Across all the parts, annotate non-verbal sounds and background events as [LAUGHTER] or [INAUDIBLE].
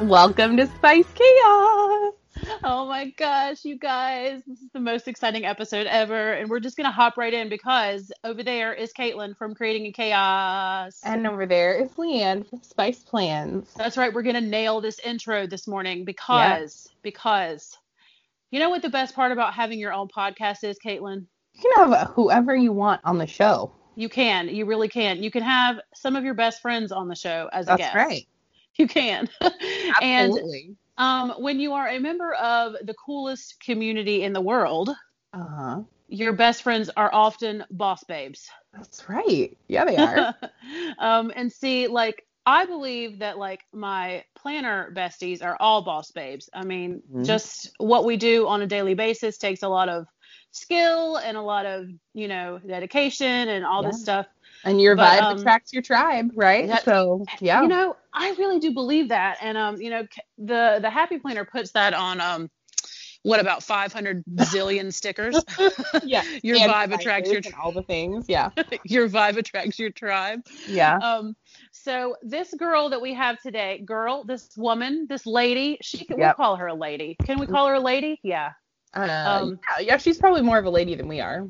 Welcome to Spiced Chaos. Oh my gosh, you guys, this is the most exciting episode ever. And we're just going to hop right in because over there is Caitlin from Creating a Chaos. And over there is Leanne from Spice Plans. That's right. We're going to nail this intro this morning because, because, you know what the best part about having your own podcast is, Caitlin? You can have whoever you want on the show. You can. You really can. You can have some of your best friends on the show as a That's guest. right. You can. [LAUGHS] and um, when you are a member of the coolest community in the world, uh-huh. your best friends are often boss babes. That's right. Yeah, they are. [LAUGHS] um, and see, like, I believe that like my planner besties are all boss babes. I mean, Mhm. just what we do on a daily basis takes a lot of skill and a lot of, you know, dedication and all this stuff. And your But, vibe um, attracts your tribe, right? that- so, yeah. You know, I really do believe that. And um, you know, the the happy planner puts that on um what about 500 zillion stickers? [LAUGHS] yeah. [LAUGHS] your And vibe attracts your all the things. Yeah. [LAUGHS] your vibe attracts your tribe. Yeah. Um, so this girl that we have today, girl, this woman, this lady, she can, we'll call her a lady. Can we call her a lady? Yeah. Uh, um, yeah. Yeah, she's probably more of a lady than we are.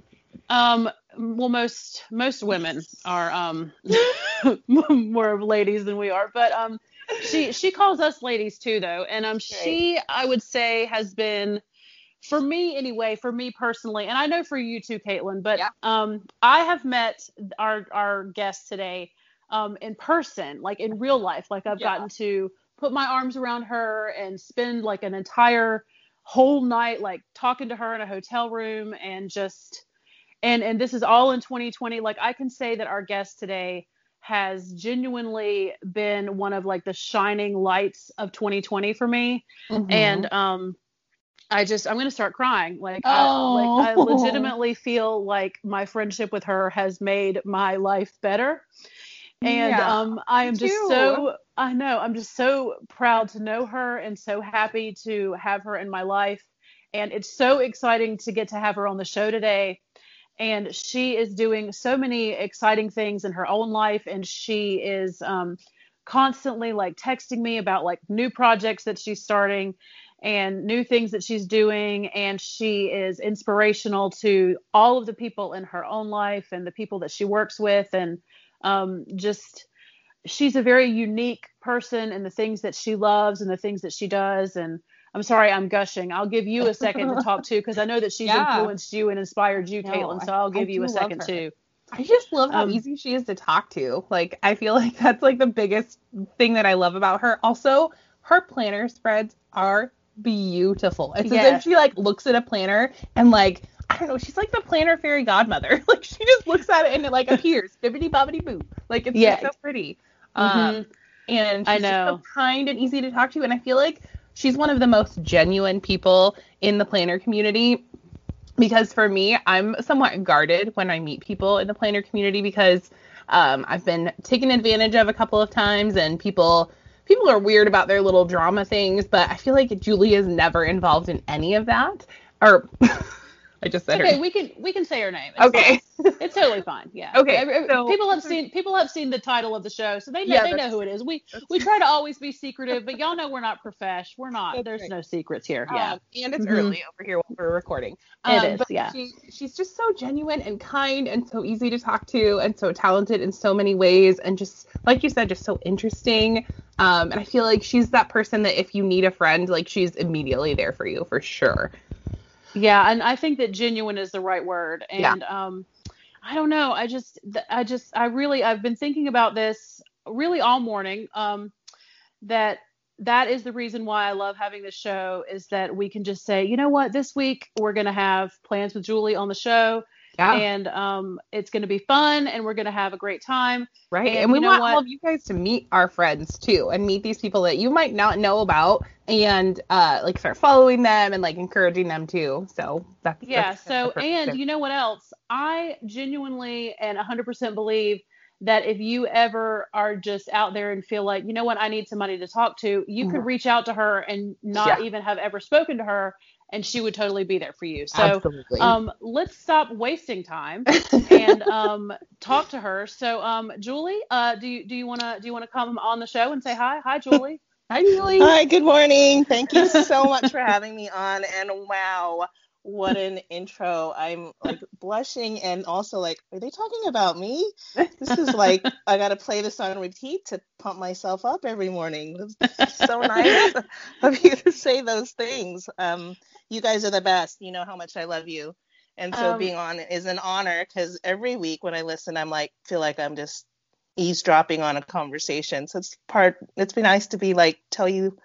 Um, well, most most women are um [LAUGHS] [LAUGHS] more of ladies than we are, but um, she she calls us ladies too, though, and um, she I would say has been. For me, anyway, for me personally, and I know for you too, Caitlin, but Yeah. um, I have met our our guest today um, in person, like in real life. Like I've Yeah. gotten to put my arms around her and spend like an entire whole night like talking to her in a hotel room and just and and this is all in 2020 like i can say that our guest today has genuinely been one of like the shining lights of 2020 for me Mm-hmm. and um i just i'm gonna start crying like Oh. I, like i legitimately feel like my friendship with her has made my life better and Yeah, um i am just too. so i know i'm just so proud to know her and so happy to have her in my life and it's so exciting to get to have her on the show today and she is doing so many exciting things in her own life and she is um, constantly like texting me about like new projects that she's starting and new things that she's doing and she is inspirational to all of the people in her own life and the people that she works with and um, just she's a very unique person and the things that she loves and the things that she does and I'm sorry, I'm gushing. I'll give you a second to talk too, because I know that [LAUGHS] she's Yeah. influenced you and inspired you, No, Caitlin. So I- I'll I give you a second too. I just love how Um, easy she is to talk to. Like, I feel like that's like the biggest thing that I love about her. Also, her planner spreads are beautiful. It's as if she like looks at a planner and like I don't know, she's like the planner fairy godmother. [LAUGHS] Like she just looks at it and it like appears, bibbity bobbity boo. Like it's Yeah. just so pretty. Um, and she's I know. so kind and easy to talk to, and I feel like she's one of the most genuine people in the planner community because for me, I'm somewhat guarded when I meet people in the planner community because um, I've been taken advantage of a couple of times, and people people are weird about their little drama things. But I feel like Julie is never involved in any of that, or [LAUGHS] I just said okay, her. we can we can say her name. It's Okay. fine. it's totally fine. Yeah. Okay, so- people have seen people have seen the title of the show, so they know Yeah, they know who it is. We we try to always be secretive, but y'all know we're not profesh. We're not. There's right. no secrets here. Yeah. Um, and it's Mhm. early over here while we're recording. It Um, is, but yeah. She, she's just so genuine and kind and so easy to talk to and so talented in so many ways and just like you said, just so interesting. Um, and I feel like she's that person that if you need a friend, like she's immediately there for you for sure. Yeah, and I think that genuine is the right word. Yeah. And um I don't know. I just I just I really I've been thinking about this really all morning. Um that that is the reason why I love having this show is that we can just say, you know what, this week we're gonna have plans with Julie on the show Yeah. and um it's gonna be fun and we're gonna have a great time. Right. And And, we want what? all of you guys to meet our friends too and meet these people that you might not know about and uh like start following them and like encouraging them too. So that's Yeah. that's So, purpose and you know what else? I genuinely and 100% believe that if you ever are just out there and feel like, you know what, I need somebody to talk to, you could Mhm. reach out to her and not Yeah. even have ever spoken to her, and she would totally be there for you. So, um, let's stop wasting time [LAUGHS] and um, talk to her. So, um, Julie, uh, do you do you want to do you want to come on the show and say hi? Hi, Julie. [LAUGHS] Hi, Julie. Hi, good morning. Thank you so [LAUGHS] much for having me on. And wow, what an intro. I'm like blushing and also like, are they talking about me? This is like, I got to play this on repeat to pump myself up every morning. It's so nice of you to say those things. Um, you guys are the best. You know how much I love you. And so Um, being on is an honor because every week when I listen, I'm like, feel like I'm just eavesdropping on a conversation. So it's part, it's been nice to be like, tell you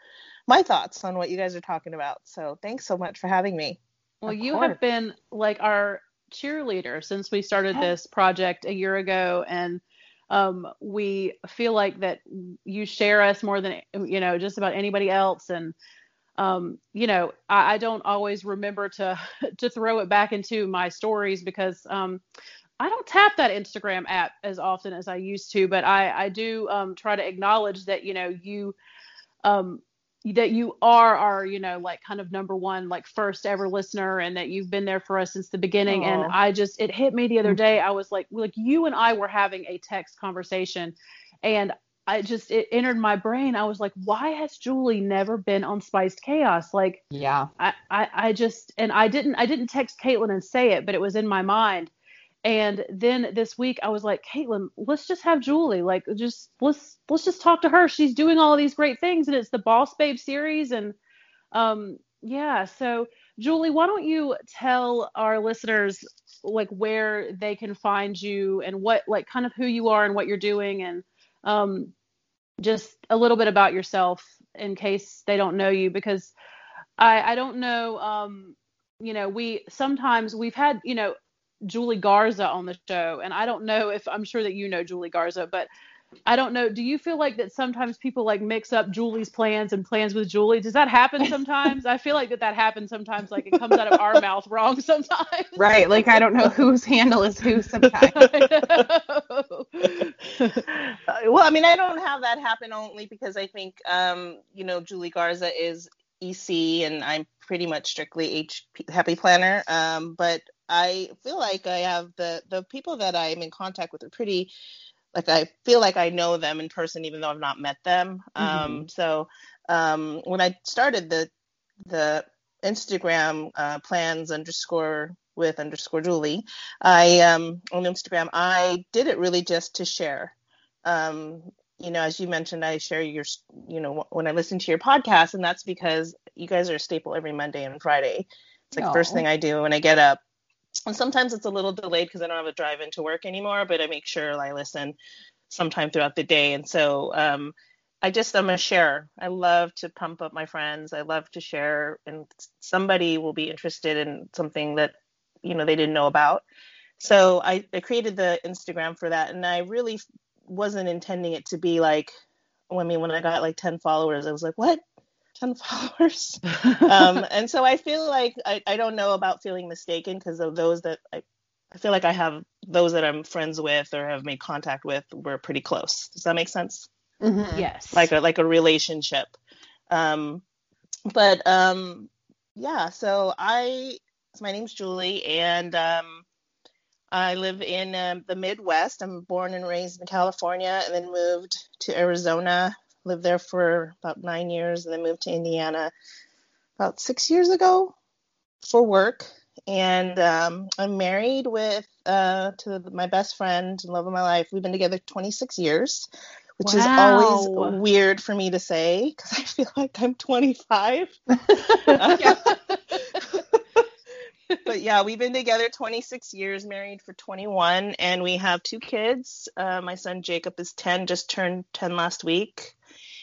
my thoughts on what you guys are talking about. So thanks so much for having me. Well, Of you course. have been like our cheerleader since we started Yeah. this project a year ago, and um, we feel like that you share us more than you know just about anybody else. And um, you know, I, I don't always remember to [LAUGHS] to throw it back into my stories because um, I don't tap that Instagram app as often as I used to, but I I do um, try to acknowledge that you know you um that you are our you know like kind of number one like first ever listener and that you've been there for us since the beginning. And i just it hit me the other day. I was like like you and i were having a text conversation and i just it entered my brain i was like why has julie never been on spiced chaos like Yeah. I, I I just and I didn't I didn't text Caitlin and say it, but it was in my mind. And then this week I was like, Caitlin, let's just have Julie. Like just let's let's just talk to her. She's doing all these great things and it's the Boss Babe series and um yeah, so Julie, why don't you tell our listeners like where they can find you and what like kind of who you are and what you're doing and um just a little bit about yourself in case they don't know you because I I don't know um you know we sometimes we've had you know Julie Garza on the show and I don't know if I'm sure that you know Julie Garza but I don't know do you feel like that sometimes people like mix up Julie's plans and plans with Julie does that happen [LAUGHS] sometimes I feel like that that happens sometimes like it comes out of our mouth wrong [LAUGHS] sometimes Right. Like I don't know whose handle is who [LAUGHS] sometimes. Uh, well, I mean, I don't have that happen only because I think, um, you know, Julie Garza is EC and I'm pretty much strictly HP, Happy Planner. Um, but I feel like I have the the people that I'm in contact with are pretty, like I feel like I know them in person even though I've not met them. Um, so um, when I started the the Instagram uh, plans underscore with underscore Julie, I um on Instagram I did it really just to share. Um, you know, as you mentioned, I share your, you know, when I listen to your podcast, and that's because you guys are a staple every Monday and Friday. It's like the first thing I do when I get up. And sometimes it's a little delayed because I don't have a drive into work anymore, but I make sure I listen sometime throughout the day. And so um, I just I'm a sharer. I love to pump up my friends. I love to share, and somebody will be interested in something that you know they didn't know about. So I, I created the Instagram for that, and I really wasn't intending it to be like. I mean, when I got like 10 followers, I was like, what? 10 followers? [LAUGHS] um, and so I feel like I, I don't know about feeling mistaken because of those that I, I feel like I have those that I'm friends with or have made contact with were pretty close. Does that make sense? Mhm. yes like a like a relationship um but um yeah so i my name's Julie, and um, I live in um, the Midwest. I'm born and raised in California, and then moved to Arizona. Lived there for about nine years, and then moved to Indiana about six years ago for work. And um, I'm married with uh, to my best friend and love of my life. We've been together 26 years, which is always weird for me to say because I feel like I'm 25. [LAUGHS] [LAUGHS] but yeah, we've been together 26 years, married for 21, and we have two kids. Uh, my son Jacob is 10, just turned 10 last week.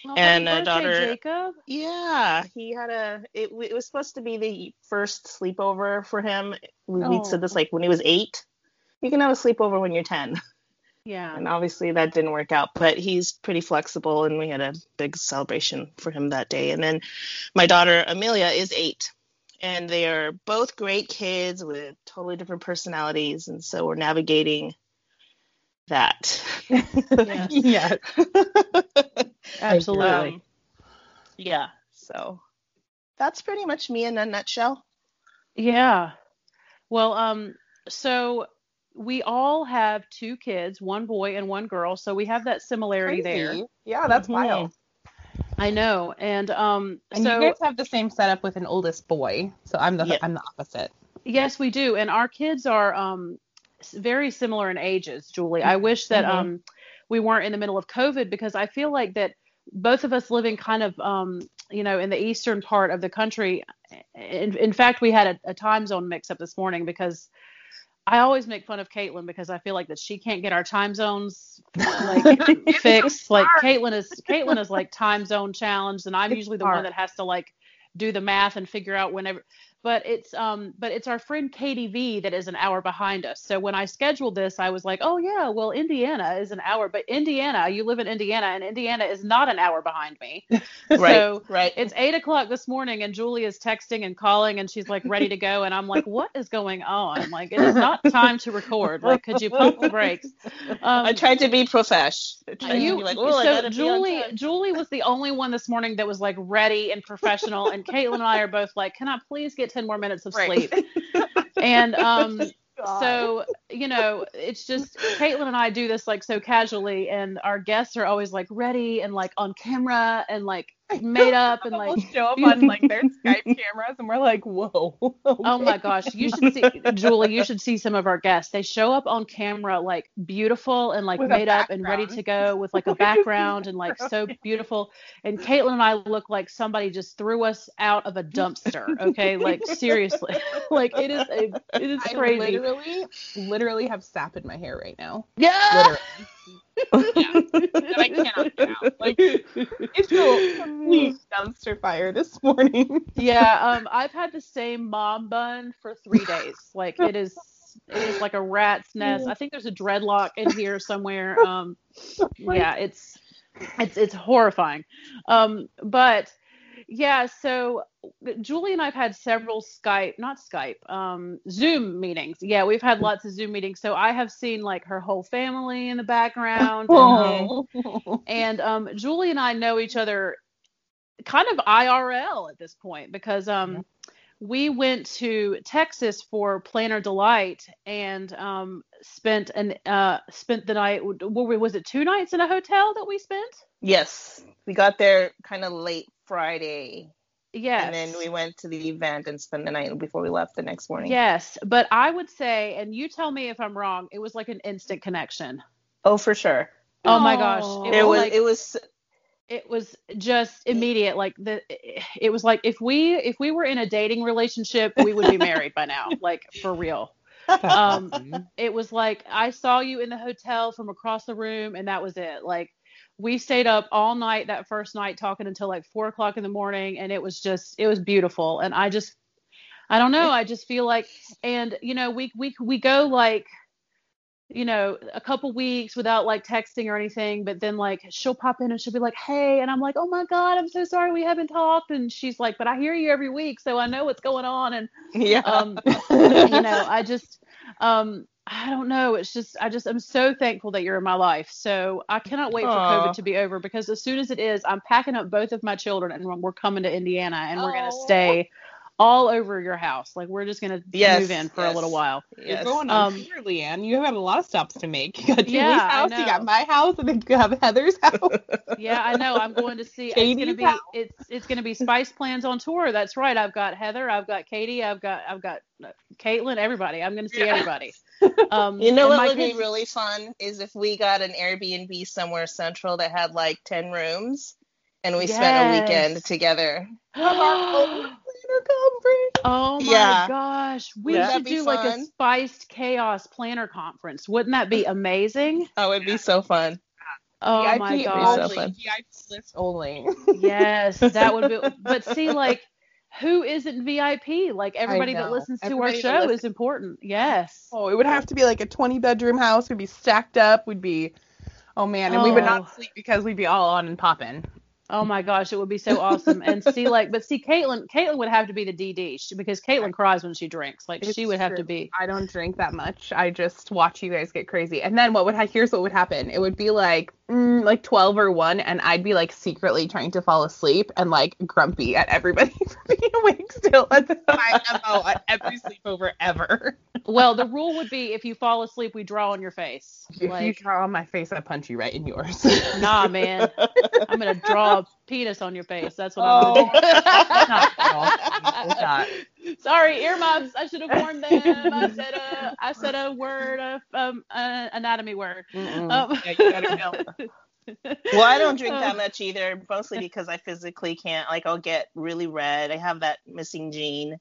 Oh, And a daughter- Jacob. Yeah, he had a. It, it was supposed to be the first sleepover for him. We, we oh. said this Oh. like when he was eight. You can have a sleepover when you're 10, Yeah. and obviously that didn't work out. But he's pretty flexible, and we had a big celebration for him that day. And then my daughter Amelia is eight, and they are both great kids with totally different personalities, and so we're navigating that. [LAUGHS] [LAUGHS] Yes. [LAUGHS] yes. Absolutely. Um, yeah, so that's pretty much me in a nutshell. Yeah. Well, um, so we all have two kids, one boy and one girl, so we have that similarity there. Yeah, that's Mhm. wild. I know. And um And so you guys have the same setup with an oldest boy, so I'm the Yeah. I'm the opposite. yes, we do. And our kids are um s- very similar in ages, Julie. I wish that Mhm. um we weren't in the middle of COVID because I feel like that both of us living kind of um you know in the eastern part of the country in, in fact we had a, a time zone mix up this morning because I always make fun of Caitlin because I feel like that she can't get our time zones like [LAUGHS] fixed. Like Caitlin is [LAUGHS] Caitlin is like time zone challenged, and I'm It's usually the hard. one that has to like do the math and figure out whenever. But it's um but it's our friend KDV that is an hour behind us. So when I scheduled this, I was like, oh yeah, well Indiana is an hour, but Indiana, you live in Indiana, and Indiana is not an hour behind me. [LAUGHS] Right, So right. it's eight o'clock this morning, and Julie is texting and calling, and she's like ready to go, and I'm like, what is going on? Like it is not time to record. Like could you pump the brakes? Um, I tried to be profesh. You, to be like, so gotta be on Julie. Julie was the only one this morning that was like ready and professional, and Caitlin and I are both like, "Can I please get ten more minutes of Right. sleep?" [LAUGHS] And um, [LAUGHS] so you know, it's just Caitlin and I do this like so casually, and our guests are always like ready and like on camera and like made up [LAUGHS] and like show up [LAUGHS] on like their Skype cameras, and we're like, whoa. Oh my gosh, you should see [LAUGHS] Julie, you should see some of our guests. They show up on camera like beautiful and like With made up and ready to go with like a background and like so beautiful. And Caitlin and I look like somebody just threw us out of a dumpster. Okay, like seriously, like it is a, it is I crazy. literally, literally have sap in my hair right now. Yeah. Literally. Yeah. That I cannot get out. Like it's a complete dumpster fire this morning. Yeah, um, I've had the same mom bun for three days. Like it is, it is like a rat's nest. I think there's a dreadlock in here somewhere. Um, [LAUGHS] yeah, it's, it's, it's horrifying. Um, but yeah, so Julie and I've had several Skype, not Skype, um, Zoom meetings. Yeah, we've had lots of Zoom meetings. So I have seen like her whole family in the background. [LAUGHS] And, um, Oh. and um, Julie and I know each other kind of IRL at this point because um, we went to Texas for Planner Delight and um, spent an uh, spent the night. What was it two nights in a hotel that we spent? Yes, we got there kind of late Friday, Yes. and then we went to the event and spent the night before we left the next morning. Yes, but I would say, and you tell me if I'm wrong. It was like an instant connection. Oh, for sure. Oh my gosh, Aw. it It was. like- it was. it was just immediate like the it was like if we if we were in a dating relationship we would be married by now [LAUGHS] like for real [LAUGHS] um it was like i saw you in the hotel from across the room and that was it like we stayed up all night that first night talking until like four o'clock in the morning and it was just it was beautiful and i just i don't know i just feel like and you know we we we go like you know, a couple weeks without like texting or anything, but then like she'll pop in and she'll be like, "Hey," and I'm like, "Oh my god, I'm so sorry we haven't talked." And she's like, "But I hear you every week, so I know what's going on." And Yeah. um, [LAUGHS] you know, I just, um, I don't know. It's just, I just, I'm so thankful that you're in my life. So I cannot wait for COVID to be over because as soon as it is, I'm packing up both of my children and we're coming to Indiana and we're gonna Aw. stay all over your house. Like we're just gonna Yes, move in for yes. a little while. You're Yes. going on Um, tour, Leanne. You have a lot of stops to make. [LAUGHS] You got Julie's Yeah, house, you got my house, and then you have Heather's [LAUGHS] house. Yeah, I know. I'm going to see. It's gonna be house. it's it's gonna be Spice Plans on tour. That's right. I've got Heather. I've got Katie. I've got I've got uh, Caitlin. Everybody. I'm gonna see Yeah. everybody. [LAUGHS] Um, You know what my would be really fun is if we got an Airbnb somewhere central that had like 10 rooms and we spent a weekend together. [GASPS] Planner conference. Oh my Yeah. gosh, we Wouldn't should that be do like a spiced chaos planner conference. Wouldn't that be amazing? Oh, it'd be so fun. Oh VIP my gosh. only. fun. VIP list only. [LAUGHS] yes, that would be. [LAUGHS] But see, like, who isn't VIP? Like everybody that know. listens to Everybody our show listens- is important. Yes. Oh, it would have to be like a 20 bedroom house. We'd be stacked up. We'd be, oh man, and we would Oh. not sleep because we'd be all on and popping. Oh my gosh, it would be so awesome. And see, like, but see, Caitlin, Caitlin would have to be the DD she, because Caitlin cries when she drinks. Like, she It's would have to be. I don't drink that much. I just watch you guys get crazy. And then what would ha- here's what would happen. It would be like mm, like 12 or 1 and I'd be like secretly trying to fall asleep and like grumpy at everybody [LAUGHS] for being awake still. That's my MO at every sleepover ever. Well, the rule would be if you fall asleep, we draw on your face. If you draw on my face, I punch you right in yours. [LAUGHS] nah, man, I'm gonna draw a penis on your face. That's what Oh. I'm gonna [LAUGHS] Not at not. Do. Sorry, earmuffs. I should have warned them. I said a, [LAUGHS] I said a word, of um, uh, anatomy word. Um, Yeah, you better know. [LAUGHS] Well, I don't drink Oh. that much either, mostly because I physically can't. Like, I'll get really red. I have that missing gene.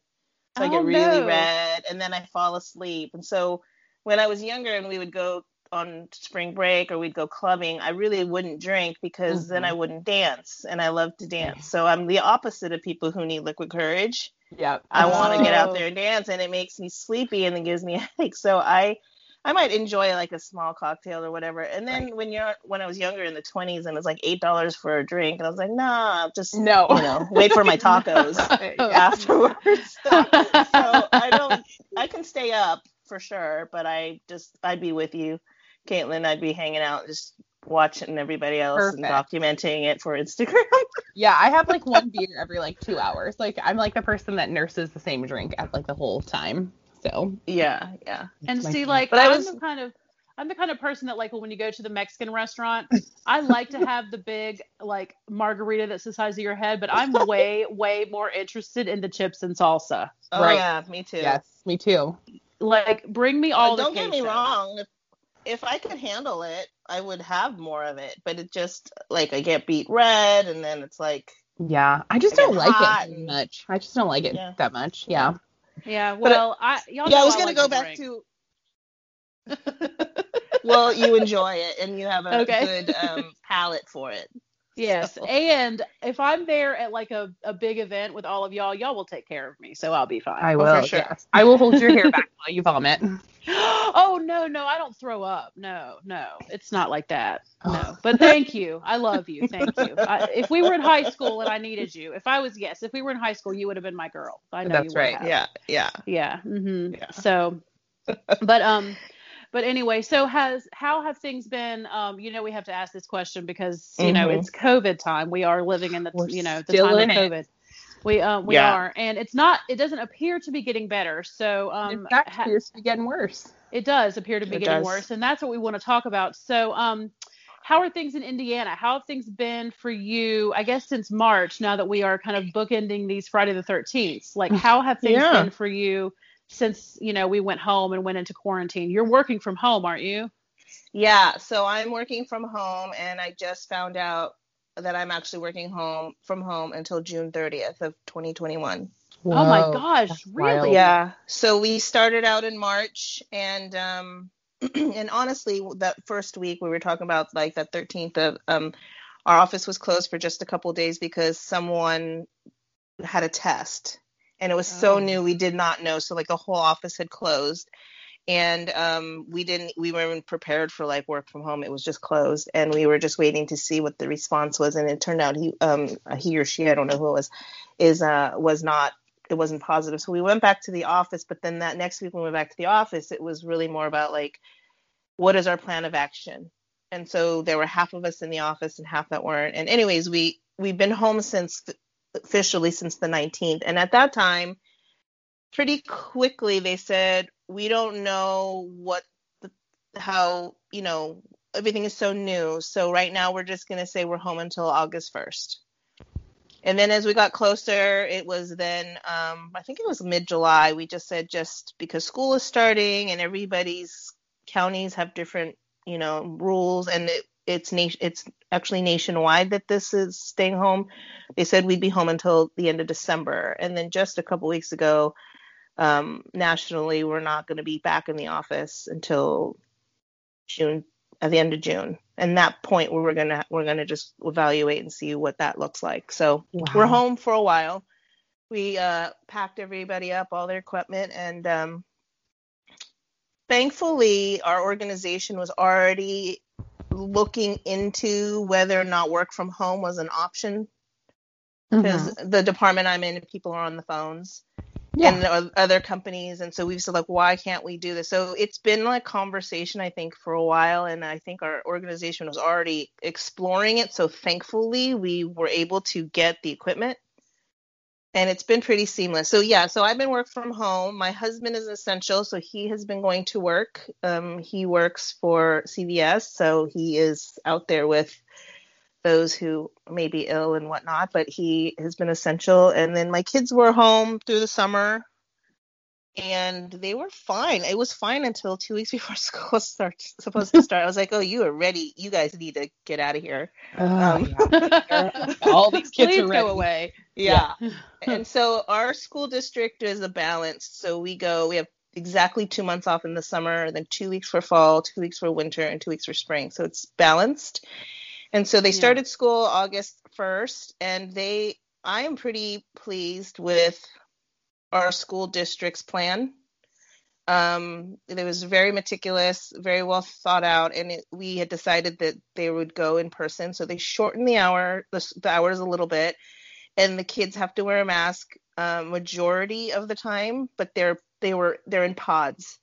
So I Oh, get really no. red and then I fall asleep. And so when I was younger and we would go on spring break or we'd go clubbing, I really wouldn't drink because then Mhm. I wouldn't dance. And I love to dance. So I'm the opposite of people who need liquid courage. Yep. I want to get Oh. out there and dance and it makes me sleepy and it gives me [LAUGHS] a headache. So I I might enjoy like a small cocktail or whatever. And then when you're when I was younger in the 20s and it was like $8 for a drink and I was like, "Nah, just No. you know, wait for my [LAUGHS] tacos afterwards." [LAUGHS] so I don't I can stay up for sure, but I just I'd be with you, Caitlin. I'd be hanging out just watching everybody else and documenting it for Instagram. [LAUGHS] Yeah, I have like one beer every like two hours. Like I'm like the person that nurses the same drink at like the whole time. So yeah, yeah. And see, like, But I I'm was- the kind of I'm the kind of person that like when you go to the Mexican restaurant, I like to have the big like margarita that's the size of your head, but I'm way, way more interested in the chips and salsa. Oh Right. yeah, me too. yes, me too. Like, bring me all Well, the don't get me wrong. If, if I could handle it, I would have more of it. But it just like I get beet red, and then it's like Yeah, I just I don't like it and- much. I just don't like it Yeah. that much. Yeah. Yeah, But, well, I y'all yeah. I was gonna like go to back drink. to. [LAUGHS] well, you enjoy it, and you have a Okay. good um, palate for it. Yes, So- and if I'm there at like a, a big event with all of y'all, y'all will take care of me, so I'll be fine. I Oh, will. for sure. Yes. I will hold your hair [LAUGHS] back while you vomit. [GASPS] oh no, no, I don't throw up. No, no, it's not like that. No, but thank you. I love you. Thank you. I, if we were in high school and I needed you, if I was yes, if we were in high school, you would have been my girl. I know That's you would right. have. Yeah, yeah. Yeah. hmm Yeah. So, but um, but anyway, so has how have things been? Um, you know, we have to ask this question because you know Mhm. it's COVID time. We are living in the We're you know the time of in it. COVID. We um we Yeah. are, and it's not. It doesn't appear to be getting better. So um, In fact, ha- appears to be getting worse. it does appear to be It getting does. worse, and that's what we want to talk about. So, um, how are things in Indiana? How have things been for you? I guess since March, now that we are kind of bookending these Friday the Thirteenth, like how have things Yeah. been for you since you know we went home and went into quarantine? You're working from home, aren't you? Yeah, so I'm working from home, and I just found out that I'm actually working home from home until June 30th of 2021. oh my gosh, really? wild. Yeah. So we started out in March, and um, [CLEARS THROAT] and honestly, that first week we were talking about like that 13th of um, our office was closed for just a couple days because someone had a test, and it was so Oh. new we did not know. So like the whole office had closed. And um, we didn't. We weren't prepared for like work from home. It was just closed, and we were just waiting to see what the response was. And it turned out he, um, he or she, I don't know who it was, is uh, was not it wasn't positive. So we went back to the office, but then that next week when we went back to the office, it was really more about like, what is our plan of action? And so there were half of us in the office and half that weren't. And anyways, we we've been home since officially since the 19th. And at that time, pretty quickly they said we don't know what the, how you know everything is so new. So right now we're just going to say we're home until August 1st. And then as we got closer, it was then um, I think it was mid July. We just said just because school is starting and everybody's counties have different you know rules and it, it's nation it's actually nationwide that this is staying home. They said we'd be home until the end of December, and then just a couple weeks ago, um, nationally, we're not going to be back in the office until June at the end of June. And that point where we're gonna we're gonna just evaluate and see what that looks like. So wow. we're home for a while. We uh, packed everybody up, all their equipment, and um, thankfully our organization was already looking into whether or not work from home was an option because mm-hmm. the department I'm in, people are on the phones yeah. and other companies. And so we've said like, why can't we do this? So it's been like conversation, I think, for a while. And I think our organization was already exploring it. So thankfully we were able to get the equipment and it's been pretty seamless. So yeah, so I've been work from home. My husband is essential, so he has been going to work. Um, he works for CVS, so he is out there with those who may be ill and whatnot, but he has been essential. And then my kids were home through the summer and they were fine. It was fine until two weeks [LAUGHS] before school starts supposed to start. I was like, "Oh, you are ready. You guys need to get out of here." Uh, um, yeah. [LAUGHS] All these kids Please are ready. go away. Yeah. yeah. [LAUGHS] and so our school district is a balance. So we go. We have exactly two months off in the summer, then two weeks for fall, two weeks for winter, and two weeks for spring. So it's balanced. And so they started yeah. school August 1st, and they, I am pretty pleased with our school district's plan. Um, it was very meticulous, very well thought out, and it, we had decided that they would go in person. So they shortened the hour, the, the hours a little bit, and the kids have to wear a mask uh, majority of the time, but they're they were they're in pods.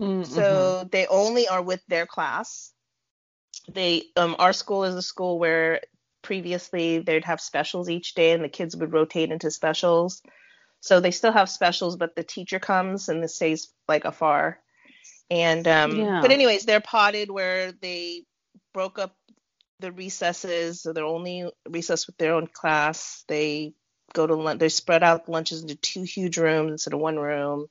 Mm-hmm. So they only are with their class they um, our school is a school where previously they'd have specials each day and the kids would rotate into specials so they still have specials but the teacher comes and this stays like afar and um yeah. but anyways they're potted where they broke up the recesses so they're only recess with their own class they go to lunch they spread out lunches into two huge rooms instead of one room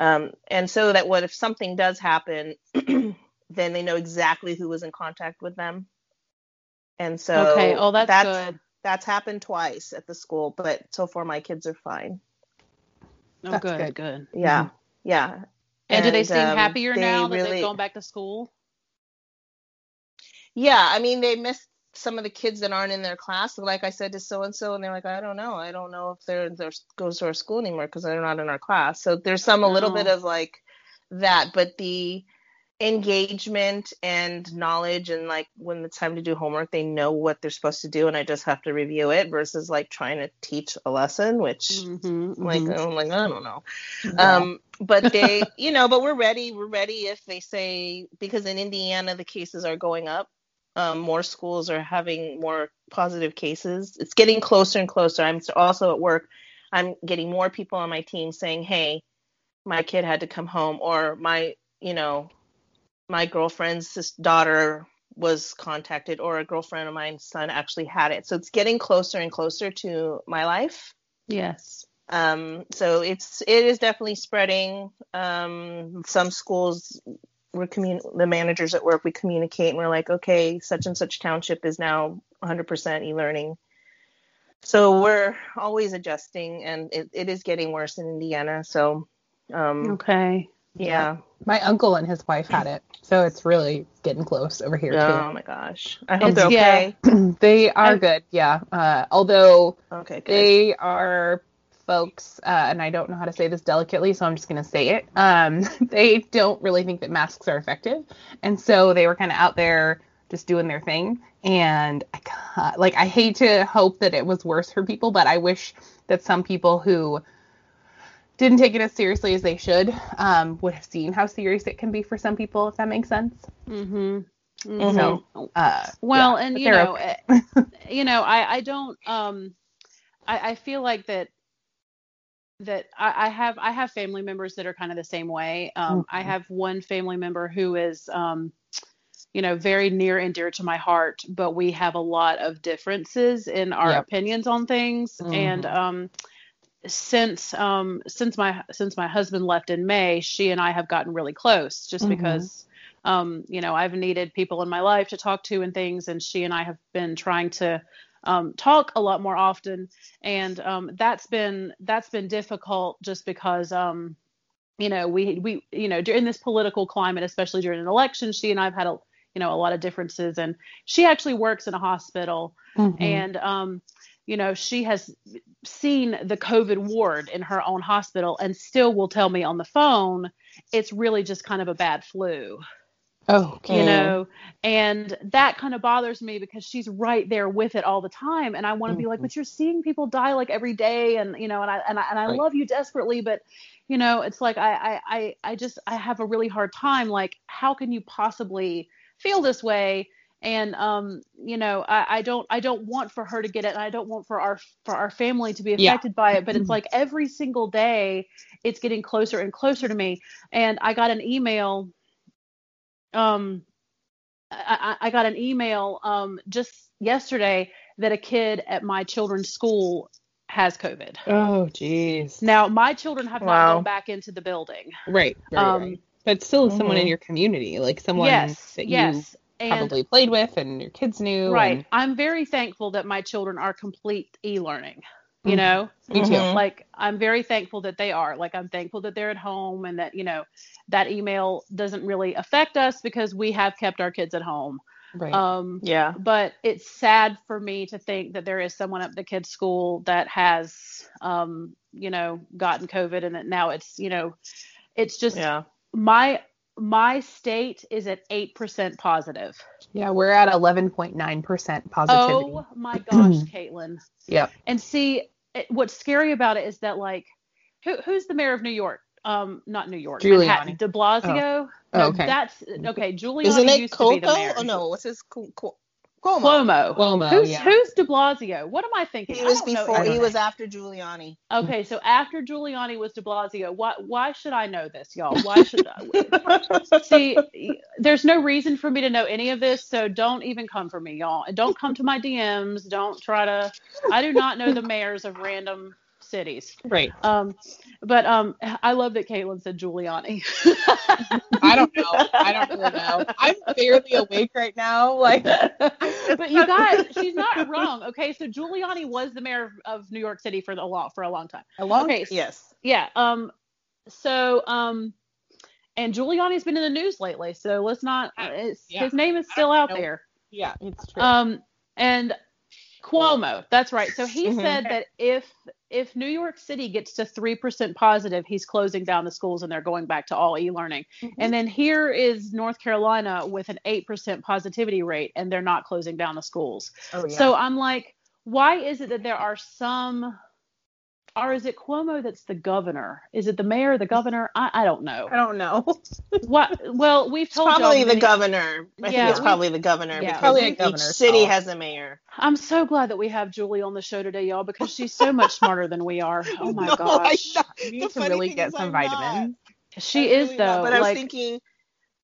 um, and so that what if something does happen [CLEARS THROAT] then they know exactly who was in contact with them. And so okay, oh that's, that's good. That's happened twice at the school, but so far my kids are fine. Oh, that's good, good, good. Yeah, mm-hmm. yeah. And, and, do they seem um, happier now that really... they've gone back to school? Yeah, I mean they miss some of the kids that aren't in their class. Like I said to so and so, and they're like, I don't know, I don't know if they're they're goes to our school anymore because they're not in our class. So there's some a little bit of like that, but the engagement and knowledge and like when it's time to do homework they know what they're supposed to do and i just have to review it versus like trying to teach a lesson which mm-hmm, like mm-hmm. i'm like i don't know yeah. um but [LAUGHS] they you know but we're ready we're ready if they say because in indiana the cases are going up um, more schools are having more positive cases it's getting closer and closer i'm also at work i'm getting more people on my team saying hey my kid had to come home or my you know my girlfriend's daughter was contacted or a girlfriend of mine's son actually had it. So it's getting closer and closer to my life. Yes. Um, so it's it is definitely spreading. Um, some schools we're commun- the managers at work we communicate and we're like, okay, such and such township is now 100% e-learning. So we're always adjusting, and it, it is getting worse in Indiana. So um, okay, yeah. My uncle and his wife had it, so it's really getting close over here oh, too. Oh my gosh! I hope it's, they're okay. Yeah, [CLEARS THROAT] they are good. Yeah. Uh, although okay, good. they are folks, uh, and I don't know how to say this delicately, so I'm just gonna say it. Um, [LAUGHS] they don't really think that masks are effective, and so they were kind of out there just doing their thing. And I like I hate to hope that it was worse for people, but I wish that some people who didn't take it as seriously as they should um, would have seen how serious it can be for some people if that makes sense mm-hmm. Mm-hmm. So, uh, well, yeah, and you know, okay. Eh, you know, I, I don't, um, I, I feel like that that I, I have I have family members that are kind of the same way. Um, I Mhm. have one family member who is, um, you know, very near and dear to my heart, but we have a lot of differences in our Yep. opinions on things. And Mhm. um, since um, since my since my husband left in May, she and I have gotten really close, just Mhm. because. Um, you know, I've needed people in my life to talk to and things, and she and I have been trying to um, talk a lot more often and um, that's been that's been difficult just because um, you know we we you know during this political climate especially during an election she and i've had a you know a lot of differences and she actually works in a hospital Mhm. and um, you know she has seen the covid ward in her own hospital and still will tell me on the phone it's really just kind of a bad flu okay. you know and that kind of bothers me because she's right there with it all the time and i want to be like Mhm. but you're seeing people die like every day and you know and i and i, and I Right. love you desperately but you know it's like I, I i i just i have a really hard time like how can you possibly feel this way and um you know I, I don't i don't want for her to get it and i don't want for our for our family to be Yeah. affected by it but it's like every single day it's getting closer and closer to me and i got an email um I, I got an email um, just yesterday that a kid at my children's school has COVID. Oh, jeez. Now, my children have not gone back into the building. Right. right, Um, right. But still, someone in Mhm. your community, like someone yes, that you yes, and probably played with and your kids knew. right. and- I'm very thankful that my children are complete e-learning. You Mhm. know, Me too. Mhm. like I'm very thankful that they are. Like I'm thankful that they're at home and that you know that email doesn't really affect us because we have kept our kids at home. Right. Um, Yeah. but it's sad for me to think that there is someone at the kids' school that has, um, you know, gotten COVID and that now it's, you know, it's just Yeah. my my state is at eight percent positive. yeah, we're at 11.9% positivity. Oh my gosh, [CLEARS THROAT] Caitlin. Yep. And see, it, what's scary about it is that like, who who's the mayor of New York? Um, not New York, Giuliani. Manhattan. De Blasio. Oh, No, okay. That's okay. Giuliani Isn't it used to be the mayor. Oh no, what's his Cu- Cu- Cuomo? Cuomo. Cuomo, who's yeah. who's De Blasio? What am I thinking? He I was don't know before. He was after Giuliani. Okay, so after Giuliani was De Blasio, why why should I know this, y'all? Why should I? [LAUGHS] See, there's no reason for me to know any of this, so don't even come for me, y'all. And don't come to my DMs. Don't try to. I do not know the mayors of random cities. Right. Um, but um, I love that Caitlin said Giuliani. I don't know. I don't really know. I'm barely awake right now. Like, but you guys, she's not wrong. Okay, so Giuliani was the mayor of, of New York City for the long for a long time. a long Okay, Yes. yeah um so um and giuliani's been in the news lately so let's not it's, Yeah. his name is still out know. there Yeah, it's true. um and cuomo that's right so he Mhm. said that if if new york city gets to 3% positive he's closing down the schools and they're going back to all e-learning. Mm-hmm. And then here is north carolina with an 8% positivity rate and they're not closing down the schools. Oh, yeah. so I'm like, why is it that there are some, or is it Cuomo that's the governor? Is it the mayor, or the governor? I, I don't know. I don't know. [LAUGHS] What? Well, we've It's told probably y'all the many- governor. I Yeah, think it's we- probably the governor yeah. because Probably each governor's city fault. has a mayor. I'm so glad that we have Julie on the show today, y'all, because she's so much smarter than we are. [LAUGHS] Oh my No, I gosh, know. The need to really get some I'm not. vitamins. she I'm is really not, though. But I was like, thinking,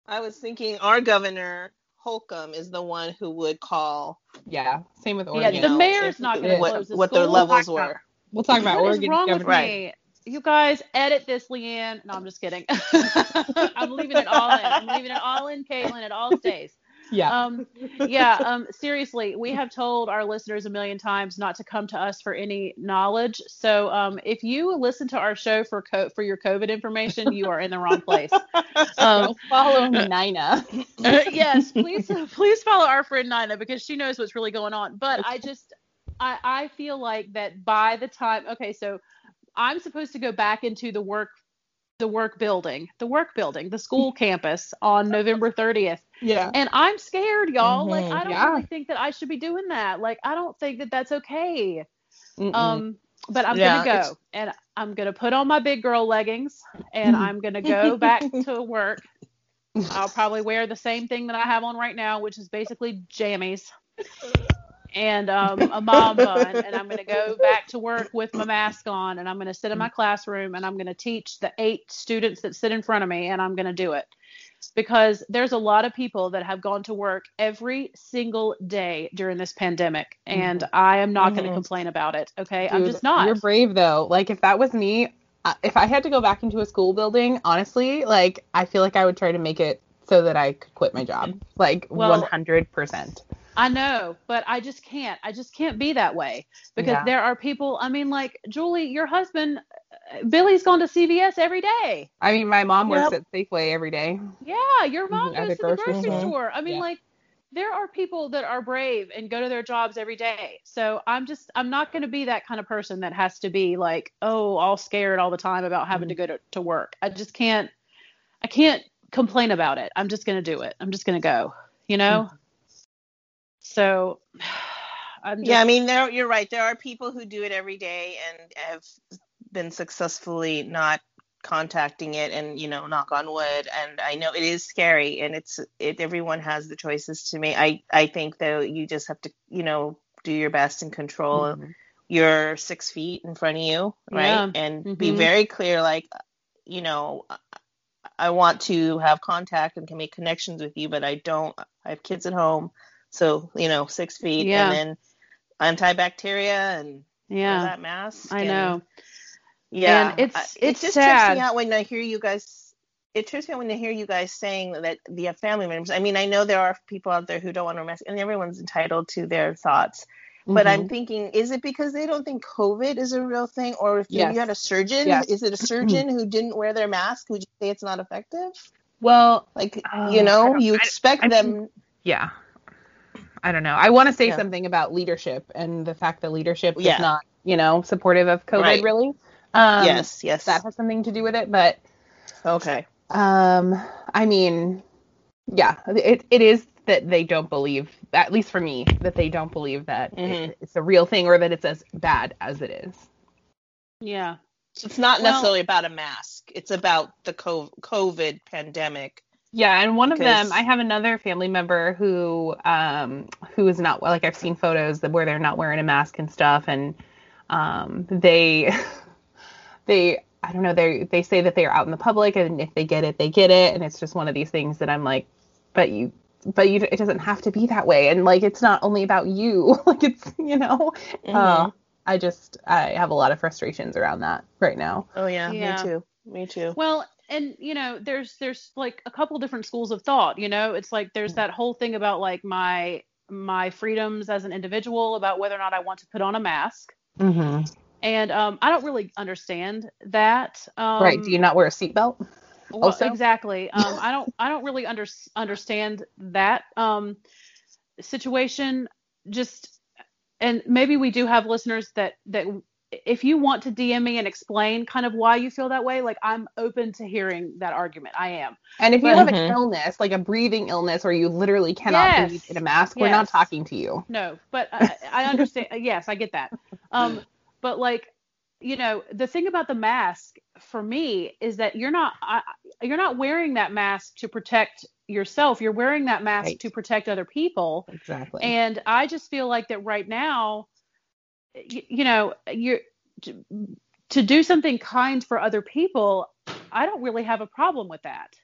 I was thinking our governor Holcomb is the one who would call Yeah. Same with yeah, the know, mayor's if- not going to what, close the what their levels were. We'll talk about What is Oregon wrong with governor. me? You guys edit this, Leanne. No, I'm just kidding. [LAUGHS] I'm leaving it all in. I'm leaving it all in, Caitlin. It all stays. [LAUGHS] Yeah. um yeah um seriously we have told our listeners a million times not to come to us for any knowledge so um if you listen to our show for co- for your covid information you are in the wrong place [LAUGHS] um follow Nina. yes please please follow our friend nina because she knows what's really going on but i just i i feel like that by the time okay so i'm supposed to go back into the work the work building the work building the school [LAUGHS] campus on november 30th Yeah. and I'm scared, y'all. Like Mhm, I don't yeah. really think that I should be doing that. Like I don't think that that's okay. Mm-mm. Um, but I'm Yeah, gonna it's- go and I'm gonna put on my big girl leggings and I'm gonna go [LAUGHS] back to work. I'll probably wear the same thing that I have on right now, which is basically jammies. [LAUGHS] and um, a mom bun, and I'm going to go back to work with my mask on, and I'm going to sit in my classroom, and I'm going to teach the eight students that sit in front of me, and I'm going to do it because there's a lot of people that have gone to work every single day during this pandemic, and mm-hmm. I am not mm-hmm. going to complain about it. Okay, Dude, I'm just not. You're brave though. Like if that was me, if I had to go back into a school building, honestly, like I feel like I would try to make it so that I could quit my job, like well, 100%. I know, but I just can't. I just can't be that way because yeah. there are people. I mean, like Julie, your husband, uh, Billy's gone to CVS every day. I mean, my mom works at Safeway every day. Yeah, your mom mm-hmm. goes to the grocery store. I mean, yeah. like there are people that are brave and go to their jobs every day. So I'm just I'm not going to be that kind of person that has to be like, oh, all scared all the time about having mm-hmm. to go to, to work. I just can't I can't complain about it. I'm just going to do it. I'm just going to go, you know? So [SIGHS] just... Yeah, I mean there you're right. There are people who do it every day and have been successfully not contacting it and you know knock on wood and i know it is scary and it's it everyone has the choices to make i i think though you just have to you know do your best and control mm-hmm. your six feet in front of you right yeah. and mm-hmm. be very clear like you know i want to have contact and can make connections with you but i don't i have kids at home so you know six feet yeah. and then antibacteria and yeah that mask i know yeah, and it's it just sad. trips me out when I hear you guys. It trips me out when I hear you guys saying that the family members. I mean, I know there are people out there who don't want to mask, and everyone's entitled to their thoughts. But mm-hmm. I'm thinking, is it because they don't think COVID is a real thing, or if yes. you had a surgeon, yes. is it a [CLEARS THROAT] surgeon who didn't wear their mask? Would you say it's not effective? Well, like uh, you know, you expect I, I them. yeah. I don't know. I want to say yeah. something about leadership and the fact that leadership is not, you know, supportive of COVID right. really. Um, yes, yes. That has something to do with it, but okay. Um, I mean, yeah, it it is that they don't believe, at least for me, that they don't believe that mm-hmm. it, it's a real thing or that it's as bad as it is. Yeah. So it's not well, necessarily about a mask. It's about the COVID pandemic. Yeah, and one of them, I have another family member who um who is not like I've seen photos that where they're not wearing a mask and stuff, and um they [LAUGHS] they I don't know they they say that they are out in the public and if they get it they get it and it's just one of these things that I'm like but you but you it doesn't have to be that way and like it's not only about you [LAUGHS] like it's you know mm-hmm. uh, I just I have a lot of frustrations around that right now. Oh yeah, yeah. me too. Me too. Well, and you know, there's there's like a couple different schools of thought, you know. It's like there's that whole thing about like my my freedoms as an individual about whether or not I want to put on a mask. Mm-hmm and um, I don't really understand that. Um, right? Do you not wear a seatbelt? Well, also? exactly. [LAUGHS] Um, I don't. I don't really under, understand that um, situation. Just and maybe we do have listeners that that if you want to DM me and explain kind of why you feel that way, like I'm open to hearing that argument. I am. And if you have mm-hmm. an illness, like a breathing illness, where you literally cannot yes. breathe in a mask, yes. we're not talking to you. No, but I, I understand. [LAUGHS] yes, I get that. Um, but like, you know, the thing about the mask for me is that you're not I, you're not wearing that mask to protect yourself. You're wearing that mask right. to protect other people. Exactly. And I just feel like that right now, you, you know, you're to, to do something kind for other people. I don't really have a problem with that.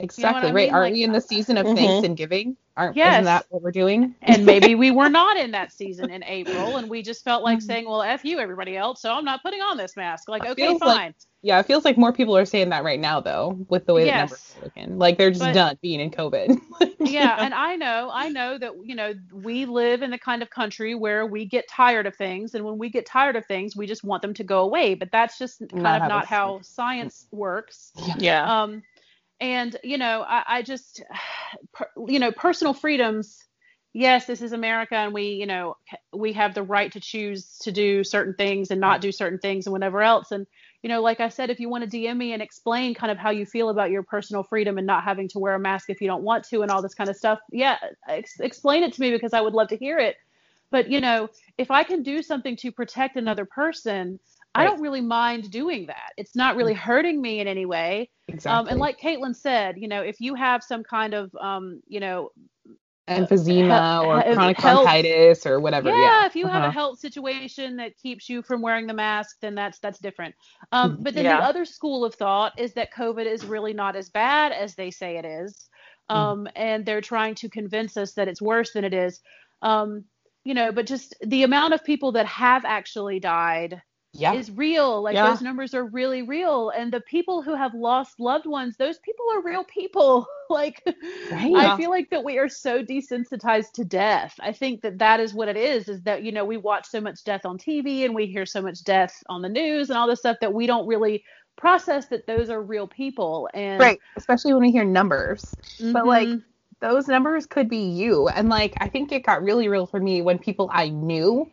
Exactly. You know right. Mean? Are like, we in the season of mm-hmm. thanks and giving? Aren't yes. isn't that what we're doing? and maybe [LAUGHS] we were not in that season in April and we just felt like mm-hmm. saying, Well, F you everybody else, so I'm not putting on this mask. Like, okay, fine. Like, yeah, it feels like more people are saying that right now though, with the way yes. the numbers are looking. Like they're just but, done being in COVID. [LAUGHS] yeah, and I know, I know that you know, we live in the kind of country where we get tired of things, and when we get tired of things, we just want them to go away. But that's just kind not of not how science works. Yeah. Um and you know I, I just per, you know personal freedoms yes this is america and we you know we have the right to choose to do certain things and not do certain things and whatever else. And you know like i said if you want to dm me and explain kind of how you feel about your personal freedom and not having to wear a mask if you don't want to and all this kind of stuff yeah ex- explain it to me because i would love to hear it. But you know if i can do something to protect another person Right. I don't really mind doing that. It's not really mm-hmm. hurting me in any way. Exactly. Um, and like Caitlin said, you know, if you have some kind of, um, you know, emphysema or he- chronic health- bronchitis or whatever. yeah, Yeah, if you have a Uh-huh. health situation that keeps you from wearing the mask then that's that's different um, Mm-hmm. but then Yeah. the other school of thought is that covid is really not as bad as they say it is Mm-hmm. um, and they're trying to convince us that it's worse than it is um, you know but just the amount of people that have actually died yeah. is real. Like Yeah. those numbers are really real. And the people who have lost loved ones, those people are real people. [LAUGHS] like Right. I feel like that we are so desensitized to death. I think that that is what it is is that you know we watch so much death on TV and we hear so much death on the news and all this stuff that we don't really process that those are real people and right, especially when we hear numbers. But like Mhm. those numbers could be you. And like I think it got really real for me when people I knew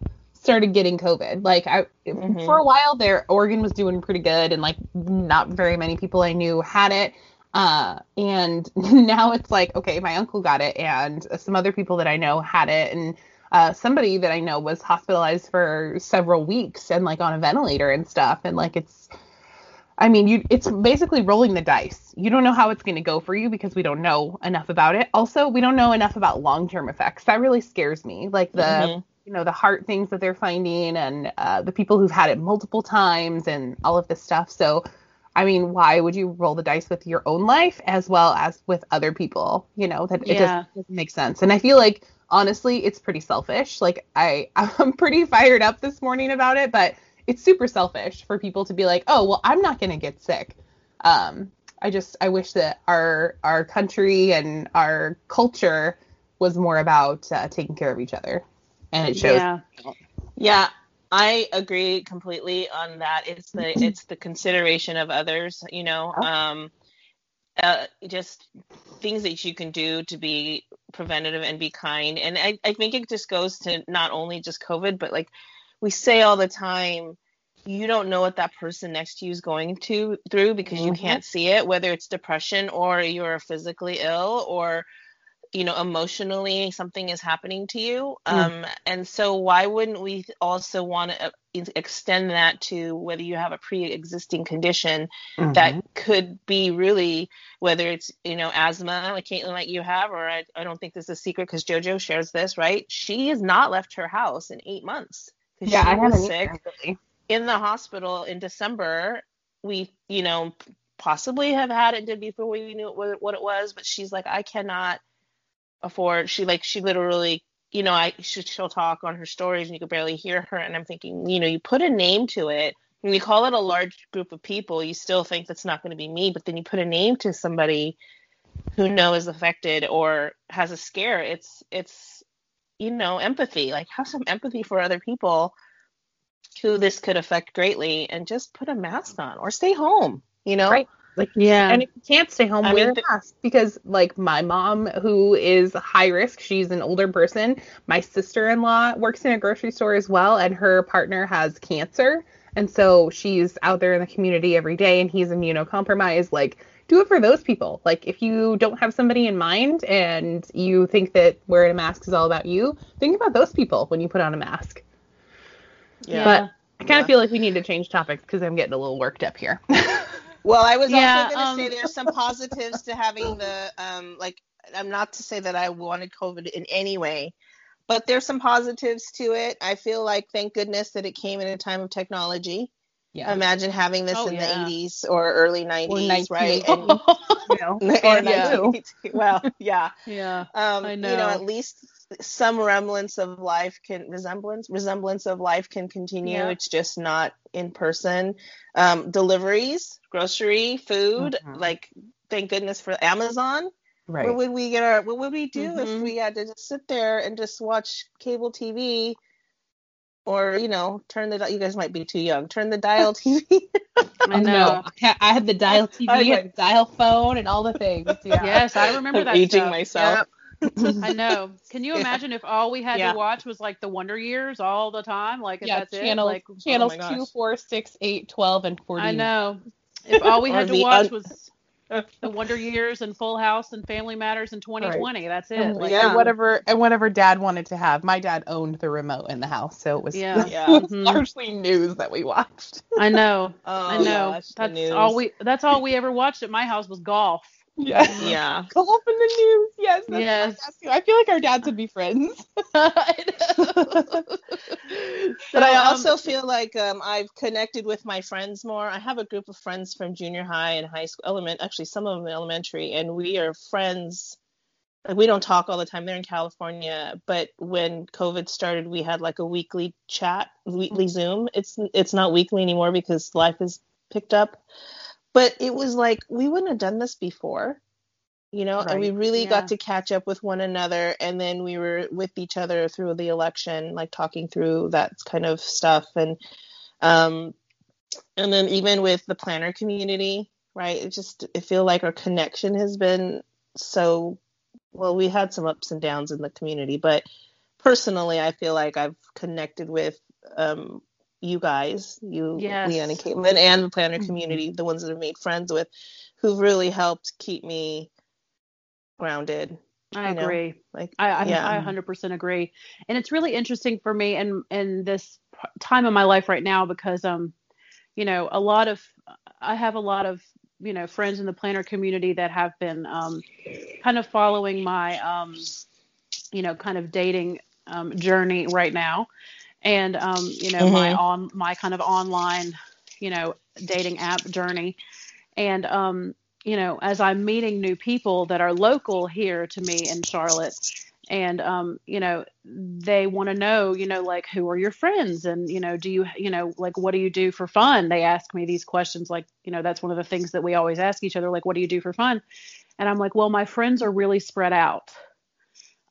started getting COVID. Like I Mhm. for a while there, Oregon was doing pretty good and like not very many people I knew had it. Uh and [LAUGHS] now it's like, okay, my uncle got it and some other people that I know had it and uh, somebody that I know was hospitalized for several weeks and like on a ventilator and stuff. And like it's I mean, you it's basically rolling the dice. You don't know how it's going to go for you because we don't know enough about it. Also, we don't know enough about long-term effects. That really scares me. Like the Mhm. You know the heart things that they're finding and uh, the people who've had it multiple times and all of this stuff. So, I mean, why would you roll the dice with your own life as well as with other people? You know that it Yeah. just doesn't make sense. And I feel like honestly, it's pretty selfish. Like I [LAUGHS] I'm pretty fired up this morning about it, but it's super selfish for people to be like, oh well, I'm not gonna get sick. Um, I just I wish that our our country and our culture was more about uh, taking care of each other, and it shows. yeah. Yeah, I agree completely on that. It's the it's the consideration of others, you know, um, uh, just things that you can do to be preventative and be kind. And I, I think it just goes to not only just COVID, but like we say all the time, you don't know what that person next to you is going to through because you Mhm. can't see it, whether it's depression or you're physically ill or you know emotionally something is happening to you um and so why wouldn't we also want to extend that to whether you have a pre-existing condition Mm-hmm. that could be really whether it's you know asthma like Caitlin like you have or I, I don't think this is a secret because JoJo shares this right she has not left her house in eight months 'cause yeah, she I was sick either, in the hospital in December. We, you know, possibly have had it did before we knew what, what it was, but she's like, I cannot afford. She like she literally, you know, I she, she'll talk on her stories and you could barely hear her. And I'm thinking, you know, you put a name to it. When you call it a large group of people, you still think that's not going to be me, but then you put a name to somebody who know is affected or has a scare. It's it's you know empathy. Like have some empathy for other people who this could affect greatly and just put a mask on or stay home, you know? Right. Like Yeah. and if you can't stay home, I wear mean, a th- mask because like my mom, who is high risk, she's an older person. My sister-in-law works in a grocery store as well, and her partner has cancer, and so she's out there in the community every day, and he's immunocompromised. Like, do it for those people. Like, if you don't have somebody in mind and you think that wearing a mask is all about you, think about those people when you put on a mask. Yeah. But I kind Yeah. of feel like we need to change topics because I'm getting a little worked up here. [LAUGHS] Well, I was Yeah, also going to um, say there's some [LAUGHS] positives to having the um like I'm not to say that I wanted COVID in any way, but there's some positives to it. I feel like thank goodness that it came in a time of technology. yeah. Imagine having this Oh, in yeah. the 80s or early 90s, right? And, you [LAUGHS] know, or yeah, you. [LAUGHS] well, yeah. yeah. um, I you know, know. at least some remnants of life can resemblance resemblance of life can continue. Yeah. It's just not in person. Um, deliveries, grocery, food, Mhm. like thank goodness for Amazon. Right. What would we get our what would we do if Mhm. we had to just sit there and just watch cable TV? Or you know, turn the you guys might be too young. Turn the dial [LAUGHS] TV. I know. Oh, I, ha- had the dial TV, I and like- the dial phone, and all the things. Yeah. Yes, I remember [LAUGHS] I'm that. aging stuff. myself. I [LAUGHS] know. Can you Yeah. imagine if all we had Yeah. to watch was like the Wonder Years all the time? Like Yeah, that's channels, it? Like channels oh my gosh. two, four, six, eight, twelve, and 14. I know. If all we [LAUGHS] had to watch un- was the Wonder Years and Full House and Family Matters in 2020, that's it. And, Like, Yeah. and whatever and whatever dad wanted to have. My dad owned the remote in the house, so it was, Yeah. [LAUGHS] Yeah. it was Mhm. largely news that we watched. I know. Oh, I know. gosh, that's all we. That's all we ever watched at my house was golf. Yes. Yeah. [LAUGHS] Go up in the news. Yes. That's Yes. I feel like our dads would be friends. [LAUGHS] [LAUGHS] I know. But I So, um, also feel like um, I've connected with my friends more. I have a group of friends from junior high and high school, element actually some of them elementary, and we are friends. Like we don't talk all the time. They're in California, but when COVID started, we had like a weekly chat, weekly Zoom. It's it's not weekly anymore because life has picked up. But it was like we wouldn't have done this before, you know. And we really Yeah. got to catch up with one another, and then we were with each other through the election, like talking through that kind of stuff, and um, and then even with the planner community, right? It just I feel like our connection has been so well. We had some ups and downs in the community, but personally, I feel like I've connected with um, you guys, you, Yes. Leanne and Caitlin, and the planner Mhm. community, the ones that I've made friends with, who've really helped keep me grounded. I you know, agree. Like, I, I, yeah, I 100% agree. And it's really interesting for me in, in this time of my life right now because, um, you know, a lot of, I have a lot of, you know, friends in the planner community that have been um, kind of following my, um, you know, kind of dating um, journey right now. And, um, you know, my Mhm. on, my kind of online, you know, dating app journey. And, um, you know, as I'm meeting new people that are local here to me in Charlotte, and um, you know, they want to know, you know, like who are your friends, and you know, do you, you know, like what do you do for fun? They ask me these questions, like, you know, that's one of the things that we always ask each other, like, what do you do for fun? And I'm like, well, my friends are really spread out.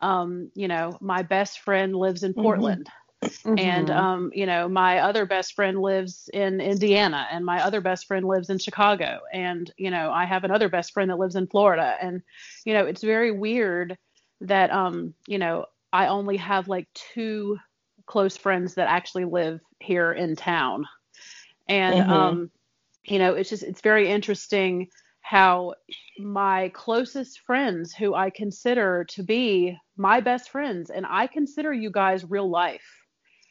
Um, you know, my best friend lives in Mhm. Portland and um, you know my other best friend lives in indiana and my other best friend lives in chicago. And you know i have another best friend that lives in florida. And you know it's very weird that um you know i only have like two close friends that actually live here in town. And Mhm. um you know it's just it's very interesting how my closest friends who i consider to be my best friends and i consider you guys real life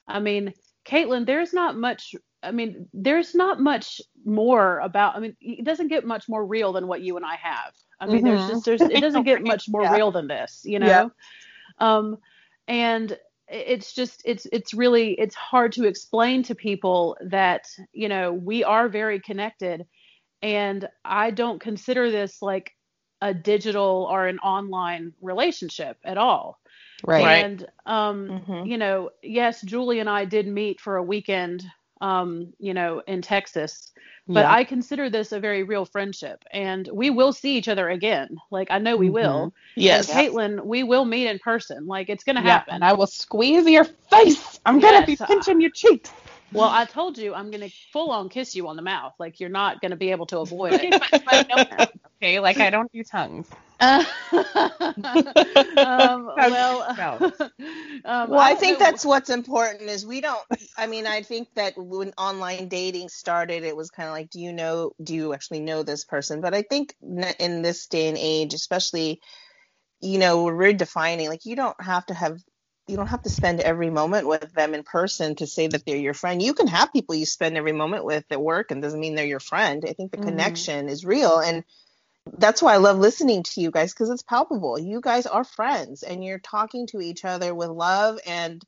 i mean caitlin there's not much i mean there's not much more about i mean it doesn't get much more real than what you and i have i mean there's Mhm. just there's it doesn't get [LAUGHS] much more Yeah. real than this you know Yeah. um and it's just it's it's really it's hard to explain to people that you know we are very connected and i don't consider this like a digital or an online relationship at all Right. And um Mhm. you know yes julie and i did meet for a weekend um you know in texas but Yeah. i consider this a very real friendship and we will see each other again like i know we will yes. and Caitlin, we will meet in person. Like it's gonna Yeah, happen. and I will squeeze your face. I'm gonna be Yes, uh, pinching your cheeks. well, I told you I'm gonna full on kiss you on the mouth. Like you're not gonna be able to avoid it. but, [LAUGHS] [LAUGHS] but no tongues, okay, like I don't do tongues. Um, [LAUGHS] well, [LAUGHS] um, Well, I don't think know- that's what's important is we don't. I mean, I think that when online dating started, it was kind of like, do you know, do you actually know this person? But I think in this day and age, especially, you know, we're defining like you don't have to have. You don't have to spend every moment with them in person to say that they're your friend. You can have people you spend every moment with at work, and doesn't mean they're your friend. I think the Mhm. connection is real, and that's why I love listening to you guys because it's palpable. You guys are friends and you're talking to each other with love and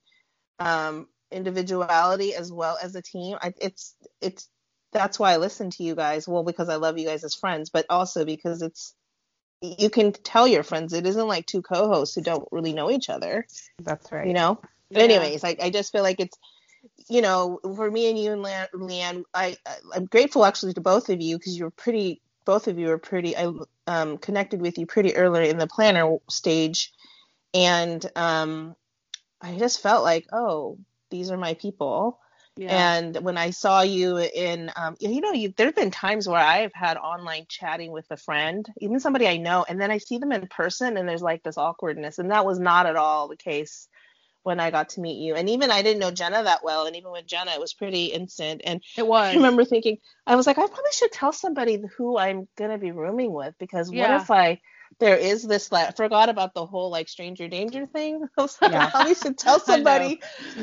um, individuality as well as a team. I, it's it's that's why I listen to you guys. Well, because I love you guys as friends, but also because it's you can tell your friends. It isn't like two co-hosts who don't really know each other. That's right. You know. But Yeah. anyways, I, I just feel like it's you know for me and you and Le- Leanne, I I- I'm grateful actually to both of you because you're pretty. Both of you are pretty. I um, connected with you pretty early in the planner stage, and um, I just felt like, oh, these are my people. yeah. And when I saw you in, um, you know, you, there have been times where I have had online chatting with a friend, even somebody I know, and then I see them in person, and there's like this awkwardness, and that was not at all the case when I got to meet you. And even I didn't know Jenna that well, and even with Jenna, it was pretty instant. And it was. I remember thinking, I was like, I probably should tell somebody who I'm gonna be rooming with because what if I there is this like I forgot about the whole like stranger danger thing. [LAUGHS] I was like, Yeah. I probably should tell [LAUGHS] somebody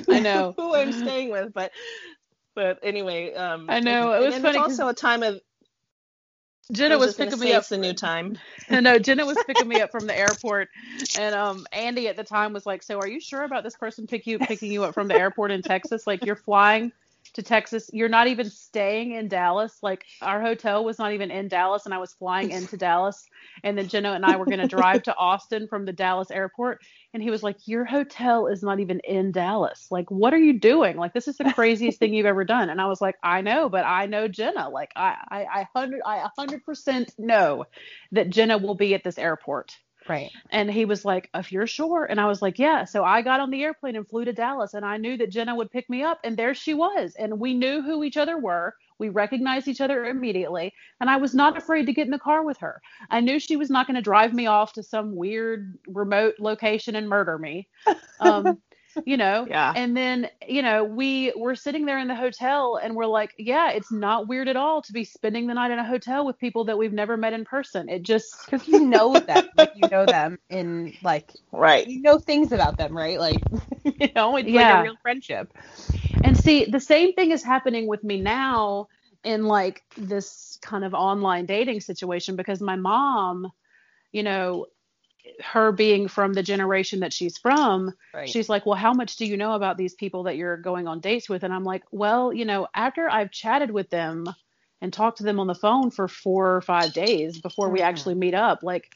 I know. [LAUGHS] who I'm staying with. But but anyway, um I know, it was then funny It's also a time of Jenna was, gonna picking me up. A new time. [LAUGHS] no, Jenna was picking me up from the airport, and um, Andy at the time was like, "So, are you sure about this person pick you picking you up from the airport in Texas? Like, you're flying to Texas. You're not even staying in Dallas. Like, our hotel was not even in Dallas, and I was flying [LAUGHS] into Dallas, and then Jenna and I were going to drive to Austin from the Dallas airport, and he was like, "Your hotel is not even in Dallas. Like, what are you doing? Like, this is the craziest thing you've ever done." And I was like, "I know, but I know Jenna. Like, I, I, I hundred, I a hundred percent know that Jenna will be at this airport." Right. And he was like, if you're sure. And I was like, yeah. So I got on the airplane and flew to Dallas and I knew that Jenna would pick me up. And there she was. And we knew who each other were. We recognized each other immediately. And I was not afraid to get in the car with her. I knew she was not going to drive me off to some weird remote location and murder me. [LAUGHS] Um, you know [LAUGHS] Yeah. and then you know we were sitting there in the hotel and we're like yeah it's not weird at all to be spending the night in a hotel with people that we've never met in person it just [LAUGHS] Because you know them, [LAUGHS] like you know them in like Right. you know things about them, right? Like you know, it's like a real friendship. And see, the same thing is happening with me now in like this kind of online dating situation because my mom, you know, her being from the generation that she's from, Right. she's like, Well, how much do you know about these people that you're going on dates with? And I'm like, Well, you know, after I've chatted with them and talked to them on the phone for four or five days before we Mhm. actually meet up, like,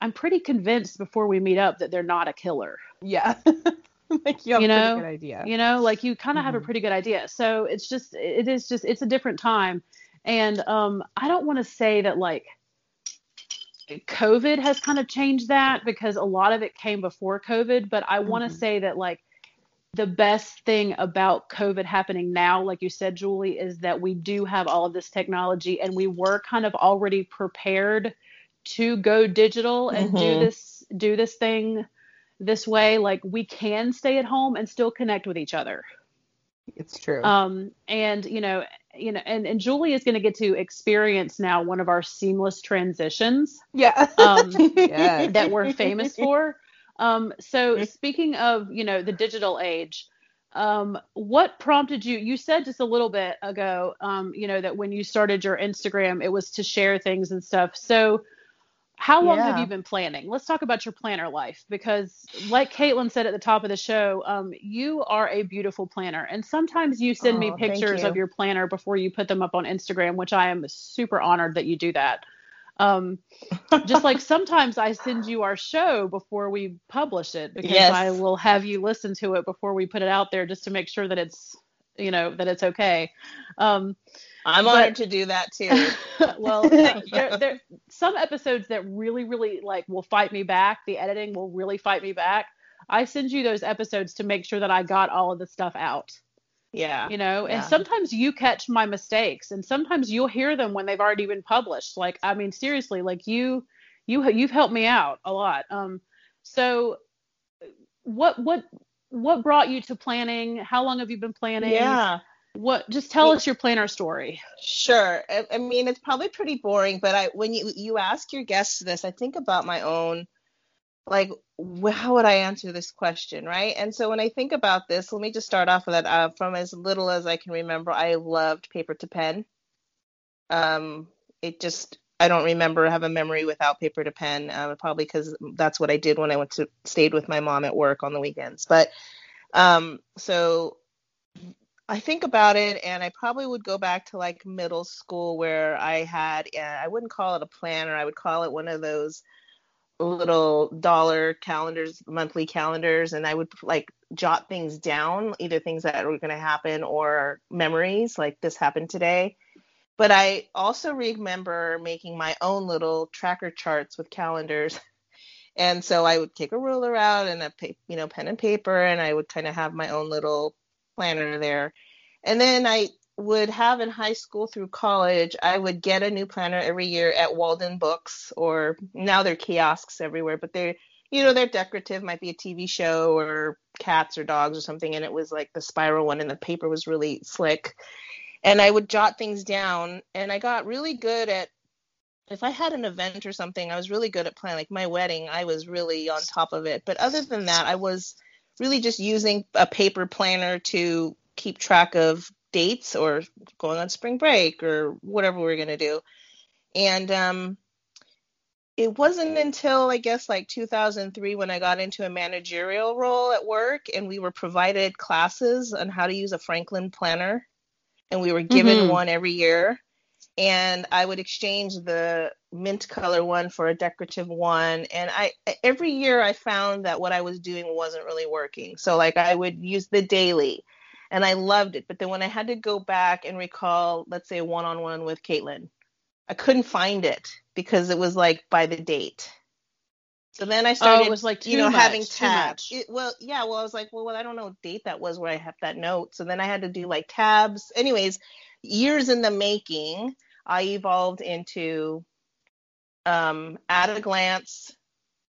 I'm pretty convinced before we meet up that they're not a killer. yeah. [LAUGHS] like you have You a pretty know, good idea. you know like you kind of have a Mhm. pretty good idea so it's just it is just it's a different time and um i don't want to say that like covid has kind of changed that because a lot of it came before covid but i want to Mhm. say that like the best thing about covid happening now like you said julie is that we do have all of this technology and we were kind of already prepared to go digital and do Mhm. this do this thing this way like we can stay at home and still connect with each other It's true. um and you know you know and, and julie is going to get to experience now one of our seamless transitions yeah. um, [LAUGHS] Yes. that we're famous for um so [LAUGHS] speaking of you know the digital age um what prompted you you said just a little bit ago um you know that when you started your instagram it was to share things and stuff so how long have you been planning? Let's talk about your planner life because, like Caitlin said at the top of the show, um, you are a beautiful planner. And sometimes you send me Oh, thank pictures of your planner before you put them up on Instagram, which I am super honored that you do that. Um, just like [LAUGHS] sometimes I send you our show before we publish it because Yes. I will have you listen to it before we put it out there just to make sure that it's, you know, that it's okay. Um, I'm But- honored to do that too. [LAUGHS] well, [LAUGHS] there, there some episodes that really, really like will fight me back. The editing will really fight me back. I send you those episodes to make sure that I got all of the stuff out. Yeah. You know, and sometimes you catch my mistakes, and sometimes you'll hear them when they've already been published. Like, I mean, seriously, like you, you, you've helped me out a lot. Um, so what, what, what brought you to planning? How long have you been planning? Yeah. What? Just tell us your planner story. Sure. I, I mean, it's probably pretty boring, but I when you you ask your guests this, I think about my own like how would I answer this question, right? And so when I think about this, let me just start off with that. Uh, from as little as I can remember, I loved paper to pen. Um, it just I don't remember have a memory without paper to pen. Uh, probably because that's what I did when I went to stayed with my mom at work on the weekends. But um, so I think about it, and I probably would go back to like middle school where I had, uh, I wouldn't call it a planner, I would call it one of those little dollar calendars, monthly calendars, and I would like jot things down, either things that were going to happen or memories, like this happened today. But I also remember making my own little tracker charts with calendars. [LAUGHS] And so I would take a ruler out and a you know pen and paper, and I would kind of have my own little planner there. And then I would have in high school through college, I would get a new planner every year at Walden Books, or now they're kiosks everywhere, but they're, you know, they're decorative, might be a TV show or cats or dogs or something. And it was like the spiral one, and the paper was really slick. And I would jot things down, and I got really good at if I had an event or something, I was really good at planning. Like my wedding, I was really on top of it. But other than that, I was really just using a paper planner to keep track of dates or going on spring break or whatever we are going to do. And um, it wasn't until I guess like 2003 when I got into a managerial role at work and we were provided classes on how to use a Franklin planner and we were given mm-hmm. one every year and I would exchange the mint color one for a decorative one and I every year I found that what I was doing wasn't really working. So like I would use the daily and I loved it but then when I had to go back and recall let's say one-on-one with Caitlin I couldn't find it because it was like by the date. So then I started, oh, it was like you know, much, having tabs. It, well, yeah, well, I was like, well, well, I don't know what date that was where I have that note. So then I had to do like tabs. Anyways, years in the making, I evolved into um, at a glance.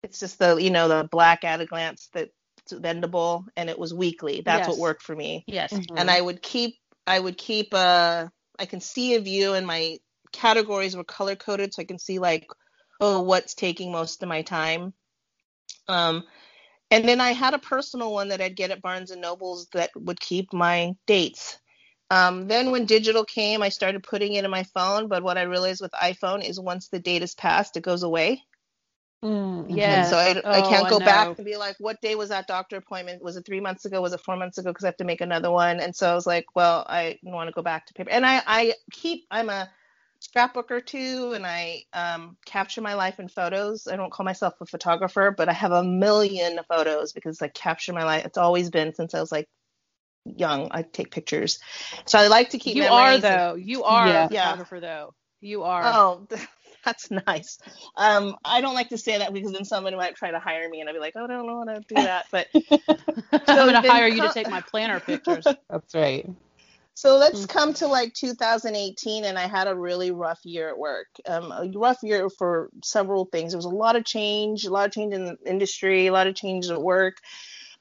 It's just the, you know, the black at a glance that's bendable, and it was weekly. That's yes. what worked for me. Yes. Mm-hmm. And I would keep, I would keep a, uh, I can see a view and my categories were color coded so I can see like oh what's taking most of my time. Um, and then I had a personal one that I'd get at Barnes and Nobles that would keep my dates. Um, then when digital came, I started putting it in my phone. But what I realized with iPhone is once the date is passed, it goes away. Mm, yeah. So I, oh, I can't go I back and be like, what day was that doctor appointment? Was it three months ago? Was it four months ago? Because I have to make another one. And so I was like, well, I want to go back to paper. And I, I keep, I'm a scrapbooker too, and I um, capture my life in photos. I don't call myself a photographer, but I have a million photos because I capture my life. It's always been since I was like young. I take pictures, so I like to keep. You are though. You are yeah. a photographer though. You are. Oh, [LAUGHS] that's nice. Um, I don't like to say that because then someone might try to hire me, and I'd be like, oh, I don't know how to do [LAUGHS] that. But so I'm going to hire you to take my planner pictures. [LAUGHS] That's right. So let's come to like 2018, and I had a really rough year at work. Um, a rough year for several things. There was a lot of change, a lot of change in the industry, a lot of change at work.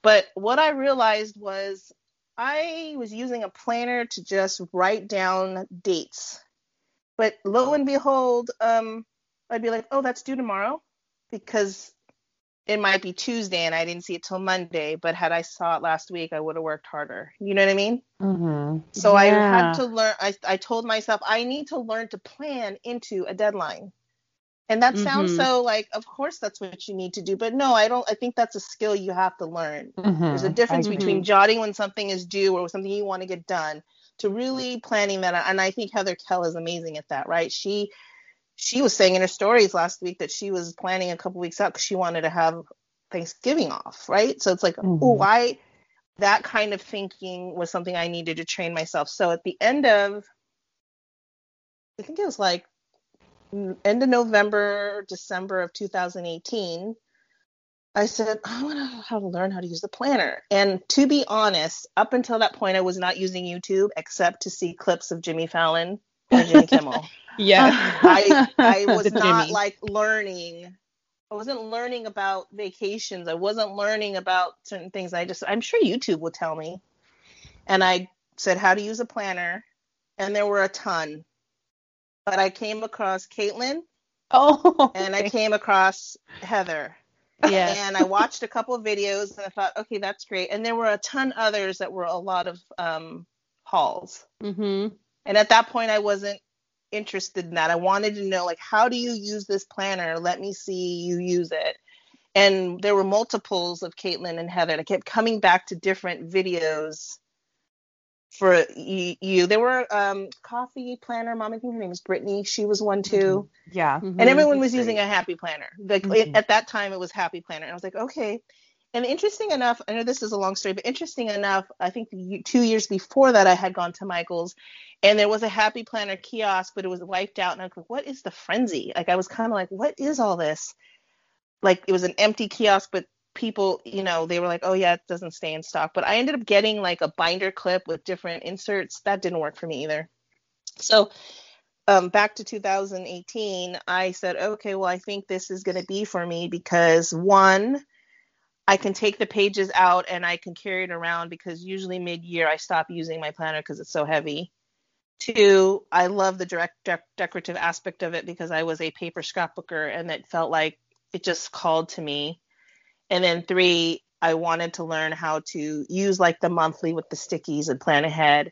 But what I realized was I was using a planner to just write down dates. But lo and behold, um, I'd be like, oh, that's due tomorrow because it might be Tuesday and I didn't see it till Monday, but had I saw it last week, I would have worked harder. You know what I mean? Mm-hmm. So yeah. I had to learn. I, I told myself I need to learn to plan into a deadline. And that sounds mm-hmm. so like, of course, that's what you need to do. But no, I don't. I think that's a skill you have to learn. Mm-hmm. There's a difference between jotting when something is due or something you want to get done to really planning that. And I think Heather Kell is amazing at that, right? She she was saying in her stories last week that she was planning a couple weeks out because she wanted to have Thanksgiving off, right? So it's like, mm-hmm. oh, why that kind of thinking was something I needed to train myself. So at the end of, I think it was like Mm, end of November, December of 2018, I said, I want to how to learn how to use the planner. And to be honest, up until that point, I was not using YouTube except to see clips of Jimmy Fallon or Jimmy [LAUGHS] Kimmel. Yeah. Um, I I [LAUGHS] was not Jimmy. like learning. I wasn't learning about vacations. I wasn't learning about certain things. I just I'm sure YouTube will tell me. And I said how to use a planner, and there were a ton. But I came across Caitlin. Oh. [LAUGHS] And I came across Heather. Yeah. And I watched a couple of videos and I thought, okay, that's great. And there were a ton others that were a lot of um, hauls. Mm-hmm. And at that point, I wasn't interested in that. I wanted to know like how do you use this planner? Let me see you use it. And there were multiples of Caitlin and Heather. And I kept coming back to different videos for you. There were um, coffee planner mom. I think her name was Brittany. She was one too. Mm-hmm. Yeah. Mm-hmm. And everyone was using a happy planner. Like mm-hmm. at that time, it was happy planner. And I was like, okay. And interesting enough, I know this is a long story, but interesting enough, I think two years before that, I had gone to Michael's and there was a happy planner kiosk but it was wiped out and i was like what is the frenzy like i was kind of like what is all this like it was an empty kiosk but people you know they were like oh yeah it doesn't stay in stock but i ended up getting like a binder clip with different inserts that didn't work for me either so um, back to 2018 i said okay well i think this is going to be for me because one I can take the pages out and I can carry it around because usually mid year I stop using my planner because it's so heavy. Two, I love the direct de- decorative aspect of it because I was a paper scrapbooker and it felt like it just called to me. And then three, I wanted to learn how to use like the monthly with the stickies and plan ahead.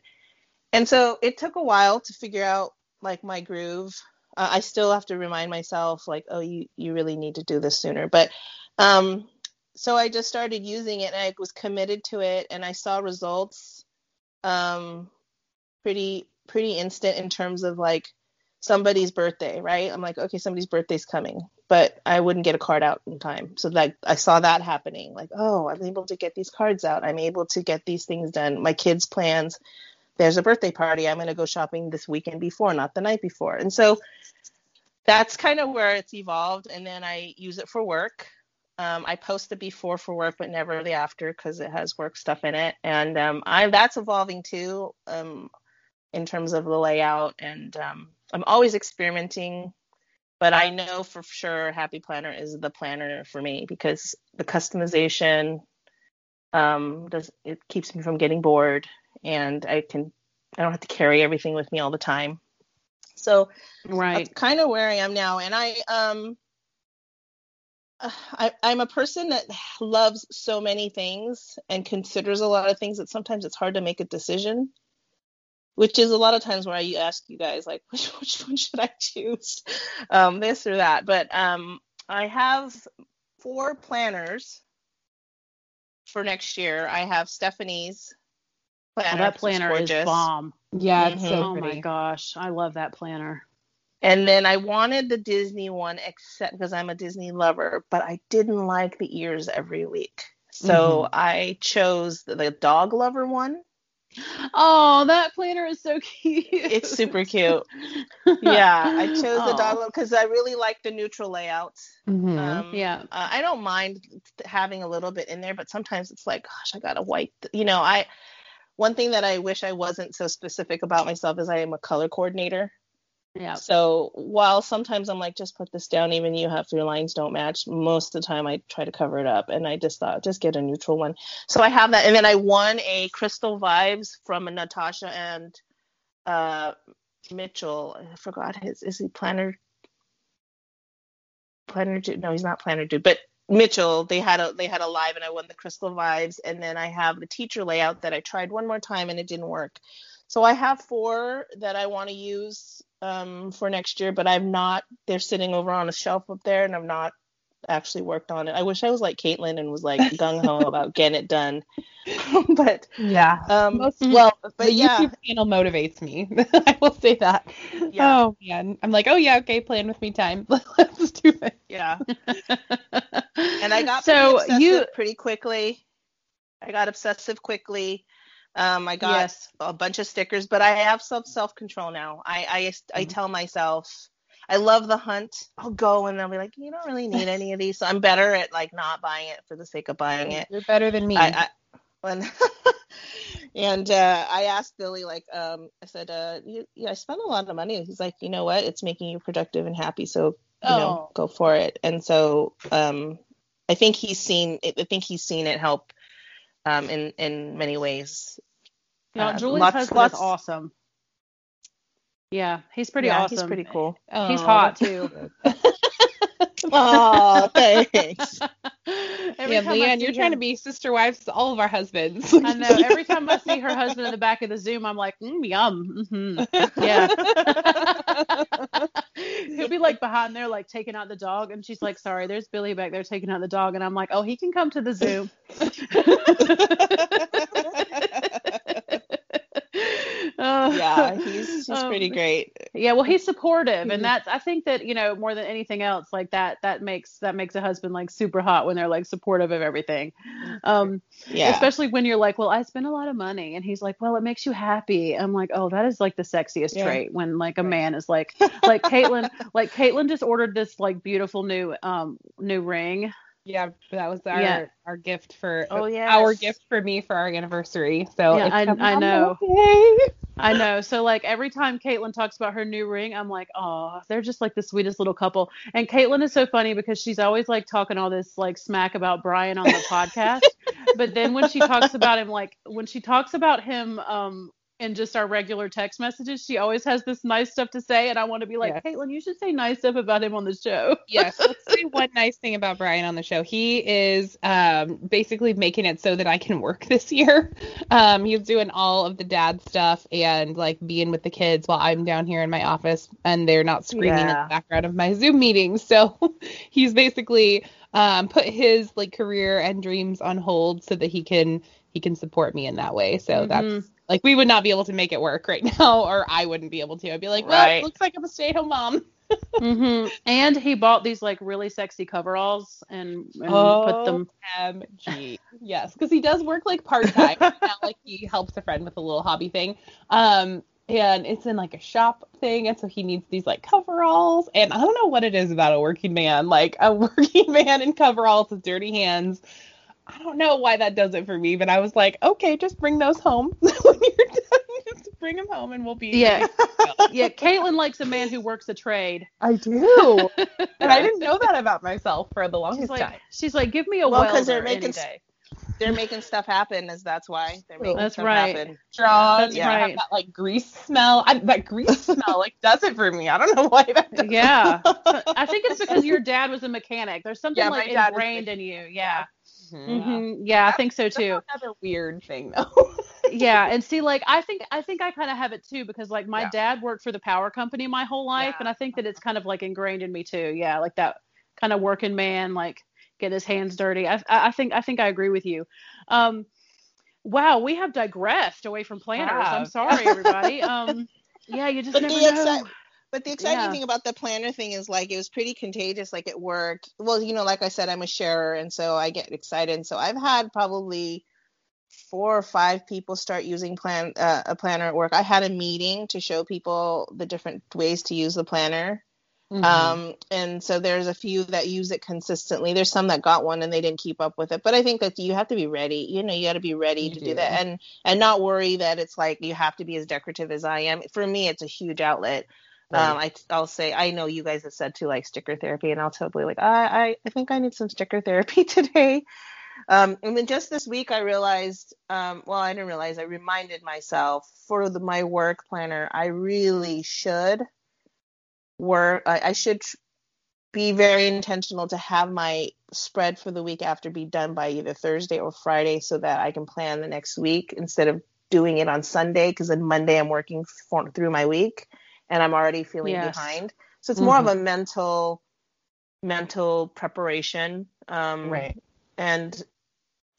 And so it took a while to figure out like my groove. uh, I still have to remind myself like, oh, you you really need to do this sooner. But um, so I just started using it and I was committed to it and I saw results um, pretty pretty instant in terms of like somebody's birthday, right? I'm like, okay, somebody's birthday's coming, but I wouldn't get a card out in time. So like I saw that happening. Like, oh, I'm able to get these cards out. I'm able to get these things done. My kids' plans. There's a birthday party. I'm going to go shopping this weekend before, not the night before. And so that's kind of where it's evolved. And then I use it for work. Um, I post the before for work, but never the after because it has work stuff in it. And um, I that's evolving too um, in terms of the layout. And um, I'm always experimenting, but I know for sure Happy Planner is the planner for me because the customization um, does it keeps me from getting bored, and I can I don't have to carry everything with me all the time. So Right. that's kind of where I am now. And I um I, I'm a person that loves so many things and considers a lot of things that sometimes it's hard to make a decision, which is a lot of times where I ask you guys like, [LAUGHS] which, which one should I choose, um, this or that. But um, I have four planners for next year. I have Stephanie's planner. Oh, that which is planner is bomb. Yeah, it's Mhm. so oh my gosh, I love that planner. And then I wanted the Disney one, except because I'm a Disney lover, but I didn't like the ears every week. So I chose the, the dog lover one. Oh, that planner is so [LAUGHS] cute. It's super cute. [LAUGHS] Yeah, I chose the dog lover because I really like the neutral layouts. Mhm. Um, Yeah. uh, I don't mind having a little bit in there, but sometimes it's like, gosh, I gotta wipe. th- You know, I one thing that I wish I wasn't so specific about myself is I am a color coordinator. Yeah. So while sometimes I'm like, just put this down, even you have your lines don't match. Most of the time, I try to cover it up, and I just thought, just get a neutral one. So I have that, and then I won a Crystal Vibes from Natasha and uh, Mitchell. I forgot his. Is he Planner? Planner dude? No, he's not Planner dude, but Mitchell. They had a they had a live, and I won the Crystal Vibes, and then I have the teacher layout that I tried one more time, and it didn't work. So I have four that I want to use um, for next year, but I've not. They're sitting over on a shelf up there, and I've not actually worked on it. I wish I was like Caitlin and was like [LAUGHS] gung ho about getting it done. [LAUGHS] but Yeah. um, Most, well, but the yeah. YouTube channel motivates me. [LAUGHS] I will say that. Yeah. Oh man, I'm like, oh yeah, okay, plan with me time. Let's do it. yeah, and I got so obsessive you pretty quickly. I got obsessive quickly. Um, I got yes. a bunch of stickers, but I have some self control now. I I, I Mhm. tell myself I love the hunt. I'll go and I'll be like, you don't really need any of these. So I'm better at like not buying it for the sake of buying it. You're better than me. I, I when [LAUGHS] and uh, I asked Billy like um I said uh you, yeah I spent a lot of money. He's like, you know what? It's making you productive and happy, so you know Oh. go for it. And so um I think he's seen it, I think he's seen it help um in in many ways. No, Uh, Julie's lots- husband lots- is awesome. Yeah, he's pretty yeah, awesome. He's pretty cool. He's Oh, hot too. Oh, [LAUGHS] thanks. [LAUGHS] Every yeah, I Leanne, see you're trying to be sister wives to all of our husbands. I know. Every time I see her husband in the back of the Zoom, I'm like, mm, yum. hmm Yeah. [LAUGHS] He'll be like behind there, like taking out the dog, and she's like, "Sorry, there's Billy back there taking out the dog," and I'm like, "Oh, he can come to the Zoom." Uh, yeah, he's he's um, pretty great. Yeah, well, he's supportive, and that's I think that you know more than anything else, like that that makes that makes a husband like super hot when they're like supportive of everything. Um, Yeah. especially when you're like, well, I spend a lot of money, and he's like, well, it makes you happy. I'm like, oh, that is like the sexiest Yeah. trait when like a Right. man is like, [LAUGHS] like Caitlin, like Caitlin just ordered this like beautiful new um new ring. Yeah, that was our Yeah. our gift for Oh, yeah our gift for me for our anniversary. So Yeah, I- I know. I know. So like every time Caitlin talks about her new ring, I'm like, oh, they're just like the sweetest little couple. And Caitlin is so funny because she's always like talking all this like smack about Brian on the [LAUGHS] podcast. but then when she talks about him, like when she talks about him, um, in just our regular text messages, she always has this nice stuff to say, and I want to be like, Yeah. Caitlin, you should say nice stuff about him on the show. [LAUGHS] yes, let's say one nice thing about Brian on the show. He is um, basically making it so that I can work [LAUGHS] this year. Um, he's doing all of the dad stuff and like being with the kids while I'm down here in my office and they're not screaming in the background of my Zoom meetings. So [LAUGHS] he's basically um, put his like career and dreams on hold so that he can he can support me in that way. So Mhm. that's like we would not be able to make it work right [LAUGHS] now, or I wouldn't be able to. I'd be like, well, Right. looks like I'm a stay-at-home mom. [LAUGHS] hmm And he bought these like really sexy coveralls and, and Oh. put them. OMG. Yes, because he does work like part time. [LAUGHS] now, like he helps a friend with a little hobby thing. Um, and it's in like a shop thing, and so he needs these like coveralls. And I don't know what it is about a working man, like a working man in coveralls with dirty hands. I don't know why that does it for me, but I was like, okay, just bring those home [LAUGHS] when you're done. Just bring them home, and we'll be. Yeah. [LAUGHS] Yeah, Caitlin likes a man who works a trade. I do, [LAUGHS] and I didn't know that about myself for the She's longest like, time. she's like, give me a Well, 'cause welder they're any making s- They're making stuff happen, as that's why they're making That's stuff right. happen. strong. That's you know, have right. that like grease smell. I, that grease smell like does it for me. I don't know why that does. Yeah, I think it's because your dad was a mechanic. There's something Yeah, like dad was ingrained in you. Yeah. Mhm. hmm Yeah, I think so That's too. another weird thing though. Yeah, [LAUGHS] and see, like I think I think I kind of have it too because like my Yeah. dad worked for the power company my whole life, Yeah. and I think that it's kind of like ingrained in me too. Yeah, like that kind of working man, like get his hands dirty. I I think I think I agree with you. Um, wow, we have digressed away from planners. Wow. I'm sorry, everybody. Um, [LAUGHS] yeah, you just But never know. But the exciting Yeah. thing about the planner thing is like it was pretty contagious. Like it worked. Well, you know, like I said, I'm a sharer, and so I get excited. And so I've had probably four or five people start using plan uh, a planner at work. I had a meeting to show people the different ways to use the planner. Mm-hmm. Um, and so there's a few that use it consistently. There's some that got one and they didn't keep up with it. But I think that you have to be ready. You know, you got to be ready You to do. do that and and not worry that it's like you have to be as decorative as I am. For me, it's a huge outlet. Um, I I'll say I know you guys have said to like sticker therapy, and I'll totally like I I, I think I need some sticker therapy [LAUGHS] today. Um, and then just this week, I realized, um, well, I didn't realize, I reminded myself for the, my work planner, I really should work, I, I should be very intentional to have my spread for the week after be done by either Thursday or Friday so that I can plan the next week instead of doing it on Sunday because then Monday I'm working for, through my week and I'm already feeling Yes. behind. So it's more of a mental mental preparation. Um, right. and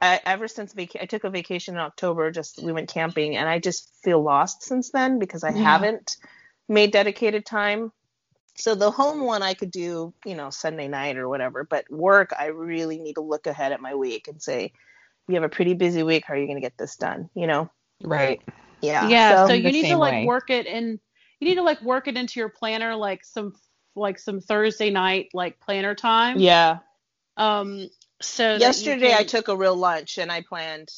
I, ever since vac- I took a vacation in October, just we went camping, and I just feel lost since then because I Yeah. haven't made dedicated time. So the home one I could do, you know, Sunday night or whatever, but work I really need to look ahead at my week and say, you have a pretty busy week. How are you going to get this done? You know? Right. Yeah. yeah so, so you need to like way. work it in you need to like work it into your planner like some like some thursday night like planner time Yeah. um so Yesterday I took a real lunch and I planned.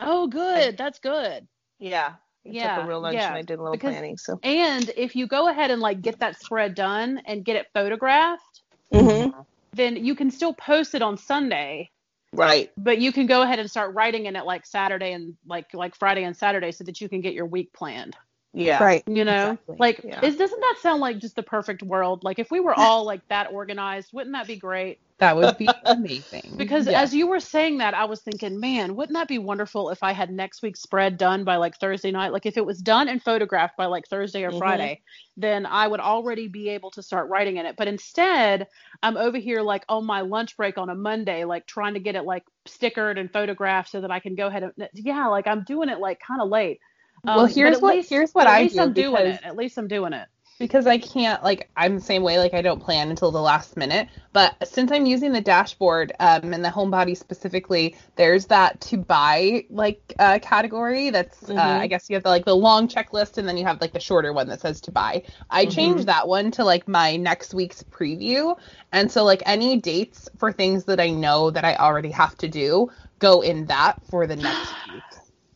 oh good that's good Yeah. I Yeah, took a real lunch yeah, and I did a little because- planning. So. and if you go ahead and like get that spread done and get it photographed hmm then you can still post it on sunday Right. but you can go ahead and start writing in it like saturday and like like friday and saturday so that you can get your week planned Yeah. Right. you know Exactly. like Yeah. is doesn't that sound like just the perfect world like if we were all like that organized wouldn't that be great That would be amazing. because Yeah. as you were saying that i was thinking man wouldn't that be wonderful if i had next week's spread done by like thursday night like if it was done and photographed by like thursday or Mhm. friday then i would already be able to start writing in it but instead i'm over here like on my lunch break on a monday like trying to get it like stickered and photographed so that i can go ahead and yeah like i'm doing it like kind of late Um, but here's what- least- here's what I least do i'm doing because- it at least i'm doing it. because I can't like I'm the same way like I don't plan until the last minute. But since I'm using the dashboard um and the homebody specifically there's that to buy like uh category that's uh, Mhm. I guess you have the like the long checklist and then you have like the shorter one that says to buy. I Mhm. changed that one to like my next week's preview. And so like any dates for things that I know that I already have to do go in that for the next [GASPS] week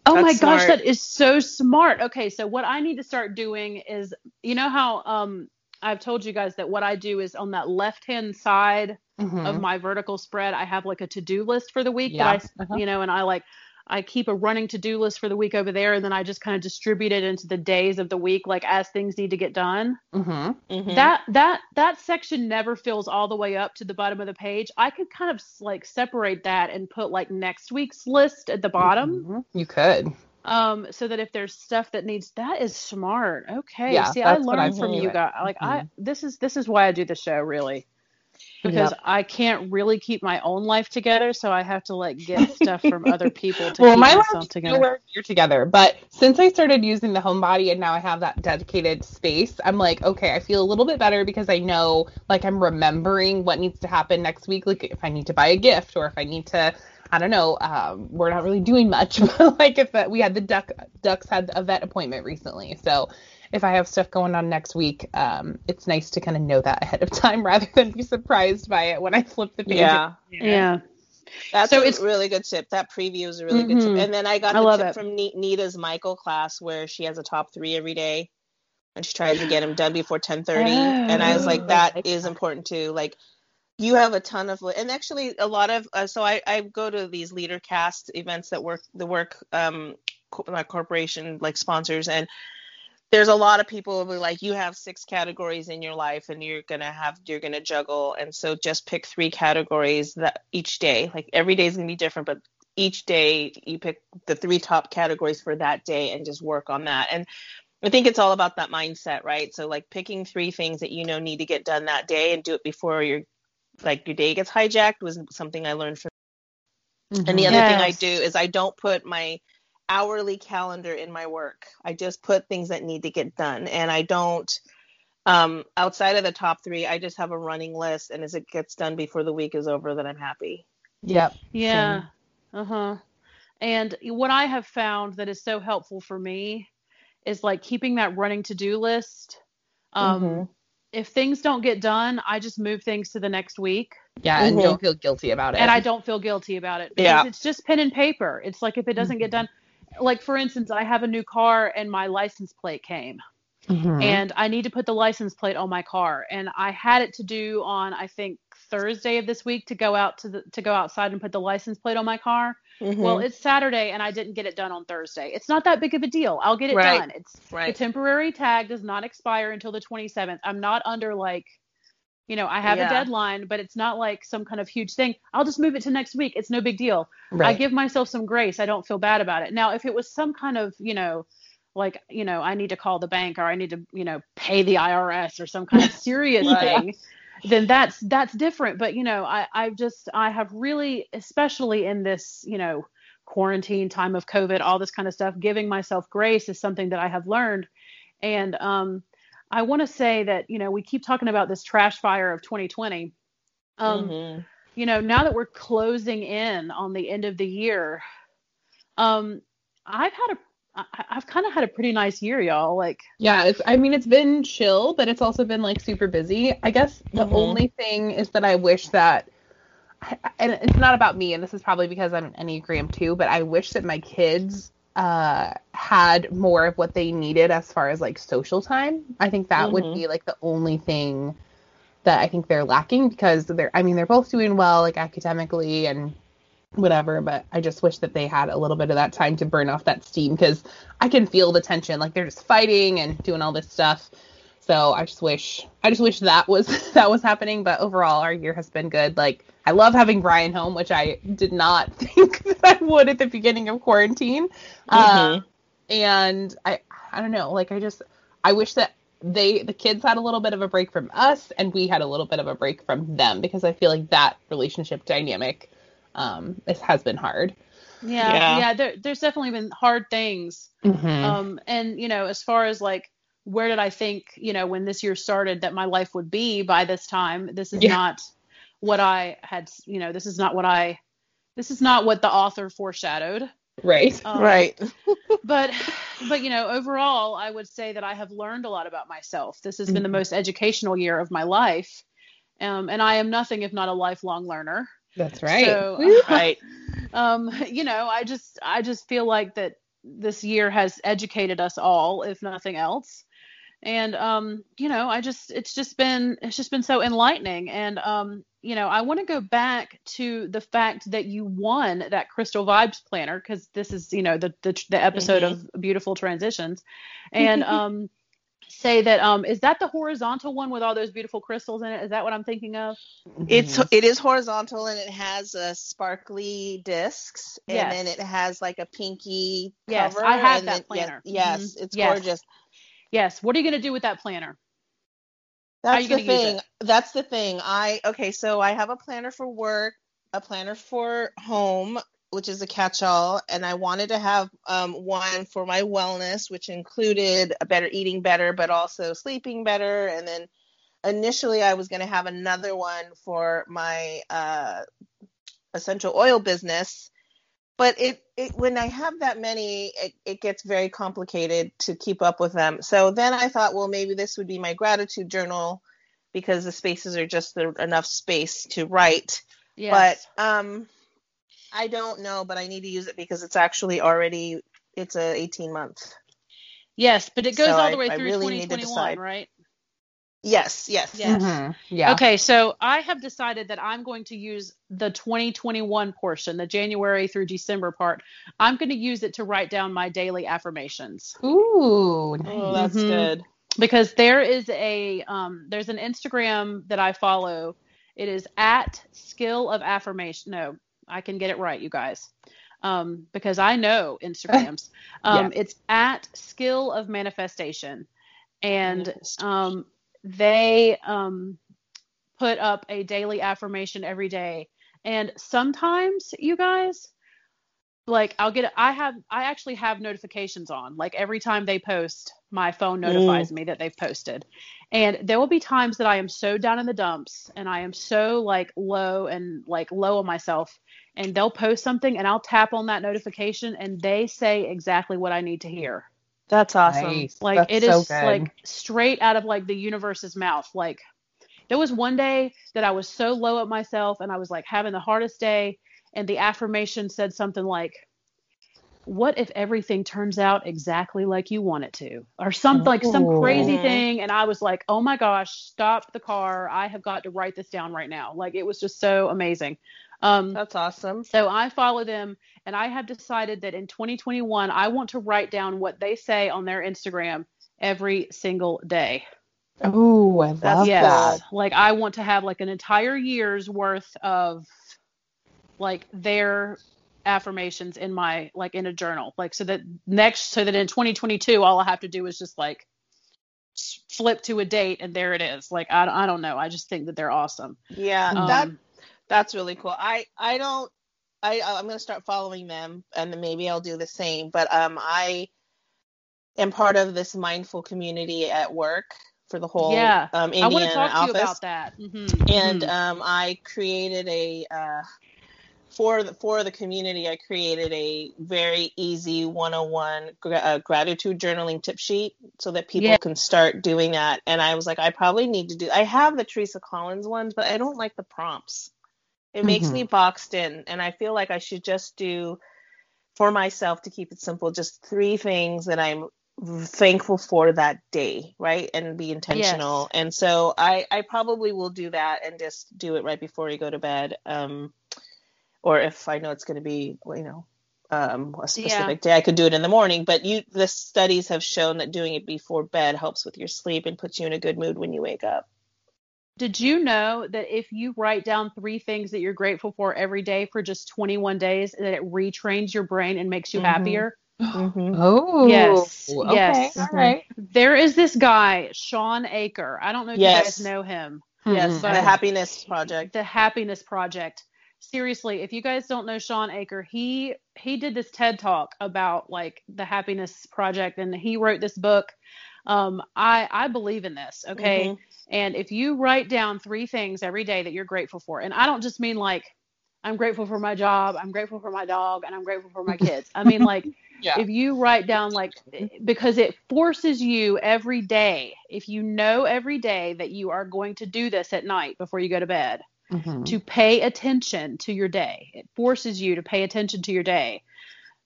Oh my That's gosh, that is so smart. Okay, so what I need to start doing is, you know how um I've told you guys that what I do is on that left hand side Mhm. of my vertical spread, I have like a to do list for the week Yeah, that I, uh-huh. you know, and I like I keep a running to do list for the week over there, and then I just kind of distribute it into the days of the week, like as things need to get done. Mm-hmm. Mhm. That that that section never fills all the way up to the bottom of the page. I could kind of like separate that and put like next week's list at the bottom, Mhm. You could. um, so that if there's stuff that needs, that is smart. Okay, Yeah, see, I that's what learned I'm from you guys. Like I, this is this is why I do the show really because Yep. I can't really keep my own life together, so I have to like get [LAUGHS] stuff from other people to well, keep my life myself together. nowhere near together. But since I started using the homebody and now I have that dedicated space, I'm like, okay, I feel a little bit better because I know, like, I'm remembering what needs to happen next week. Like, if I need to buy a gift or if I need to, I don't know. Um, we're not really doing much, [LAUGHS] but like, if uh, we had the duck, ducks had a vet appointment recently, so. If I have stuff going on next week, um, it's nice to kind of know that ahead of time [LAUGHS] rather than be surprised by it when I flip the page. yeah. Yeah. That's So a it's- really good tip. That preview is a really good Mhm. tip. And then I got I the love tip it. from Nita's Michael class where she has a top three every day, and she tries to get them done before ten thirty. and I was Oh, like, I that like is that. important too. Like, you have a ton of, and actually a lot of. Uh, so I I go to these Leadercast events that work the work um my corporation like sponsors and. There's a lot of people who are like you have six categories in your life and you're gonna have you're gonna juggle. And so just pick three categories that each day like every day is gonna be different but each day you pick the three top categories for that day and just work on that. And i think it's all about that mindset right? So like picking three things that you know need to get done that day and do it before your like your day gets hijacked was something i learned from. And the other thing i do is i don't put my hourly calendar in my work i just put things that need to get done and i don't um outside of the top three i just have a running list and as it gets done before the week is over then i'm happy Yep. Yeah. Uh huh. And what I have found that is so helpful for me is like keeping that running to do list. Um, Mhm. If things don't get done, I just move things to the next week Yeah, and Mhm. don't feel guilty about it. and I don't feel guilty about it because Yeah. it's just pen and paper. It's like if it doesn't get done, like for instance, I have a new car and my license plate came Mhm. and I need to put the license plate on my car. And I had it to do on I think Thursday of this week to go out to the to go outside and put the license plate on my car. Well, Mhm. it's Saturday and I didn't get it done on Thursday. It's not that big of a deal. I'll get it Right. done. It's right. the temporary tag does not expire until the 27th. I'm not under like you know, I have Yeah. a deadline, but it's not like some kind of huge thing. I'll just move it to next week. It's no big deal. I give myself some grace. I don't feel bad about it. Now, if it was some kind of, you know, like, you know, I need to call the bank or I need to, you know, pay the IRS or some kind of [LAUGHS] serious Right. thing, then that's that's different. But, you know, I I just I have really especially in this, you know, quarantine time of COVID, all this kind of stuff, giving myself grace is something that I have learned. And um I want to say that, you know, we keep talking about this trash fire of 2020. Um Mhm. you know, now that we're closing in on the end of the year, um, I've had a, I- I've kind of had a pretty nice year, y'all. Like, Yeah, it's I mean it's been chill, but it's also been like super busy. I guess the Mhm. only thing is that I wish that and it's not about me and this is probably because I'm an Enneagram too, but I wish that my kids uh had more of what they needed as far as like social time. I think that would Mhm. be like the only thing that I think they're lacking because they're I mean they're both doing well like academically and whatever, but I just wish that they had a little bit of that time to burn off that steam because I can feel the tension. Like they're just fighting and doing all this stuff. So I just wish I just wish that was [LAUGHS] that was happening. But overall our year has been good. Like I love having Brian home, which I did not [LAUGHS] think that I would at the beginning of quarantine. Uh, Mhm. and I I don't know, like I just I wish that they the kids had a little bit of a break from us and we had a little bit of a break from them because I feel like that relationship dynamic um is, has been hard. yeah, Yeah. yeah, there, there's definitely been hard things. Mm-hmm. Um, and you know, as far as like, where did I think, you know, when this year started that my life would be by this time? This is Yeah. not what I had, you know, this is not what I, this is not what the author foreshadowed. right. Um, right [LAUGHS] but but you know overall i would say that i have learned a lot about myself this has been the Mhm. most educational year of my life um, and i am nothing if not a lifelong learner That's right. [LAUGHS] so right um, you know i just i just feel like that this year has educated us all if nothing else and um you know i just it's just been it's just been so enlightening and um you know i want to go back to the fact that you won that crystal vibes planner because this is you know the the, the episode Mhm. of beautiful transitions and [LAUGHS] um say that um is that the horizontal one with all those beautiful crystals in it is that what i'm thinking of It's Mhm. it is horizontal and it has a sparkly discs and Yes. then it has like a pinky Yes, cover. I have and that then- planner. yes, Mhm. it's Yes. gorgeous. Yes what are you going to do with that planner That's the thing. That's the thing. I okay, so I have a planner for work, a planner for home, which is a catch-all, and I wanted to have um, one for my wellness, which included a better eating better, but also sleeping better. And then initially, I was going to have another one for my uh, essential oil business. But it, it when I have that many, it, it gets very complicated to keep up with them. So then I thought, well, maybe this would be my gratitude journal because the spaces are just the, enough space to write. yes But um, I don't know, but I need to use it because it's actually already it's a 18 month. yes but it goes so all the way I through really need to 2021 right Yes, yes. Yes. Mhm. Yeah. Okay, so I have decided that I'm going to use the 2021 portion, the January through December part. I'm going to use it to write down my daily affirmations Ooh. Oh, Nice. that's Mhm. good. because there is a um, there's an Instagram that I follow. It is at skill of affirmation. No, I can get it right, you guys, um, because I know Instagrams. [LAUGHS] Um, It's at skill of manifestation, and Manifestation. um, they um, put up a daily affirmation every day. And sometimes, you guys, like I'll get I have I actually have notifications on. Like every time they post, my phone notifies me that they've posted. And there will be times that I am so down in the dumps and I am so like low and like low on myself and they'll post something and I'll tap on that notification and they say exactly what I need to hear. That's awesome. Nice. Like That's it is so good. like straight out of like the universe's mouth. Like there was one day that I was so low at myself and I was like having the hardest day and the affirmation said something like what if everything turns out exactly like you want it to or some like some crazy thing and I was like oh my gosh stop the car I have got to write this down right now like it was just so amazing um That's awesome. so I follow them and I have decided that in 2021 I want to write down what they say on their Instagram every single day. Ooh, I love yes. that. Like I want to have like an entire year's worth of like their affirmations in my like in a journal. Like so that next so that in 2022 all I have to do is just like flip to a date and there it is. Like I I don't know. I just think that they're awesome. Yeah, Um, that that's really cool. I I don't I I'm gonna start following them and then maybe I'll do the same. But um I am part of this mindful community at work for the whole yeah. um I want to talk to you office. about that. Mhm, and mhm. um, I created a uh, for the for the community. I created a very easy 101 gra- uh, gratitude journaling tip sheet so that people Yeah. can start doing that. And I was like, I probably need to do. I have the Teresa Collins ones, but I don't like the prompts. It makes Mhm. me boxed in, and I feel like I should just do for myself to keep it simple, just three things that I'm thankful for that day, right? And be intentional. And so I I probably will do that and just do it right before you go to bed. Um or if I know it's going to be, you know, um a specific day, I could do it in the morning, but you the studies have shown that doing it before bed helps with your sleep and puts you in a good mood when you wake up. Did you know that if you write down three things that you're grateful for every day for just 21 days, that it retrains your brain and makes you Mhm. happier? Mhm. Oh. Yes, Okay. yes. All right. There is this guy, Shawn Achor. I don't know if Yes. you guys know him. Yes, Mhm. the happiness project. The Happiness Project. Seriously, if you guys don't know Shawn Achor, he he did this TED talk about like the Happiness Project, and he wrote this book. Um, I I believe in this. Okay. Mhm. And if you write down three things every day that you're grateful for, and I don't just mean like I'm grateful for my job, I'm grateful for my dog, and I'm grateful for my kids. I mean like [LAUGHS] Yeah. if you write down like because it forces you every day, if you know every day that you are going to do this at night before you go to bed, Mhm. to pay attention to your day. It forces you to pay attention to your day,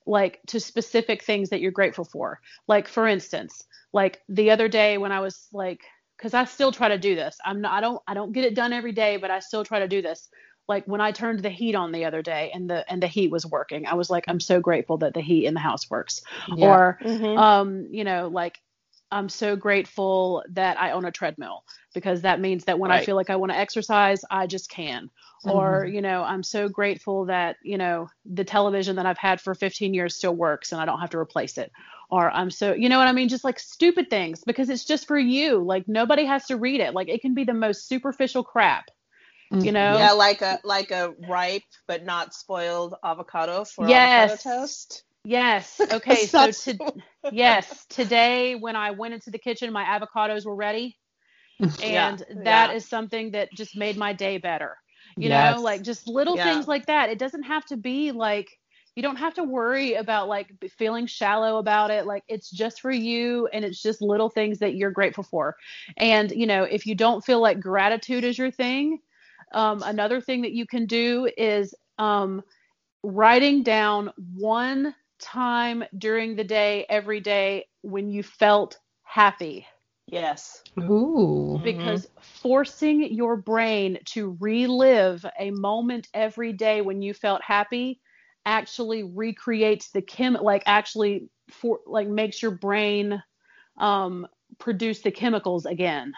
like to specific things that you're grateful for. Like, for instance, like the other day when I was like, because I still try to do this. I'm not. I don't. I don't get it done every day, but I still try to do this. Like when I turned the heat on the other day and the and the heat was working, I was like, I'm so grateful that the heat in the house works. Yeah. Or, Mhm. um, you know, like I'm so grateful that I own a treadmill because that means that when I feel like I want to exercise, I just can. Mm-hmm. Or, you know, I'm so grateful that, you know, the television that I've had for 15 years still works and I don't have to replace it. Or I'm so, you know what I mean? Just like stupid things because it's just for you. Like nobody has to read it. Like it can be the most superficial crap, you mm-hmm. know? Yeah, like a like a ripe but not spoiled avocado for Yes. avocado toast. Yes. [LAUGHS] Okay. so to, [LAUGHS] yes, today when I went into the kitchen, my avocados were ready. [LAUGHS] Yeah, And that is yeah. something that just made my day better. You Yes. know, like just little Yeah. things like that. It doesn't have to be like you don't have to worry about like feeling shallow about it. Like it's just for you and it's just little things that you're grateful for. And, you know, if you don't feel like gratitude is your thing, um, another thing that you can do is um, writing down one time during the day, every day, when you felt happy Yes. Ooh. because forcing your brain to relive a moment every day when you felt happy actually recreates the chem like actually for like makes your brain um produce the chemicals again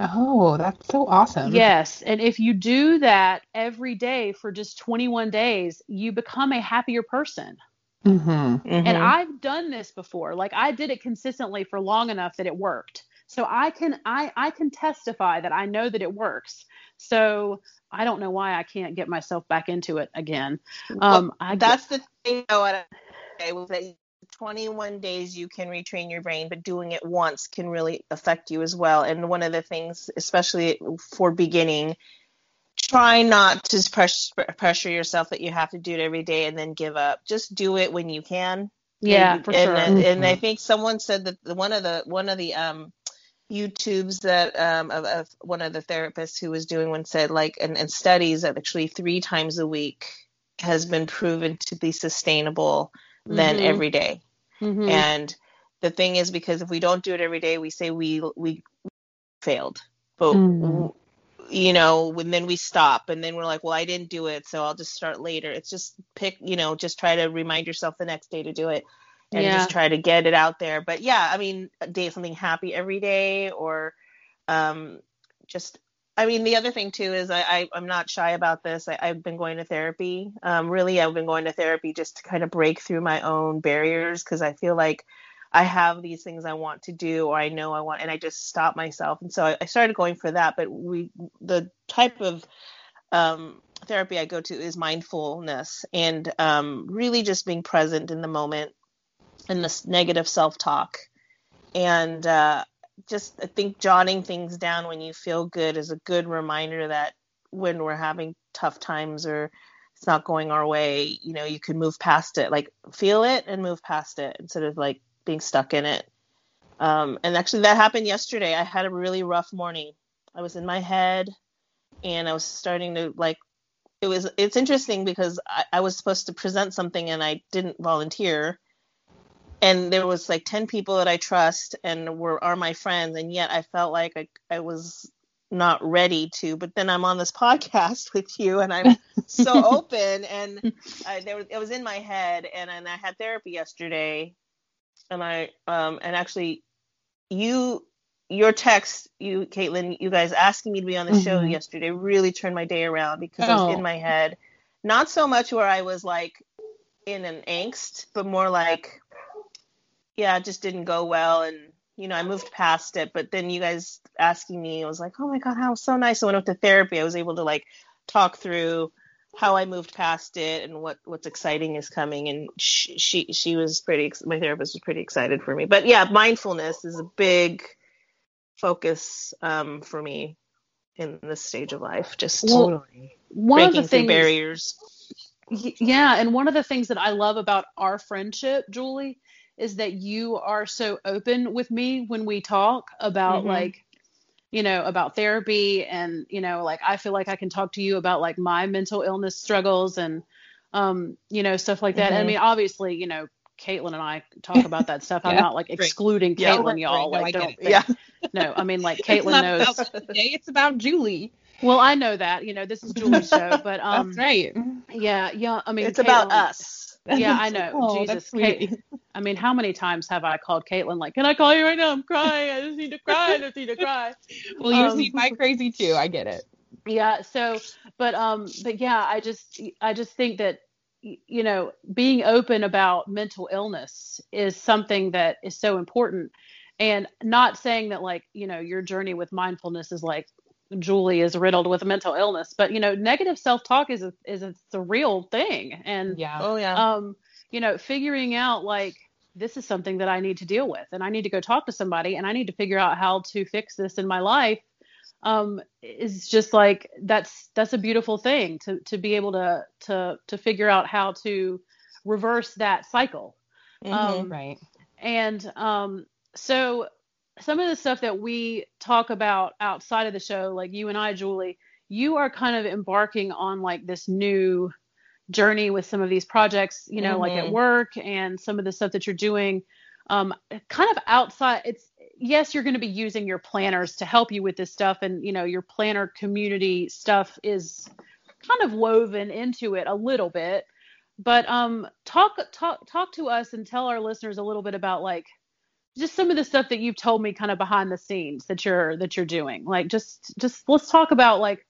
Oh, that's so awesome. yes and if you do that every day for just 21 days you become a happier person Mm-hmm. and Mhm. I've done this before. Like I did it consistently for long enough that it worked. So I can I I can testify that I know that it works. So I don't know why I can't get myself back into it again. Um I get- That's the thing though, what I say was that 21 days you can retrain your brain, but doing it once can really affect you as well. And one of the things, especially for beginning, try not to press, pressure yourself that you have to do it every day and then give up. Just do it when you can. yeah, and, for and, sure. And, and I Mhm. think someone said that one of the one of the um YouTubes that um of, of one of the therapists who was doing one said like and, and studies that actually three times a week has been proven to be sustainable than Mhm. every day. Mhm. And the thing is because if we don't do it every day, we say we we failed. But Mhm. You know, and then we stop and then we're like, well, I didn't do it, so I'll just start later. It's just pick, you know, just try to remind yourself the next day to do it and Yeah. just try to get it out there. But yeah, I mean, day something happy every day or um just I mean, the other thing too is I, I I'm not shy about this. I, I've been going to therapy. Um, really, I've been going to therapy just to kind of break through my own barriers because I feel like I have these things I want to do or I know I want, and I just stop myself. And so I, I started going for that. But we, the type of um, therapy I go to is mindfulness and um, really just being present in the moment and this negative self talk. And uh, just I think jotting things down when you feel good is a good reminder that when we're having tough times or it's not going our way, you know, you can move past it. Like feel it and move past it instead of like being stuck in it. Um, and actually, that happened yesterday. I had a really rough morning. I was in my head, and I was starting to like. It was. It's interesting because I, I was supposed to present something and I didn't volunteer, and there was like ten people that I trust and were are my friends, and yet I felt like I I was not ready to. But then I'm on this [LAUGHS] podcast with you, and I'm so [LAUGHS] open, and I, there was, it was in my head, and and I had therapy yesterday, and I um and actually you your text you Caitlin you guys asking me to be on the show Mhm. yesterday really turned my day around because I was Oh. in my head not so much where I was like in an angst but more like yeah it just didn't go well and you know I moved past it but then you guys asking me I was like oh my god how so nice I went up to therapy I was able to like talk through how I moved past it and what what's exciting is coming. And she she, she was pretty. My therapist was pretty excited for me. But yeah, mindfulness is a big focus um, for me in this stage of life. Just Well, One breaking of the through things barriers. Yeah, and one of the things that I love about our friendship, Julie, is that you are so open with me when we talk about Mhm. like, you know, about therapy and, you know, like I feel like I can talk to you about like my mental illness struggles and um, you know, stuff like that. I Mhm. mean, obviously, you know, Caitlin and I talk about that stuff. I'm not like excluding Yeah, Caitlin, right, y'all. right. No, like, I don't think, Yeah. no. I mean, like [LAUGHS] Caitlin knows. today, it's about Julie. Well, I know that. You know, this is Julie's show, but [LAUGHS] um, That's right. yeah, yeah. I mean, it's about us. Yeah, I know. Oh, Jesus. Kate. I mean, how many times have I called Caitlin like, "Can I call you right now? I'm crying. I just need to cry. I just need to cry." [LAUGHS] Well, you Um, see my crazy too. I get it. yeah so but um but yeah i just i just think that you know being open about mental illness is something that is so important and not saying that like you know your journey with mindfulness is like julie is riddled with a mental illness but you know negative self-talk is a, is a, it's a real thing and Yeah. Oh yeah. um you know figuring out like this is something that i need to deal with and i need to go talk to somebody and i need to figure out how to fix this in my life um is just like that's that's a beautiful thing to to be able to to to figure out how to reverse that cycle Mhm. um, Right. and um, so some of the stuff that we talk about outside of the show, like you and I, Julie, you are kind of embarking on like this new journey with some of these projects, you know, like at Mhm. work and some of the stuff that you're doing. Um, kind of outside, it's yes, you're going to be using your planners to help you with this stuff, and you know, your planner community stuff is kind of woven into it a little bit but um talk talk talk to us and tell our listeners a little bit about like just some of the stuff that you've told me kind of behind the scenes that you're that you're doing like just just let's talk about like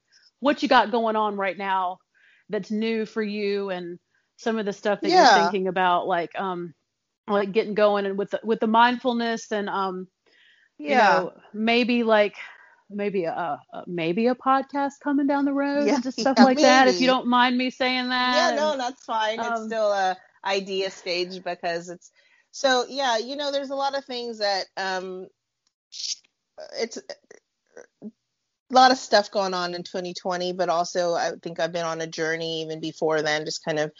what you got going on right now that's new for you and some of the stuff that Yeah. you're thinking about like um like getting going and with the, with the mindfulness and um you Yeah. know maybe like maybe a, a maybe a podcast coming down the road Yeah, and just [LAUGHS] stuff yeah, like that if you don't mind me saying that yeah and- no that's fine it's um, still a idea stage because it's so yeah you know there's a lot of things that um it's a lot of stuff going on in 2020 but also i think i've been on a journey even before then just kind of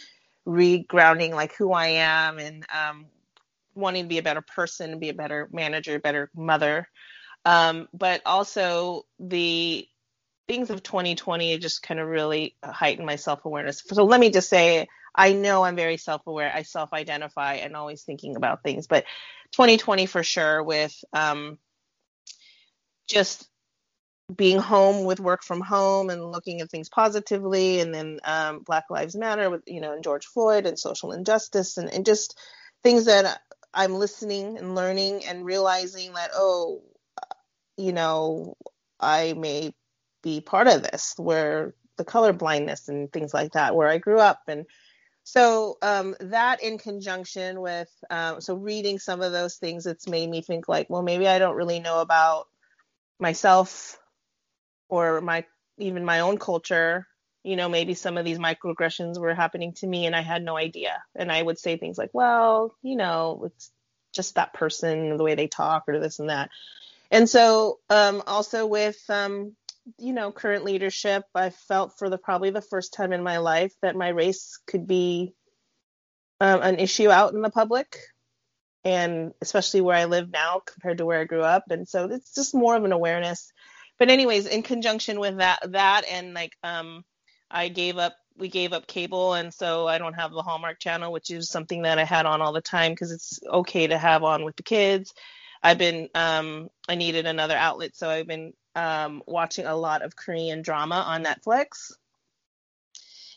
regrounding like who i am and um wanting to be a better person be a better manager better mother. Um but also the things of 2020 just kind of really heightened my self-awareness. So let me just say i know i'm very self-aware i self-identify and always thinking about things but 2020 for sure with um, just being home with work from home and looking at things positively and then um, black lives matter with you know and george floyd and social injustice and, and just things that i'm listening and learning and realizing that oh you know i may be part of this where the color blindness and things like that where i grew up. And so um, that in conjunction with um, so reading some of those things it's made me think like well maybe i don't really know about myself or my even my own culture. You know maybe some of these microaggressions were happening to me and i had no idea. And i would say things like well you know it's just that person the way they talk or this and that. And so um, also with um, you know current leadership i felt for the probably the first time in my life that my race could be um, an issue out in the public and especially where i live now compared to where i grew up. And so it's just more of an awareness. But anyways in conjunction with that that and like um i gave up we gave up cable. And so i don't have the hallmark channel which is something that i had on all the time because it's okay to have on with the kids. I've been um i needed another outlet. So i've been um watching a lot of korean drama on netflix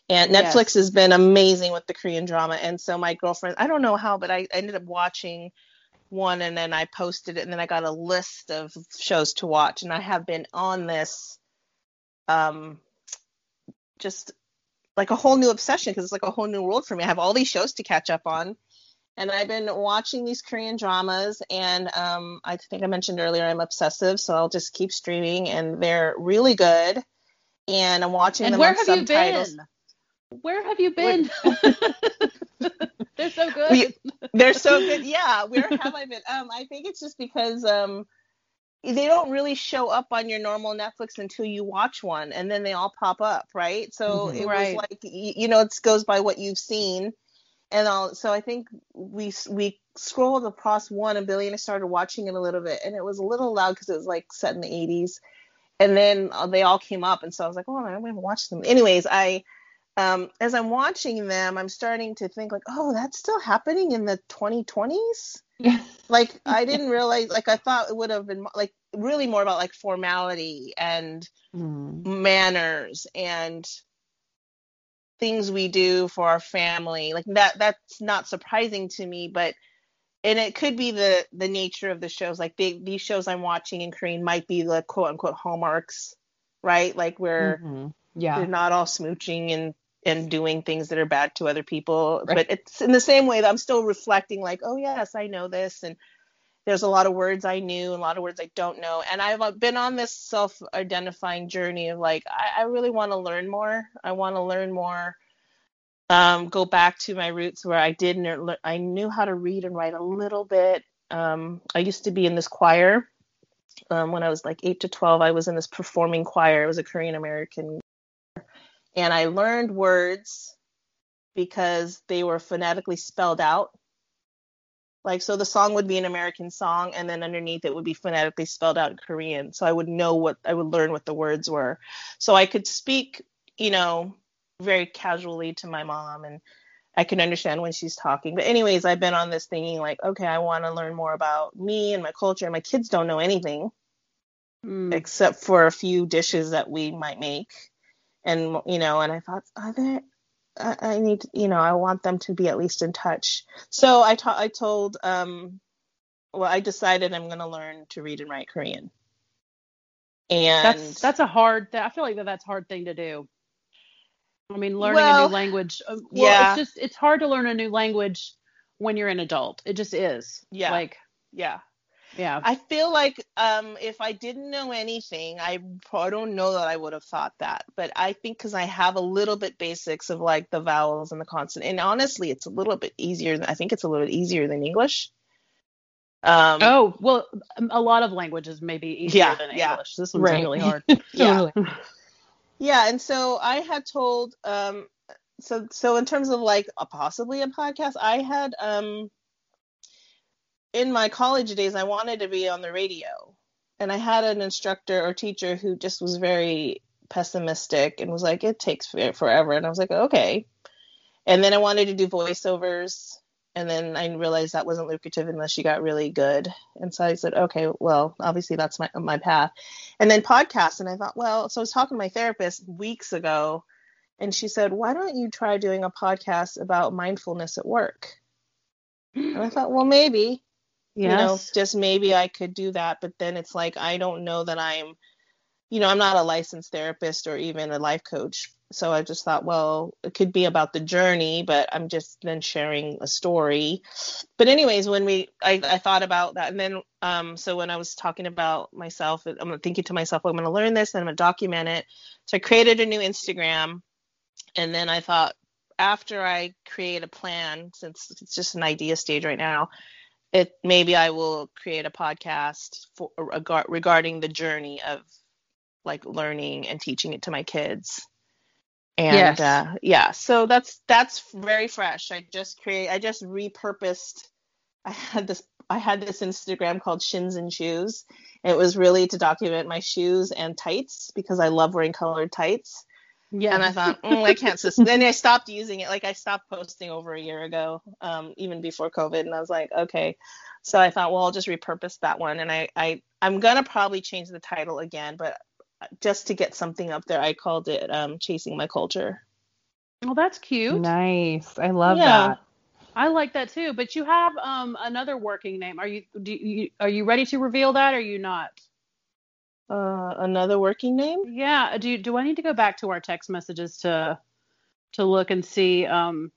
and Yes. netflix has been amazing with the korean drama and so my girlfriend i don't know how but i ended up watching one and then I posted it and then I got a list of shows to watch and I have been on this um just like a whole new obsession because it's like a whole new world for me. I have all these shows to catch up on and I've been watching these Korean dramas and um I think I mentioned earlier I'm obsessive so I'll just keep streaming and they're really good and I'm watching and them where have you been where have you been [LAUGHS] [LAUGHS] they're so good We- They're so [LAUGHS] good. Yeah, where have I been? Um, I think it's just because um, they don't really show up on your normal Netflix until you watch one, and then they all pop up, right? So Mhm. it Right. was like you know, it goes by what you've seen, and all. So I think we we scrolled across one a billion and started watching it a little bit, and it was a little loud because it was like set in the 80s, and then uh, they all came up, and so I was like, oh, I haven't watched them. Anyways, I um, as I'm watching them, I'm starting to think like, oh, that's still happening in the 2020s. [LAUGHS] like I didn't realize. Like I thought it would have been like really more about like formality and Mm. manners and things we do for our family. Like that. That's not surprising to me, but and it could be the the nature of the shows. Like they, these shows I'm watching in Korean might be the quote unquote hallmarks, right? Like where Mhm. Yeah. they're not all smooching and and doing things that are bad to other people Right. but it's in the same way that i'm still reflecting like oh yes i know this and there's a lot of words i knew and a lot of words i don't know. And i've uh, been on this self-identifying journey of like i, I really want to learn more. I want to learn more um, go back to my roots where i did ner- i knew how to read and write a little bit. Um, i used to be in this choir. Um, when i was like 8 to 12 i was in this performing choir. It was a korean american and I learned words because they were phonetically spelled out. Like so the song would be an American song and then underneath it would be phonetically spelled out in Korean. So I would know what I would learn what the words were. So I could speak, you know, very casually to my mom and I can understand when she's talking. But anyways, I've been on this thinking like, okay, I want to learn more about me and my culture. My kids don't know anything Mm. except for a few dishes that we might make and you know and i thought are there I, I need you know i want them to be at least in touch so i ta- i told um well i decided i'm going to learn to read and write korean and That's that's a hard. Th- I feel like that that's a hard thing to do. I mean, learning a new language. uh, Well, yeah. it's just it's hard to learn a new language when you're an adult. It just is. Yeah. Like yeah yeah. i feel like um if i didn't know anything i I don't know that i would have thought that but i think because i have a little bit basics of like the vowels and the consonant and honestly it's a little bit easier than i think it's a little bit easier than english um oh well, um, a lot of languages may be easier Yeah, than yeah. English. This one's Right. really [LAUGHS] hard. Yeah. Yeah, and so I had told um so so in terms of like a, possibly a podcast, I had um in my college days I wanted to be on the radio. And I had an instructor or teacher who just was very pessimistic and was like it takes forever. And I was like okay. And then I wanted to do voiceovers. And then I realized that wasn't lucrative unless you got really good. And so I said okay, well, obviously that's my my path. And then podcasts. And i thought well so i was talking to my therapist weeks ago. And she said why don't you try doing a podcast about mindfulness at work? And i thought well maybe you know just maybe i could do that but then it's like i don't know that i'm you know i'm not a licensed therapist or even a life coach. So i just thought well it could be about the journey but i'm just then sharing a story. But anyways when we i, I thought about that and then um so when i was talking about myself i'm thinking to myself well, i'm going to learn this and i'm going to document it. So i created a new instagram and then i thought after i create a plan since it's just an idea stage right now it maybe i will create a podcast for regar- regarding the journey of like learning and teaching it to my kids. And Yes. uh, yeah so that's that's very fresh. I just create i just repurposed [LAUGHS] i had this i had this instagram called shins and shoes. And it was really to document my shoes and tights because i love wearing colored tights Yeah. and I thought, mm, I can't. Sus-. then I stopped using it. Like I stopped posting over a year ago, um, even before COVID. And I was like, okay. So I thought, well, I'll just repurpose that one. And I, I, I'm gonna probably change the title again, but just to get something up there, I called it um, "Chasing My Culture." well, that's cute. Nice. I love Yeah. that. I like that too. But you have um another working name. Are you do you are you ready to reveal that? Or are you not? Uh, another working name? Yeah. Do do I need to go back to our text messages to to look and see um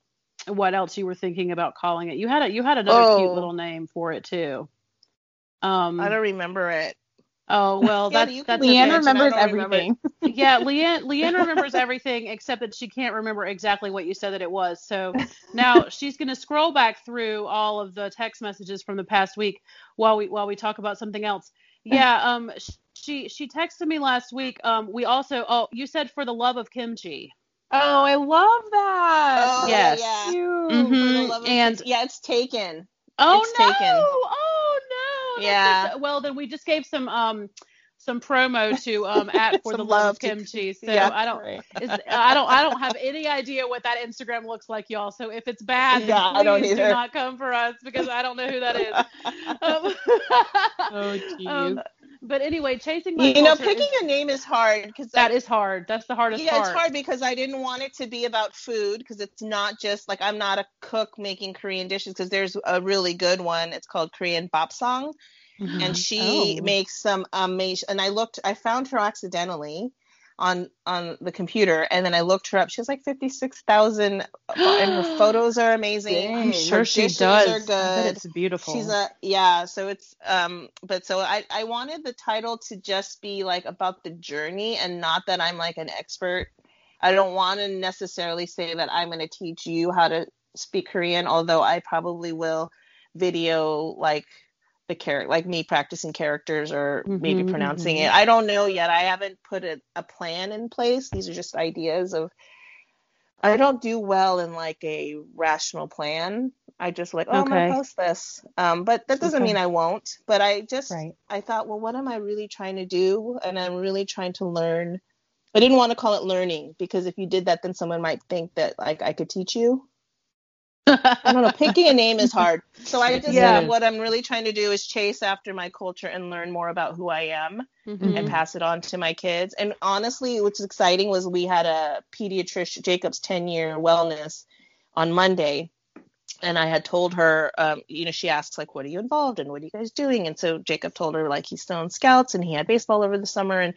what else you were thinking about calling it? You had a you had another cute Oh. little name for it too. Um. I don't remember it. Oh [LAUGHS] well, that's you that's can Leanne mention, remembers don't remember. everything. [LAUGHS] yeah, Leanne Leanne remembers everything except that she can't remember exactly what you said that it was. So now she's going to scroll back through all of the text messages from the past week while we while we talk about something else. Yeah, um she she texted me last week. Um we also oh, you said for the love of kimchi. Oh, I love that. Oh, yes. yeah. Cute. Mhm. For the love of And- Christ- yeah, it's taken. Oh It's no. taken. Oh no. Yeah. just- well, then we just gave some um some promo to um at [LAUGHS] for the love love of to- kimchi. So Yeah, I don't right. is, I don't I don't have any idea what that Instagram looks like, y'all. So if it's bad, then Yeah, I don't please do not come for us because I don't know who that is. Um, [LAUGHS] Oh, jeez. um, but anyway, chasing my you know, picking is, a name is hard because that is hard. That's the hardest yeah, part. it's hard because I didn't want it to be about food because it's not just like I'm not a cook making Korean dishes because there's a really good one. It's called Korean Bapsang, and she Oh. makes some amazing. And I looked, I found her accidentally on on the computer, and then I looked her up. She has like fifty six thousand, and her [GASPS] photos are amazing. I'm sure she does. Are good. it's beautiful. She's a yeah, so it's um but so I I wanted the title to just be like about the journey and not that I'm like an expert. I don't want to necessarily say that I'm going to teach you how to speak Korean, although I probably will video like the character like me practicing characters or maybe Mhm, pronouncing mhm. it. I don't know yet. I haven't put a, a plan in place. These are just ideas of I don't do well in like a rational plan. I just like, oh, I'm gonna post this. Um, but that doesn't Okay. mean I won't. But I just Right. I thought, well, what am I really trying to do? And I'm really trying to learn. I didn't want to call it learning because if you did that, then someone might think that like I could teach you. I don't know. Picking a name is hard. So I just Yeah. what I'm really trying to do is chase after my culture and learn more about who I am Mhm. and pass it on to my kids. And honestly, what's exciting was we had a pediatrician, Jacob's 10 year wellness on Monday. And I had told her, um, you know, she asks, like, what are you involved in? What are you guys doing? And so Jacob told her, like, he's still in scouts and he had baseball over the summer. And,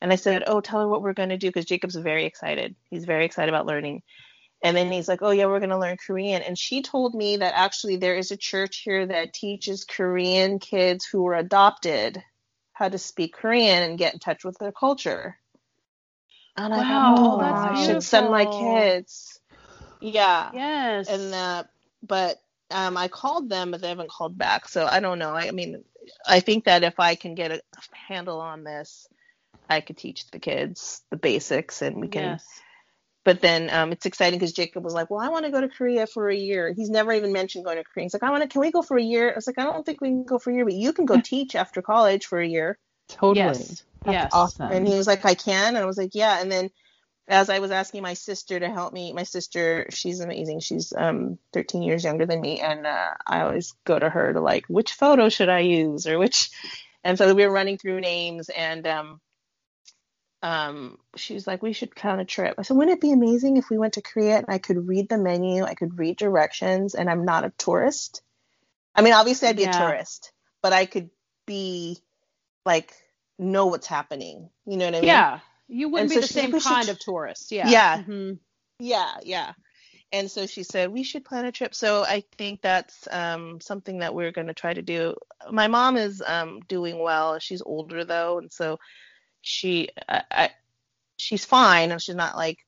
and I said, oh, tell her what we're going to do because Jacob's very excited. He's very excited about learning. And then he's like, oh, yeah, we're going to learn Korean. And she told me that actually there is a church here that teaches Korean kids who were adopted how to speak Korean and get in touch with their culture. And I Wow, thought, oh, that's I should send my kids. Yeah. Yes. And uh, but um, I called them, but they haven't called back. So I don't know. I, I mean, I think that if I can get a handle on this, I could teach the kids the basics, and we can. yes. But then um, it's exciting because Jacob was like, "Well, I want to go to Korea for a year." He's never even mentioned going to Korea. He's like, "I want to. Can we go for a year?" I was like, "I don't think we can go for a year, but you can go [LAUGHS] teach after college for a year." Totally. Yes. That's yes. awesome. And he was like, I can. And I was like, yeah. And then as I was asking my sister to help me, my sister, she's amazing. She's um 13 years younger than me. And uh, I always go to her to like, which photo should I use or which. And so we were running through names and um, um, she was like, we should plan a trip. I said, wouldn't it be amazing if we went to Korea and I could read the menu, I could read directions, and I'm not a tourist? I mean, obviously I'd be Yeah. a tourist, but I could be like, know what's happening. You know what I mean? Yeah. You wouldn't And be so the same kind tr- of tourist. Yeah. Yeah. Mhm. Yeah, yeah. And so she said we should plan a trip. So I think that's um, something that we're going to try to do. My mom is um, doing well. She's older though, and so she, I, I, she's fine, and she's not like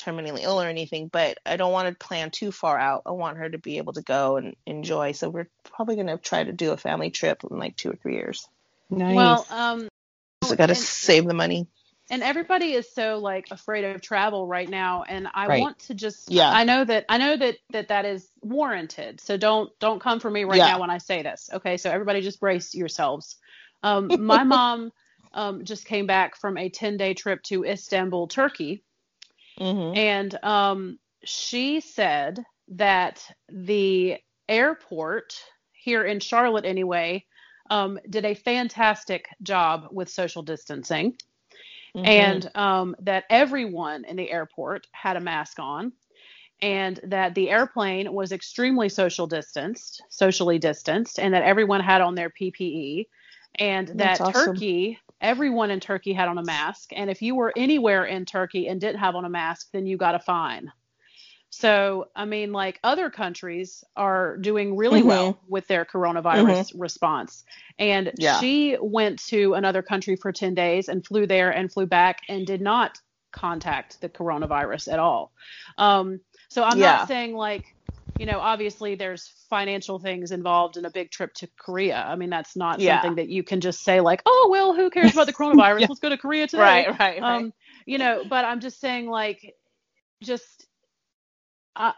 terminally ill or anything. But I don't want to plan too far out. I want her to be able to go and enjoy. So we're probably going to try to do a family trip in like two or three years. Nice. Well, um, So got to and- save the money. and everybody is so like afraid of travel right now and i Right. want to just Yeah. i know that i know that that that is warranted so don't don't come for me right Yeah. now when i say this okay so everybody just brace yourselves um, my [LAUGHS] mom um, just came back from a 10 day trip to istanbul turkey. Hmm and um, she said that the airport here in charlotte anyway um, did a fantastic job with social distancing. Mm-hmm. and um, that everyone in the airport had a mask on and that the airplane was extremely social distanced socially distanced and that everyone had on their ppe and that awesome. turkey everyone in turkey had on a mask and if you were anywhere in turkey and didn't have on a mask then you got a fine so i mean like other countries are doing really Mhm. well with their coronavirus response and Yeah. she went to another country for 10 days and flew there and flew back and did not contact the coronavirus at all. Um, so I'm Yeah. not saying like, you know, obviously there's financial things involved in a big trip to Korea. I mean, that's not Yeah. something that you can just say like, oh, well, who cares about the [LAUGHS] coronavirus? Yeah. Let's go to Korea today. Right, right, right. Um, you know, but I'm just saying like, just, uh,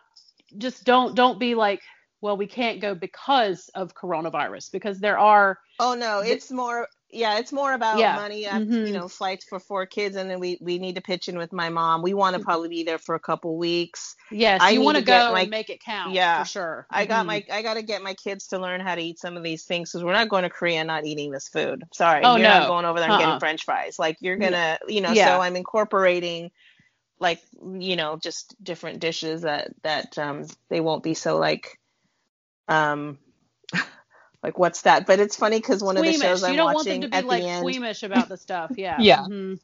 just don't, don't be like, well, we can't go because of coronavirus because there are Oh no, The- it's more yeah, it's more about Yeah. money. Mhm. you know, flights for four kids, and then we we need to pitch in with my mom. We want to probably be there for a couple weeks. Yes, I you want to go my- and make it count. Yeah. for sure. I got Mhm. my I got to get my kids to learn how to eat some of these things because we're not going to Korea not eating this food. Sorry, Oh, you're not no. going over there and Uh-uh. getting French fries. Like you're gonna, you know. Yeah. So I'm incorporating, like you know, just different dishes that that um they won't be so like, um, [LAUGHS] like what's that? But it's funny because one of the squeamish. shows I'm you don't want watching them to at be like the end, squeamish about the stuff. [LAUGHS] Yeah. Yeah. Mhm.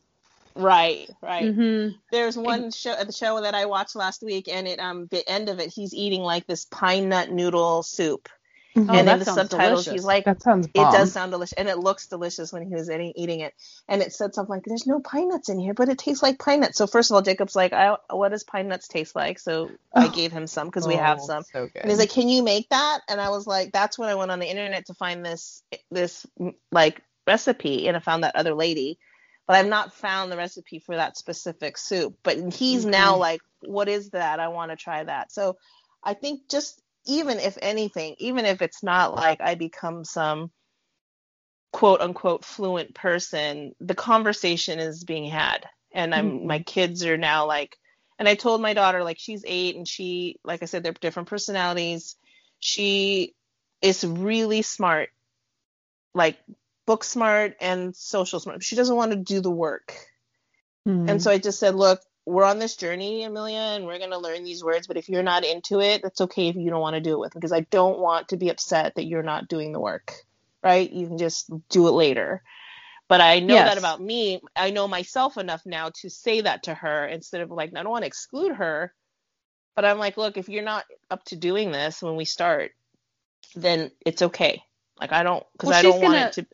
right, right. Mhm. There's one show the show that I watched last week, and it um the end of it, he's eating like this pine nut noodle soup, Mm-hmm. Oh, and that in the subtitles, delicious. he's like, That sounds it does sound delicious, and it looks delicious when he was eating, eating it. And it said something like, "There's no pine nuts in here, but it tastes like pine nuts." So first of all, Jacob's like, I, "What does pine nuts taste like?" So I Oh. gave him some because we have Oh, some. So good. And he's like, "Can you make that?" And I was like, "That's when I went on the internet to find this this like recipe, and I found that other lady, but I've not found the recipe for that specific soup. But he's now mm-hmm. like, "What is that? I want to try that." So I think just even if anything, even if it's not like I become some quote unquote fluent person, the conversation is being had. And I'm Mhm. my kids are now like and I told my daughter like she's 8 and she like I said they're different personalities. She is really smart. Like book smart and social smart. She doesn't want to do the work. Mhm. And so I just said, look, we're on this journey, Amelia, and we're going to learn these words. But if you're not into it, that's okay if you don't want to do it with me because I don't want to be upset that you're not doing the work, right? You can just do it later. But I know Yes. that about me. I know myself enough now to say that to her instead of like, I don't want to exclude her. But I'm like, look, if you're not up to doing this when we start, then it's okay. Like, I don't, because Well, I don't want gonna- it to.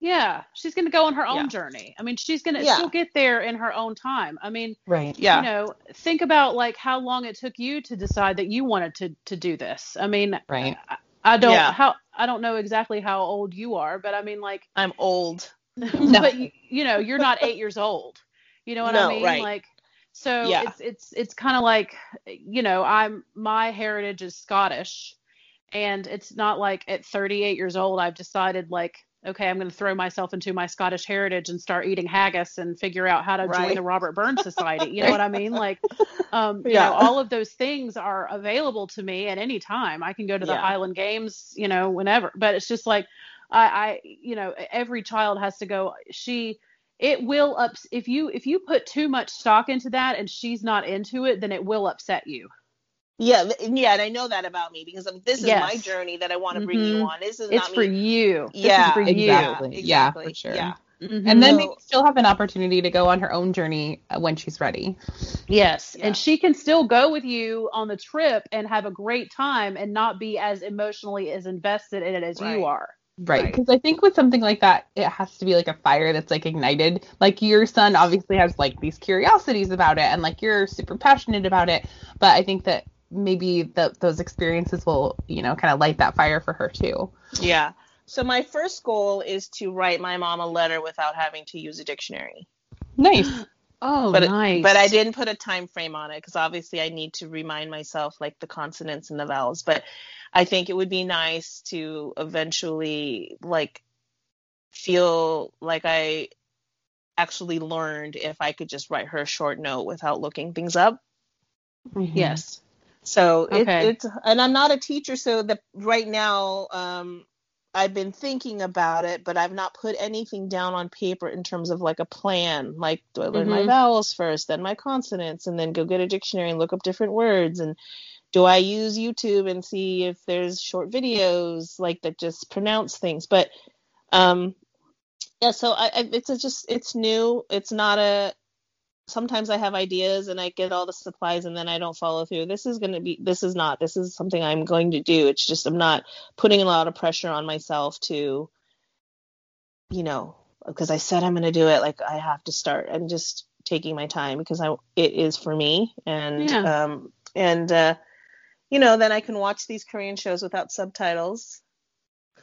Yeah, she's going to go on her own Yeah. journey. I mean, she's going to Yeah. she'll get there in her own time. I mean, right. Yeah. you know, think about like how long it took you to decide that you wanted to to do this. I mean, Right. I, I don't Yeah. how I don't know exactly how old you are, but I mean like I'm old. [LAUGHS] but you, you know, you're not 8 years old. You know what No, I mean? right. Like so Yeah. it's it's it's kind of like you know, I'm my heritage is Scottish and it's not like at 38 years old I've decided like okay, I'm going to throw myself into my Scottish heritage and start eating haggis and figure out how to join the Robert Burns Society. You know what I mean? Like, [LAUGHS] um, you Yeah. know, all of those things are available to me at any time. I can go to the Yeah. Highland Games, you know, whenever. But it's just like, I, I, you know, every child has to go. She, it will ups if you if you put too much stock into that and she's not into it, then it will upset you. Yeah, yeah, and I know that about me because um, this is my journey that I want to bring you Mhm. on. This is It's not for me. you. This Yeah, is for you. exactly. Yeah, for sure. Yeah, Mhm. And then So- maybe she'll have an opportunity to go on her own journey uh, when she's ready. Yes, Yeah. and she can still go with you on the trip and have a great time and not be as emotionally as invested in it as Right. you are. Right. Right. Because I think with something like that, it has to be like a fire that's like ignited. Like your son obviously has like these curiosities about it and like you're super passionate about it. But I think that maybe the, those experiences will, you know, kind of light that fire for her too. yeah. So my first goal is to write my mom a letter without having to use a dictionary. Nice. [GASPS] Oh, but it- nice. but I didn't put a time frame on it because obviously I need to remind myself like the consonants and the vowels. But I think it would be nice to eventually like feel like I actually learned if I could just write her a short note without looking things up. Mm-hmm. Yes. So it, it's and I'm not a teacher, so the right now um, I've been thinking about it, but I've not put anything down on paper in terms of like a plan. Like, do I learn my Mhm. vowels first, then my consonants, and then go get a dictionary and look up different words? And do I use YouTube and see if there's short videos like that just pronounce things? But um, yeah, so I, I it's a just it's new. It's not a sometimes I have ideas and I get all the supplies and then I don't follow through. This is going to be, this is not, this is something I'm going to do. It's just, I'm not putting a lot of pressure on myself to, you know, because I said I'm going to do it. Like I have to start. I'm just taking my time because I, it is for me. And, Yeah. um, and, uh, you know, then I can watch these Korean shows without subtitles.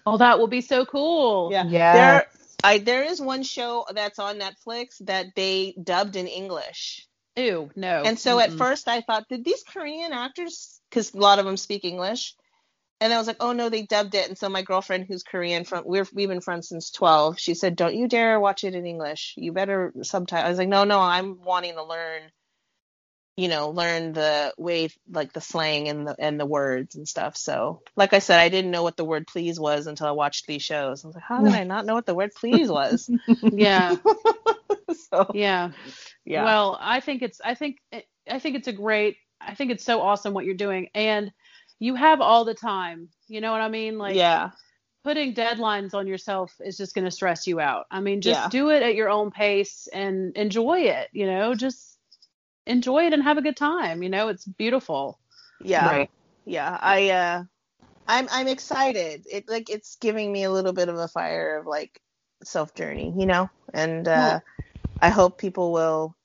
Oh, that will be so cool. Yeah. Yeah. There, I, there is one show that's on Netflix that they dubbed in English. Ew, no. And so at Mm-mm. first I thought, did these Korean actors, because a lot of them speak English, and I was like, oh no, they dubbed it. And so my girlfriend, who's Korean, from we're we've been friends since 12, she said, don't you dare watch it in English. You better subtitle. I was like, no, no, I'm wanting to learn, you know, learn the way, like the slang and the and the words and stuff. So, like I said, I didn't know what the word please was until I watched these shows. I was like, how did I not know what the word please was? [LAUGHS] Yeah. [LAUGHS] so Yeah. yeah, Well, I think it's I think I think it's a great I think it's so awesome what you're doing and you have all the time. You know what I mean? Like yeah, putting deadlines on yourself is just going to stress you out. I mean, just Yeah. do it at your own pace and enjoy it, you know, just enjoy it and have a good time, you know? It's beautiful. yeah. Right. yeah i uh i'm i'm excited it like it's giving me a little bit of a fire of like self journey you know and uh i hope people will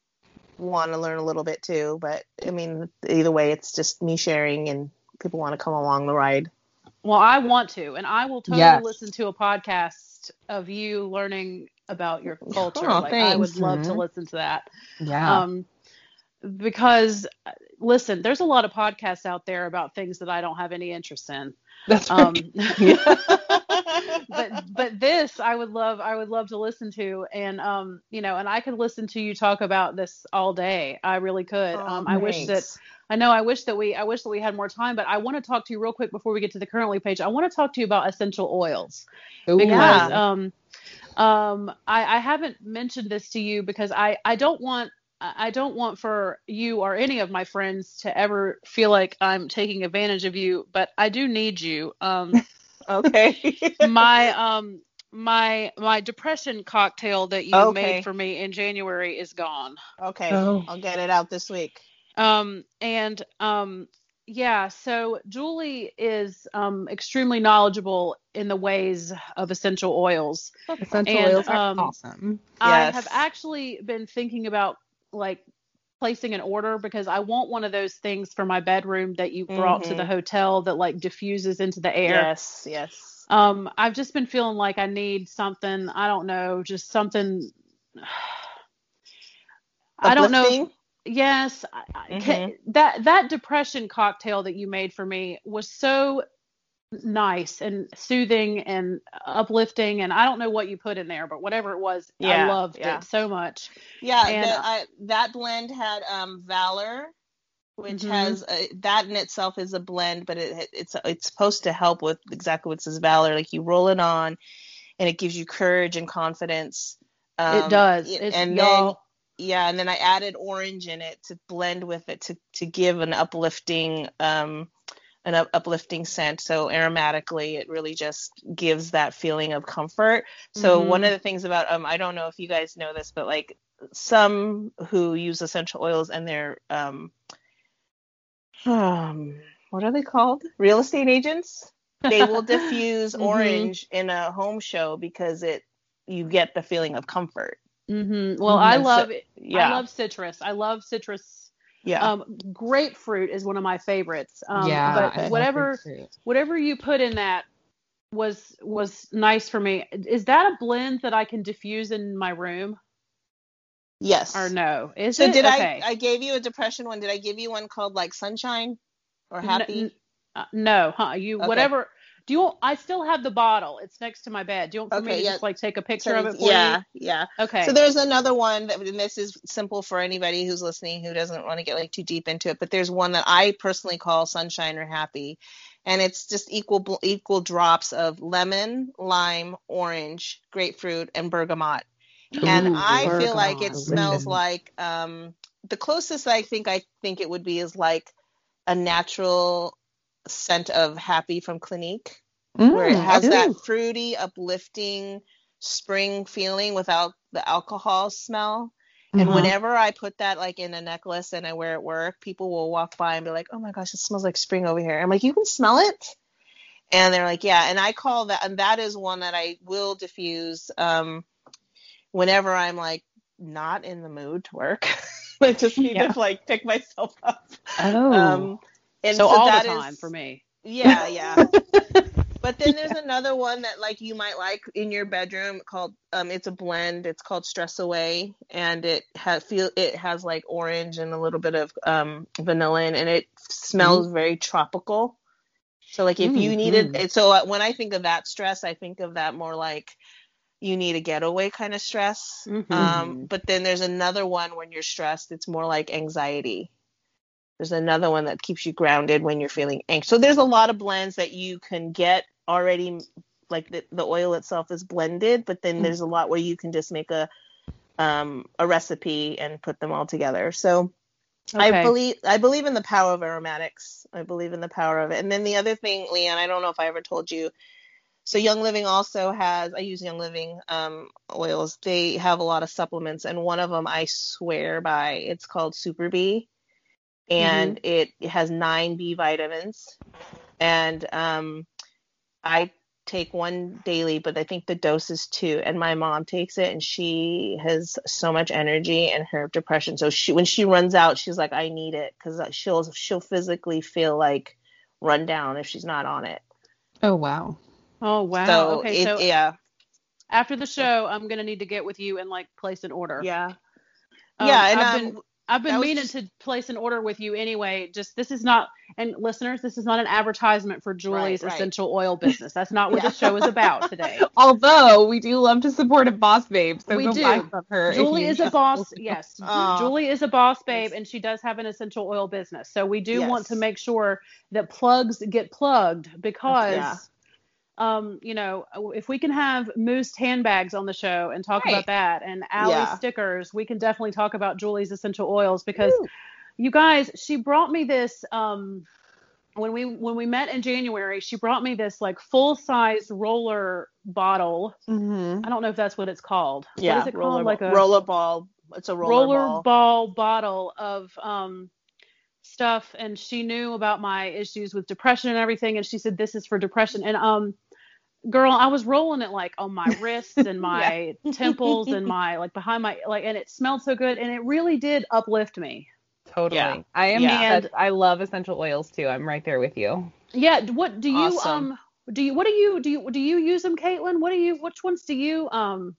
want to learn a little bit too but i mean either way it's just me sharing and people want to come along the ride Well, I want to, and I will totally Yes. listen to a podcast of you learning about your [LAUGHS] culture. Oh, like I would thanks. love to listen to that. Yeah. Um, because listen, there's a lot of podcasts out there about things that I don't have any interest in. That's Um, [LAUGHS] but but this I would love I would love to listen to and um you know and I could listen to you talk about this all day. I really could. Oh, um I wish that. I know I wish that we I wish that we had more time, but I want to talk to you real quick before we get to the currently page. I want to talk to you about essential oils Ooh. because Yeah. um um I, I haven't mentioned this to you because I I don't want I I don't want for you or any of my friends to ever feel like I'm taking advantage of you, but I do need you. Um [LAUGHS] okay [LAUGHS] my um my my depression cocktail that you Okay. made for me in January is gone. okay Oh. i'll get it out this week Um and um yeah, so Julie is um extremely knowledgeable in the ways of essential oils. Essential And, oils are um, awesome. I Yes. have actually been thinking about like placing an order because I want one of those things for my bedroom that you brought to the Mhm. hotel that like diffuses into the air. yes yes Um, I've just been feeling like I need something. I don't know, just something. [SIGHS] I don't know. yes, Mhm. ca- that that depression cocktail that you made for me was so nice and soothing and uplifting. And I don't know what you put in there, but whatever it was, I loved yeah. it so much. Yeah, And, the, uh, I, that blend had um, Valor, which Mhm. has uh, that in itself is a blend, but it, it's it's supposed to help with exactly what says Valor. Like you roll it on, and it gives you courage and confidence. Um, it does. It's, and then yeah, and then I added orange in it to blend with it to to give an uplifting um an up- uplifting scent. So aromatically, it really just gives that feeling of comfort. So Mhm. one of the things about um I don't know if you guys know this, but like some who use essential oils and they're um um what are they called? Real estate agents. They will [LAUGHS] diffuse Mhm. orange in a home show because it you get the feeling of comfort. Mm-hmm. Well, I so- love Yeah. I love citrus. I love citrus. Yeah. Um, grapefruit is one of my favorites. Um, yeah. but I love whatever grapefruit. whatever you put in that was was nice for me. Is that a blend that I can diffuse in my room yes. or no? Is So it? did okay. I I gave you a depression one. Did I give you one called like sunshine or N- happy? n- uh, no, huh? You Okay. whatever. Do you? Want, I still have the bottle. It's next to my bed. Do you want for me to yeah. just like take a picture So, of it for yeah, yeah. Okay. So there's another one that, and this is simple for anybody who's listening who doesn't want to get like too deep into it. But there's one that I personally call sunshine or happy, and it's just equal equal drops of lemon, lime, orange, grapefruit, and bergamot. and Ooh, I feel like it smells Delicious. like um, the closest I think I think it would be is like a natural scent of happy from Clinique where it Mm, has that fruity, uplifting spring feeling without the alcohol smell. And Mhm. whenever I put that like in a necklace and I wear it at work, people will walk by and be like, "Oh my gosh, it smells like spring over here." I'm like, "You can smell it?" And they're like, "Yeah." And I call that, and that is one that I will diffuse um, whenever I'm like not in the mood to work. [LAUGHS] I just need [LAUGHS] Yeah. to like pick myself up. Oh. Um, and so, all the time is- for me. yeah, [LAUGHS] yeah. but then there's another one that like you might like in your bedroom called um it's a blend. It's called Stress Away and it has feel it has like orange and a little bit of um vanilla in and it smells very tropical. So like if you needed it, so uh, when I think of that stress, I think of that more like you need a getaway kind of stress. Mhm. Um, but then there's another one when you're stressed, it's more like anxiety. There's another one that keeps you grounded when you're feeling anxious. So there's a lot of blends that you can get already, like the, the oil itself is blended, but then there's a lot where you can just make a um, a recipe and put them all together. So I believe I believe in the power of aromatics. I believe in the power of it. And then the other thing, Leanne, I don't know if I ever told you. So Young Living also has. I use Young Living um, oils. They have a lot of supplements, and one of them I swear by. It's called Super B, and it, it has nine B vitamins. And um, I take one daily, but I think the dose is two. And my mom takes it, and she has so much energy and her depression. So she, when she runs out, she's like, "I need it," because she'll she'll physically feel like run down if she's not on it. Oh wow. Oh wow. So okay, it, so yeah, after the show, I'm gonna need to get with you and like place an order. yeah, Um, yeah. And I've um, been I've been meaning just- to place an order with you anyway. Just this is not and listeners, this is not an advertisement for Julie's right. essential oil [LAUGHS] business. That's not what Yeah. the show is about today. [LAUGHS] Although we do love to support a boss babe, so We go do. buy from her. [LAUGHS] Julie is a boss. Yes. Julie is a boss babe, and she does have an essential oil business. So we do want to make sure that plugs get plugged because, Yeah. Um, you know, if we can have Moose handbags on the show and talk Right. about that, and Allie Yeah. stickers, we can definitely talk about Julie's essential oils because Woo. you guys, she brought me this. Um, when we when we met in January, she brought me this like full size roller bottle. Mhm. I don't know if that's what it's called. yeah, what is it roller, called? Like a roller ball. It's a roller, roller ball. ball bottle of um stuff and she knew about my issues with depression and everything and she said this is for depression and um girl i was rolling it like on my [LAUGHS] wrists and my temples and [LAUGHS] my like behind my like and it smelled so good and it really did uplift me Totally. Yeah. I am. Yeah. obsessed. I love essential oils too. I'm right there with you. yeah what do you Awesome. um do you what do you do you do you use them caitlin what do you which ones do you um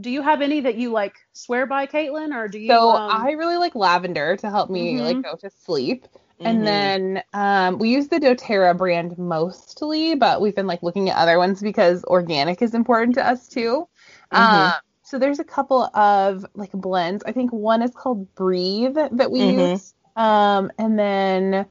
do you have any that you like swear by caitlin or do you So um, I really like lavender to help me Mhm. like go to sleep. And then um, we use the doTERRA brand mostly, but we've been like looking at other ones because organic is important to us too. Um, so there's a couple of like blends. I think one is called Breathe that we Mhm. use. Um, and then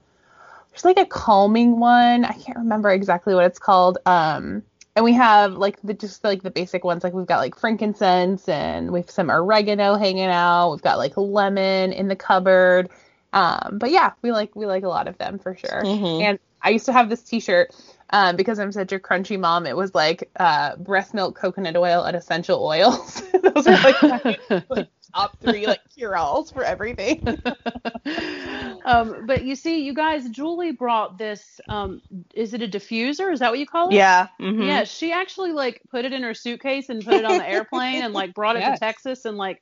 there's like a calming one. I can't remember exactly what it's called. Um, and we have like the just like the basic ones. Like we've got like frankincense and we've some oregano hanging out. We've got like lemon in the cupboard. Um, but yeah, we like we like a lot of them for sure. Mhm. And I used to have this T-shirt um, because I'm such a crunchy mom. It was like uh, breast milk, coconut oil, and essential oils. [LAUGHS] Those are like my [LAUGHS] like, top three like cure-alls for everything. [LAUGHS] um, but you see, you guys, Julie brought this. Um, is it a diffuser? Is that what you call it? yeah. mhm. Yeah, she actually like put it in her suitcase and put it on the airplane and like brought it Yes. to Texas and like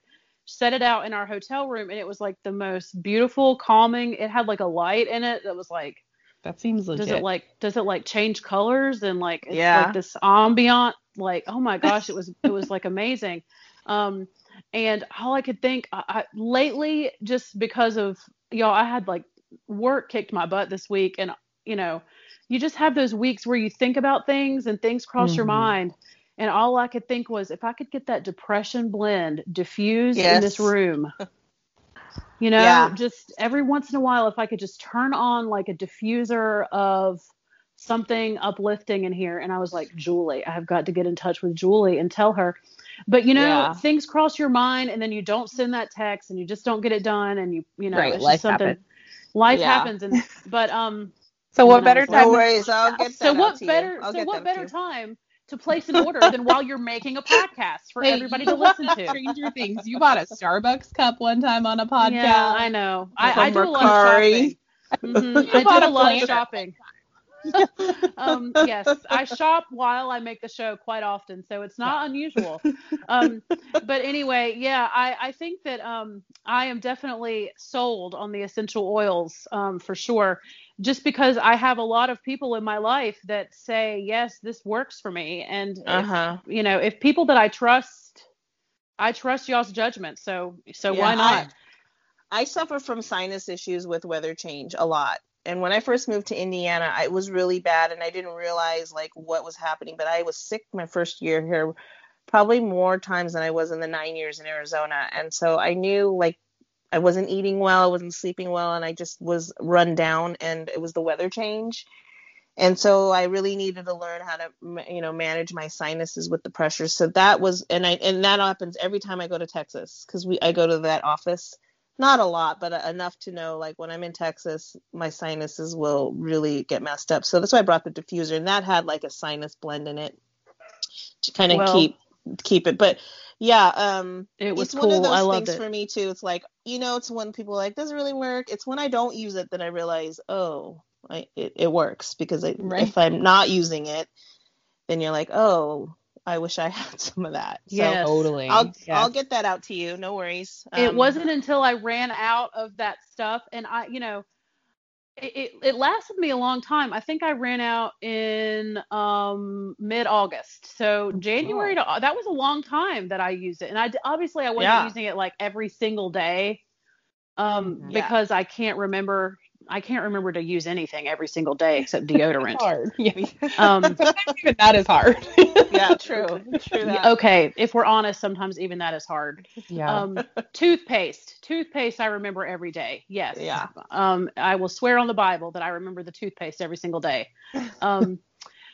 set it out in our hotel room and it was like the most beautiful, calming. It had like a light in it that was like That seems legit. does it like does it like change colors and like it's Yeah. like this ambient like oh my gosh it was it was like amazing um and all i could think I, I lately just because of y'all i had like work kicked my butt this week and you know you just have those weeks where you think about things and things cross your Mhm. mind and all i could think was if i could get that depression blend diffused in this room [LAUGHS] you know Yeah. just every once in a while if i could just turn on like a diffuser of something uplifting in here and i was like julie i have got to get in touch with julie and tell her but you know Yeah. things cross your mind and then you don't send that text and you just don't get it done and you you know Right, it's life just something happens. life Yeah. happens and but um [LAUGHS] so what better was time? No worries. [LAUGHS] I'll get so what better so what better time to place an order than while you're making a podcast for [LAUGHS] Hey, everybody to listen to Stranger Things. You bought a Starbucks cup one time on a podcast. yeah i know i, I do a lot of shopping hmm [LAUGHS] I bought do a a lot of shopping. [LAUGHS] um, yes, I shop while I make the show quite often, so it's not unusual. Um, but anyway, yeah, I, I think that um, I am definitely sold on the essential oils um, for sure, just because I have a lot of people in my life that say, yes, this works for me. And, Uh-huh. you know, if people that I trust, I trust y'all's judgment. So, so Yeah, why not? I, I suffer from sinus issues with weather change a lot. and when I first moved to Indiana, I, it was really bad, and I didn't realize like what was happening. But I was sick my first year here, probably more times than I was in the nine years in Arizona, and so I knew like I wasn't eating well, I wasn't sleeping well, and I just was run down. And it was the weather change, and so I really needed to learn how to you know manage my sinuses with the pressure. So that was, and I and that happens every time I go to Texas because we I go to that office not a lot, but uh, enough to know like when I'm in Texas, my sinuses will really get messed up. So that's why I brought the diffuser, and that had like a sinus blend in it to kind of well, keep keep it. But yeah, um, it was it's cool. one of those I things it. for me too. It's like you know, it's when people are like doesn't really work. It's when I don't use it that I realize, oh, I, it it works because I, right. if I'm not using it, then you're like, oh, I wish I [LAUGHS] had some of that. So yes. totally. I'll yes. I'll get that out to you. No worries. Um, it wasn't until I ran out of that stuff, and I, you know, it, it, it lasted me a long time. I think I ran out in um, mid August, so January oh. to that was a long time that I used it, and I obviously I wasn't yeah. using it like every single day, um, mm-hmm. yeah. because I can't remember I can't remember to use anything every single day except deodorant. hard. [LAUGHS] Yeah. Um, sometimes [LAUGHS] even that is hard. [LAUGHS] yeah, true. True. That. Okay, if we're honest, sometimes even that is hard. Yeah. Um, toothpaste. Toothpaste I remember every day. Yes. Yeah. Um, I will swear on the Bible that I remember the toothpaste every single day. Um,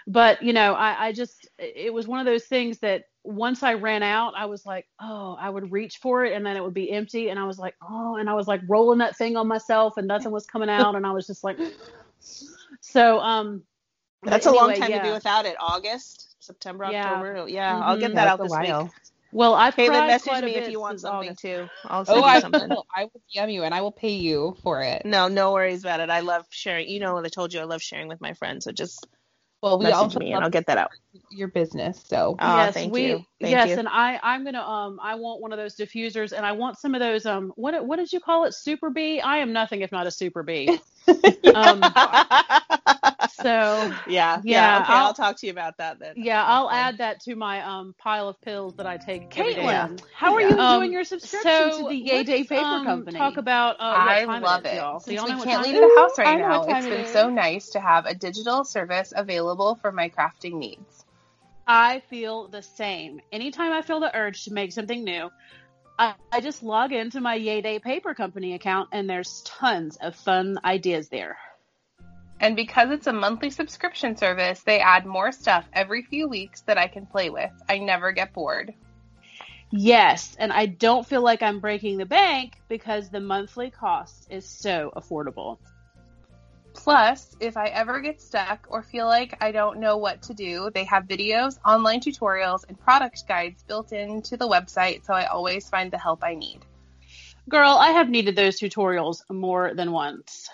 but you know, I, I just it was one of those things that once I ran out, I was like, oh, I would reach for it and then it would be empty. And I was like, oh, and I was like rolling that thing on myself and nothing was coming out. And I was just like, [SIGHS] so, um, that's anyway, a long time yeah. to be without it. August, September. October. Yeah, mm-hmm. I'll get that out this while. week. Well, I've Caitlin, cried message quite me a if you want something August. too. I'll send oh, you I something. will. I will DM you and I will pay you for it. No, no worries about it. I love sharing. You know what I told you. I love sharing with my friends. So just well, we message also me and I'll get that out. Your business, so oh, yes, thank we you. Thank yes, you. and I I'm gonna um I want one of those diffusers and I want some of those um what what did you call it Super B? I am nothing if not a super bee. [LAUGHS] um, [LAUGHS] so [LAUGHS] yeah, yeah. yeah okay, I'll, I'll, talk to you about that then. Yeah, I'll add that to my um pile of pills that I take. Caitlin, how are you yeah. enjoying um, your subscription so to the Yay Day Paper um, Company? Talk about uh, I love it. Y'all? Since y'all we can't leave the house right now, it's been it so nice to have a digital service available for my crafting needs. I feel the same. Anytime I feel the urge to make something new, I, I just log into my Yay Day Paper Company account and there's tons of fun ideas there. And because it's a monthly subscription service, they add more stuff every few weeks that I can play with. I never get bored. Yes, and I don't feel like I'm breaking the bank because the monthly cost is so affordable. Plus, if I ever get stuck or feel like I don't know what to do, they have videos, online tutorials, and product guides built into the website, so I always find the help I need. Girl, I have needed those tutorials more than once.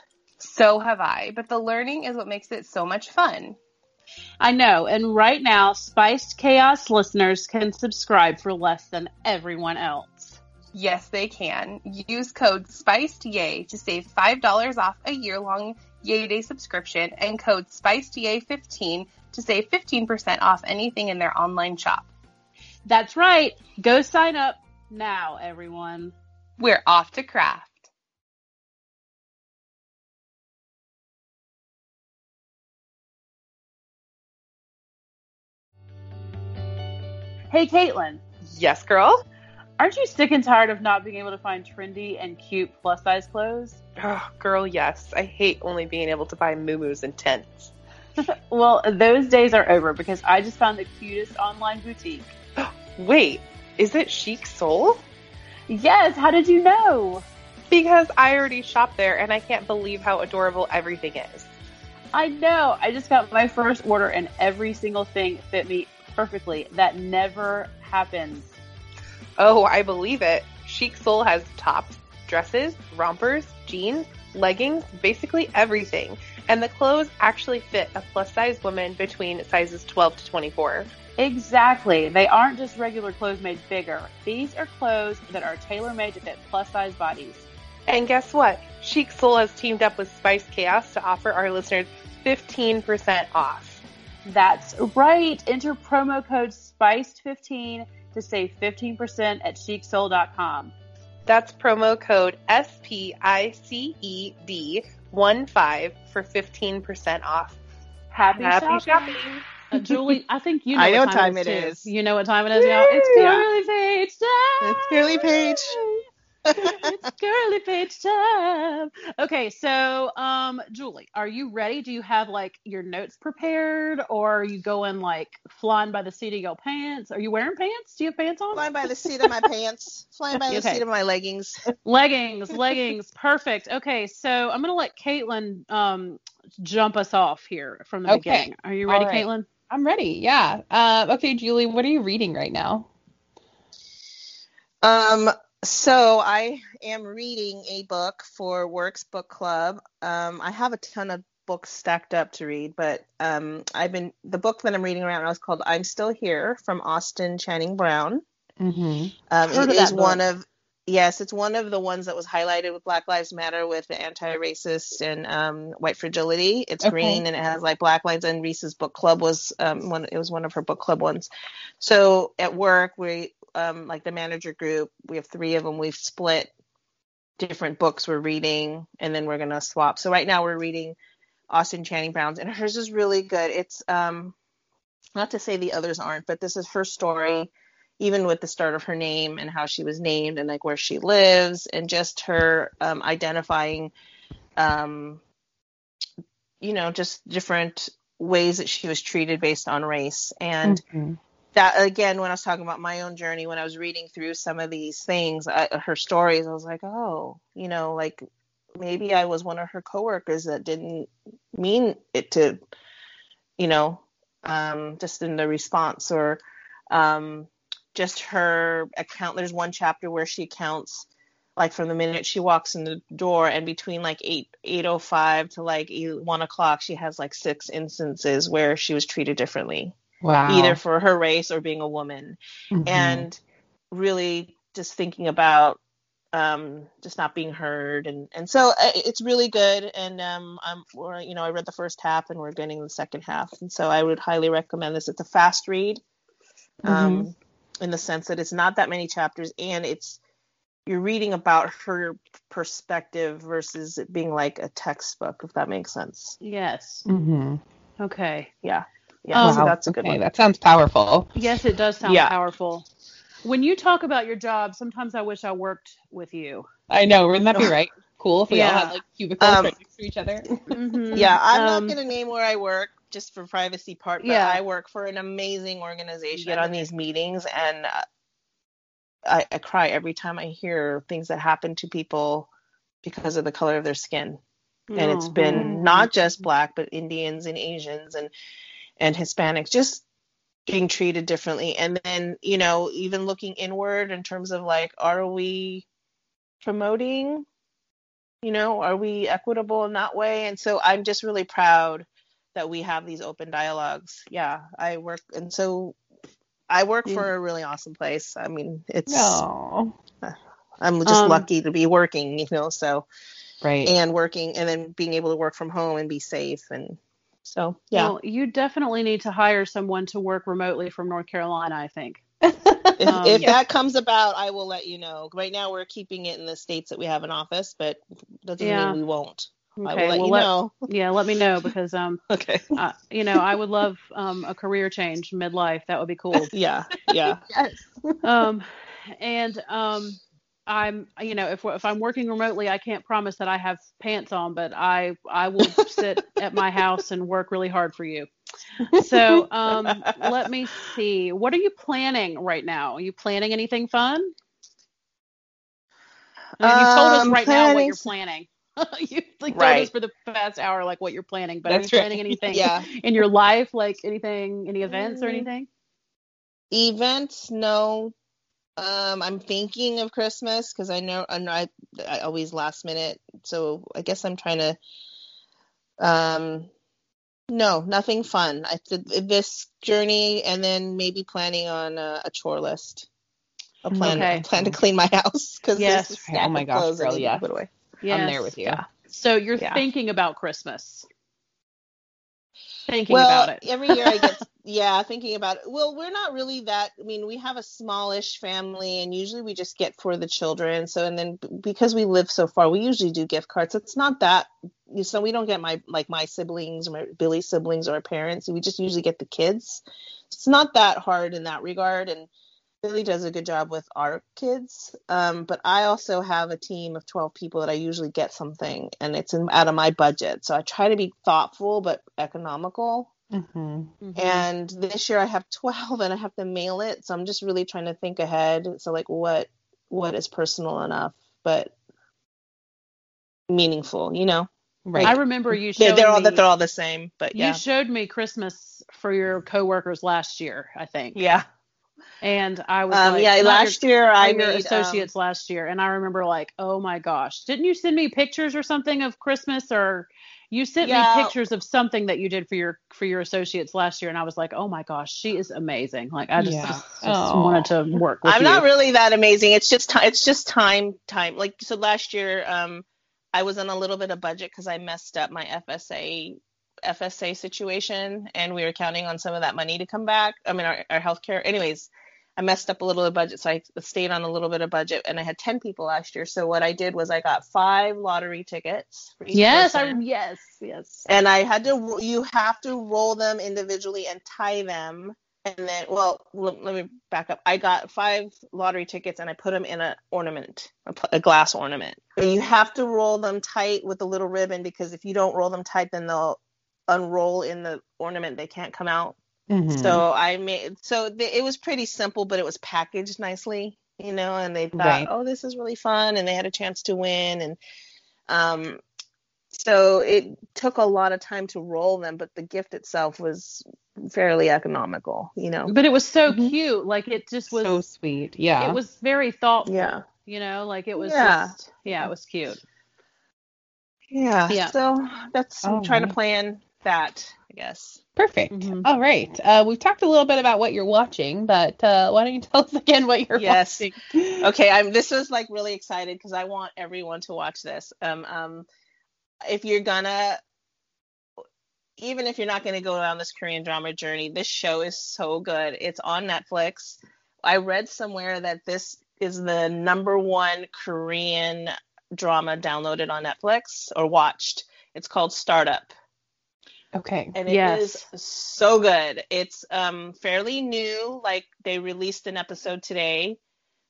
So have I, but the learning is what makes it so much fun. I know, and right now, Spiced Chaos listeners can subscribe for less than everyone else. Yes, they can. Use code SPICEDYAY to save $5 off a year-long Yay Day subscription and code SPICEDYAY15 to save 15% off anything in their online shop. That's right. Go sign up now, everyone. We're off to craft. Hey, Caitlin. Yes, girl. Aren't you sick and tired of not being able to find trendy and cute plus size clothes? Oh, girl, yes. I hate only being able to buy muumuus and tents. [LAUGHS] well, those days are over because I just found the cutest online boutique. [GASPS] Wait, is it Chic Soul? Yes, how did you know? Because I already shopped there and I can't believe how adorable everything is. I know. I just got my first order and every single thing fit me perfectly. That never happens. Oh, I believe it. Chic Soul has tops, dresses, rompers, jeans, leggings, basically everything. And the clothes actually fit a plus size woman between sizes 12 to 24. Exactly. They aren't just regular clothes made bigger. These are clothes that are tailor made to fit plus size bodies. And guess what? Chic Soul has teamed up with Spiced Chaos to offer our listeners 15% off. That's right. Enter promo code SPICED15 to save 15% at chicsoul.com. That's promo code S-P-I-C-E-D one five for fifteen percent off. Happy, Happy shopping. shopping. Uh, Julie, I think you [LAUGHS] know, I know what what time, time it it is. is. You know what time it is, y'all. It's Yeah. girly page time. It's girly page. It's girly page time. Okay, so um, Julie, are you ready? Do you have like your notes prepared, or are you going like flying by the seat of your pants? Are you wearing pants? Do you have pants on? Flying by the seat of my pants. Flying by the seat of my leggings. leggings, leggings, perfect. Okay, so I'm gonna let Caitlin um jump us off here from the Okay. beginning. Are you ready, All right. Caitlin? I'm ready. Yeah. Uh, okay, Julie, what are you reading right now? Um, so I am reading a book for Works Book Club. Um, I have a ton of books stacked up to read, but um, I've been the book that I'm reading right now is called "I'm Still Here" from Austin Channing Brown. Mm-hmm. Um, it is one of yes, it's one of the ones that was highlighted with Black Lives Matter with the anti-racist and um, white fragility. It's Okay. green and it has like black lines. And Reese's book club was um, one. It was one of her book club ones. So at work, we um, like the manager group. We have three of them. We've split different books we're reading, and then we're gonna swap. So right now we're reading Austin Channing Brown's, and hers is really good. It's um, not to say the others aren't, but this is her story even with the start of her name and how she was named and like where she lives and just her um, identifying um, you know just different ways that she was treated based on race and Mm-hmm. That again when i was talking about my own journey when i was reading through some of these things I, her stories i was like oh you know like maybe i was one of her coworkers that didn't mean it to you know um, just in the response or um, just her account there's one chapter where she counts like from the minute she walks in the door and between like 8 805 to like 1 o'clock she has like six instances where she was treated differently Wow. either for her race or being a woman Mhm. and really just thinking about um, just not being heard and and so uh, it's really good and um, I'm we're, you know I read the first half and we're getting the second half and so I would highly recommend this it's a fast read um, in the sense that it's not that many chapters and it's you're reading about her perspective versus it being like a textbook if that makes sense Yes. Mhm. Okay. yeah yeah so that's a good okay, one That sounds powerful. Yes, it does sound Yeah. powerful. When you talk about your job, sometimes I wish I worked with you. I know. Wouldn't that be [LAUGHS] right? Cool if we all Yeah. had like cubicles Um, right next to each other. Mhm. Yeah, I'm Um, not going to name where I work just for privacy part, but Yeah. I work for an amazing organization. Get on these meetings and uh, I, I cry every time I hear things that happen to people because of the color of their skin. And it's Mhm. been not just black, but Indians and Asians and and Hispanics just being treated differently. And then, you know, even looking inward in terms of like, are we promoting you know are we equitable in that way and so i'm just really proud that we have these open dialogues yeah i work and so i work for a really awesome place i mean it's No. i'm just Um, lucky to be working you know so Right. and working and then being able to work from home and be safe and so yeah Well, you definitely need to hire someone to work remotely from North Carolina, I think. [LAUGHS] if, um, if yeah. that comes about i will let you know right now we're keeping it in the states that we have an office but doesn't Yeah. mean we won't i will let well, you let- know Yeah, let me know because [LAUGHS] um, okay uh, you know, I would love um a career change midlife. That would be cool. [LAUGHS] yeah yeah yes. um, and um, I'm, you know, if if I'm working remotely, I can't promise that I have pants on, but I I will sit at my [LAUGHS] house and work really hard for you. So [LAUGHS] um, let me see. What are you planning right now? Are you planning anything fun? I mean, you've told us Um, right now what you're planning. [LAUGHS] you like, told Right. us for the past hour like what you're planning, but are you That's right. planning anything yeah in your life, like anything, any events or Mm. anything? events no um i'm thinking of christmas because i know i know I, I always last minute so i guess i'm trying to um no nothing fun i did this journey and then maybe planning on a, a chore list a plan Okay. a plan to clean my house because Yes. there's a Oh my gosh, I girl, need to yes. put away I'm Yes. there with you. Yeah. So you're Yeah. thinking about Christmas. Thinking well, about it. every year I get [LAUGHS] yeah, thinking about it. Well, we're not really that. I mean, we have a smallish family, and usually we just get for the children. So, and then because we live so far, we usually do gift cards. It's not that so we don't get my like my siblings or my Billy's siblings or our parents. We just usually get the kids. It's not that hard in that regard, and Billy does a good job with our kids. Um, but I also have a team of 12 people that I usually get something, and it's in, out of my budget. So I try to be thoughtful but economical. Mm-hmm. And this year I have 12 and I have to mail it. So I'm just really trying to think ahead. So like what what is personal enough but meaningful, you know? Right. I remember you They, showed they're all me, that they're all the same, but yeah. you showed me Christmas for your coworkers last year, I think. yeah. And I was Um like, yeah, last your, year I all your made um, associates last year, and I remember like, oh my gosh, didn't you send me pictures or something of Christmas or you sent Yeah. me pictures of something that you did for your for your associates last year, and I was like, oh my gosh, she is amazing. Like I just, Yeah. just, Aw. wanted to work with I'm you. not really that amazing. It's just ti it's just time time. Like so last year um I was on a little bit of budget cuz I messed up my FSA FSA situation and we were counting on some of that money to come back. I mean our our healthcare anyways. I messed up a little of budget so I stayed on a little bit of budget and I had 10 people last year. So what I did was I got 5 lottery tickets for each yes, I yes, yes. and I had to you have to roll them individually and tie them and then well l- let me back up I got five lottery tickets and I put them in a ornament a, a glass ornament and you have to roll them tight with a little ribbon because if you don't roll them tight then they'll unroll in the ornament they can't come out Mhm. so I made so the, it was pretty simple but it was packaged nicely you know and they thought Right. oh this is really fun and they had a chance to win and um so it took a lot of time to roll them but the gift itself was fairly economical you know But it was so Mhm. cute. Like it just was so sweet. Yeah. it was very thoughtful. Yeah. You know, like it was Yeah. just yeah, it was cute. yeah Yeah. so that's i'm trying right. to plan that i guess Perfect. Mhm. All right. Uh, we've talked a little bit about what you're watching, but uh, why don't you tell us [LAUGHS] again what you're watching? Yes. watching? okay i'm this was like really excited because i want everyone to watch this um um if you're gonna even if you're not going to go down this korean drama journey this show is so good it's on netflix i read somewhere that this is the number one korean drama downloaded on netflix or watched it's called startup Okay. and it is Yes. so good. It's um fairly new. Like they released an episode today.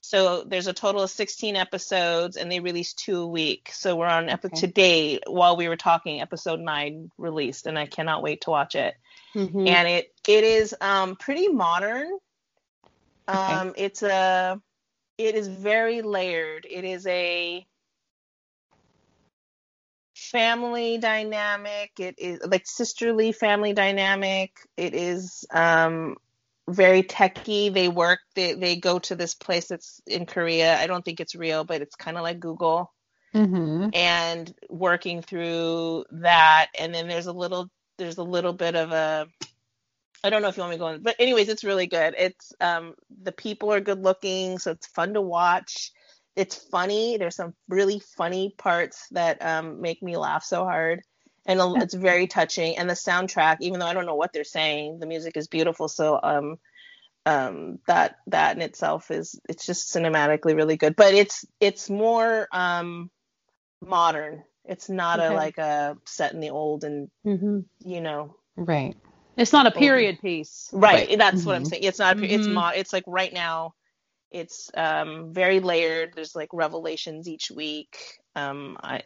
So there's a total of 16 episodes and they release two a week. So we're on episode Okay. today while we were talking episode 9 released and I cannot wait to watch it. Mhm. And it it is um pretty modern. Um it's a it is very layered. It is a family dynamic. It is like sisterly family dynamic. It is um very techy. They work they they go to this place that's in korea. I don't think it's real but it's kind of like google. Mm-hmm. and working through that. And then there's a little there's a little bit of a i don't know if you want me to go in but anyways it's really good. It's um the people are good looking so it's fun to watch it's funny there's some really funny parts that um make me laugh so hard and it's very touching and the soundtrack even though i don't know what they're saying the music is beautiful so um um that that in itself is it's just cinematically really good but it's it's more um modern it's not Okay. a like a set in the old and Mhm. you know Right. It's not a period piece. right, Right. that's what i'm Mhm. saying it's not a, it's Mhm. mod it's like right now it's um very layered there's like revelations each week um i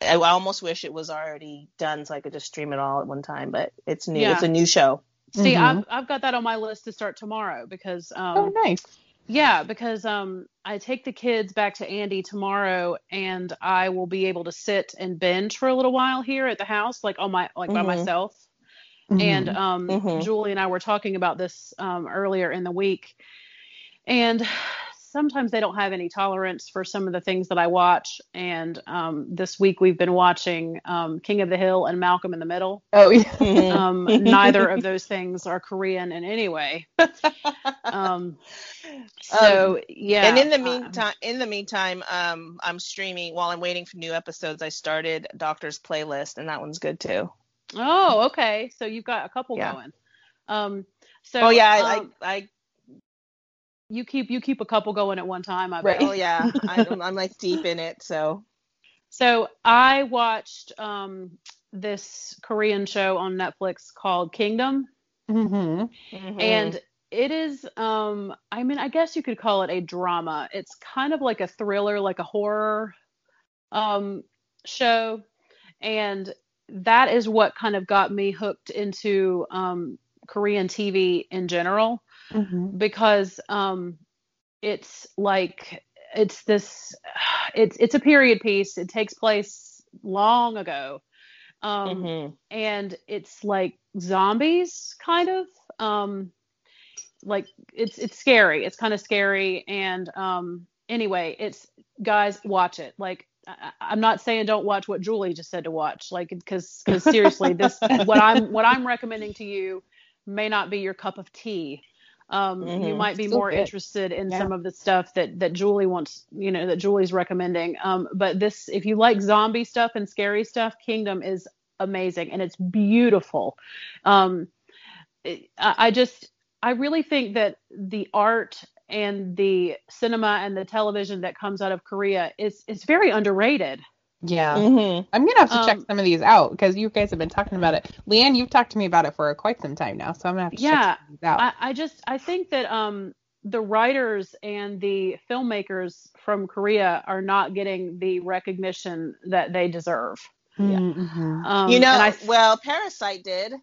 I almost wish it was already done so I could just stream it all at one time, but it's new. Yeah. It's a new show. See, Mhm. I've I've got that on my list to start tomorrow because um Oh, nice. Yeah, because um I take the kids back to Andy tomorrow and I will be able to sit and binge for a little while here at the house, like on my like by Mhm. myself. And Mhm. um Mhm. Julie and I were talking about this um earlier in the week. And sometimes they don't have any tolerance for some of the things that I watch. And um this week we've been watching um King of the Hill and Malcolm in the Middle. oh, yeah. Mhm. Um neither of those things are Korean in any way. [LAUGHS] Um so yeah. and in the meantime, in the meantime, um, I'm streaming while I'm waiting for new episodes. I started Doctor's Playlist, and that one's good too. Oh, okay. So you've got a couple Yeah. going. Um, so oh yeah, I, um, I, I you keep you keep a couple going at one time. I Right. bet. oh yeah, I, I'm like deep in it. So So I watched um, this Korean show on Netflix called Kingdom, Mm-hmm. Mhm. and it is um I mean I guess you could call it a drama. It's kind of like a thriller, like a horror um show, and that is what kind of got me hooked into um Korean TV in general Mm-hmm. because um it's like it's this [SIGHS] it's it's a period piece. It takes place long ago. Um Mhm. and it's like zombies kind of. Um like it's it's scary. It's kind of scary. And um anyway it's guys watch it. Like I, i'm not saying don't watch what julie just said to watch. Like because because seriously this [LAUGHS] what i'm what i'm recommending to you may not be your cup of tea um you Mhm. might be Still more good. interested in Yeah. some of the stuff that that julie wants you know that julie's recommending um but this if you like zombie stuff and scary stuff kingdom is amazing and it's beautiful um it- I, I just i really think that the art and the cinema and the television that comes out of korea is is very underrated Yeah. Mhm. I'm gonna have to check Um, some of these out because you guys have been talking about it. Leanne, you've talked to me about it for quite some time now, so I'm gonna have to Yeah, check these out. I, I just I think that um the writers and the filmmakers from Korea are not getting the recognition that they deserve. Mhm. Um, you know, I, well, Parasite did. right?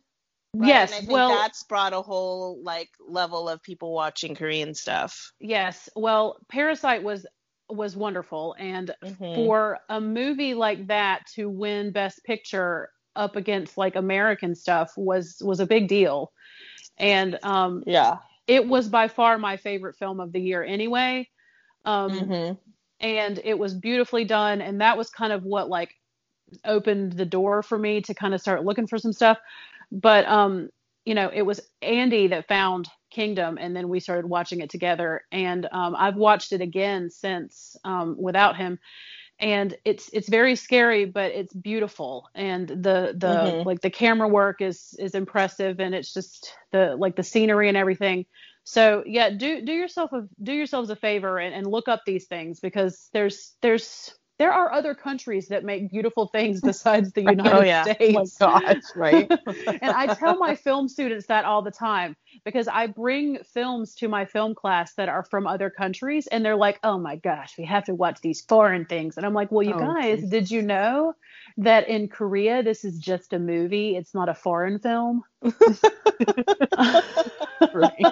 yes, and I think well, that's brought a whole like level of people watching Korean stuff. yes, well, Parasite was was wonderful, and Mhm. for a movie like that to win Best Picture up against like American stuff was was a big deal, and um, yeah. it was by far my favorite film of the year anyway. Um, Mhm. and it was beautifully done and that was kind of what like opened the door for me to kind of start looking for some stuff but um you know it was andy that found kingdom and then we started watching it together. And um i've watched it again since um without him. And it's it's very scary but it's beautiful. And the the Mhm. like the camera work is is impressive and it's just the like the scenery and everything. So yeah do do yourself a do yourselves a favor and, and look up these things because there's there's there are other countries that make beautiful things [LAUGHS] besides the oh, united Oh, yeah. states Oh my gosh, right? [LAUGHS] and I tell my film students that all the time because I bring films to my film class that are from other countries and they're like, "Oh my gosh, we have to watch these foreign things." And I'm like, "Well, you Oh, guys, geez. did you know that in Korea this is just a movie? It's not a foreign film?" [LAUGHS] Right.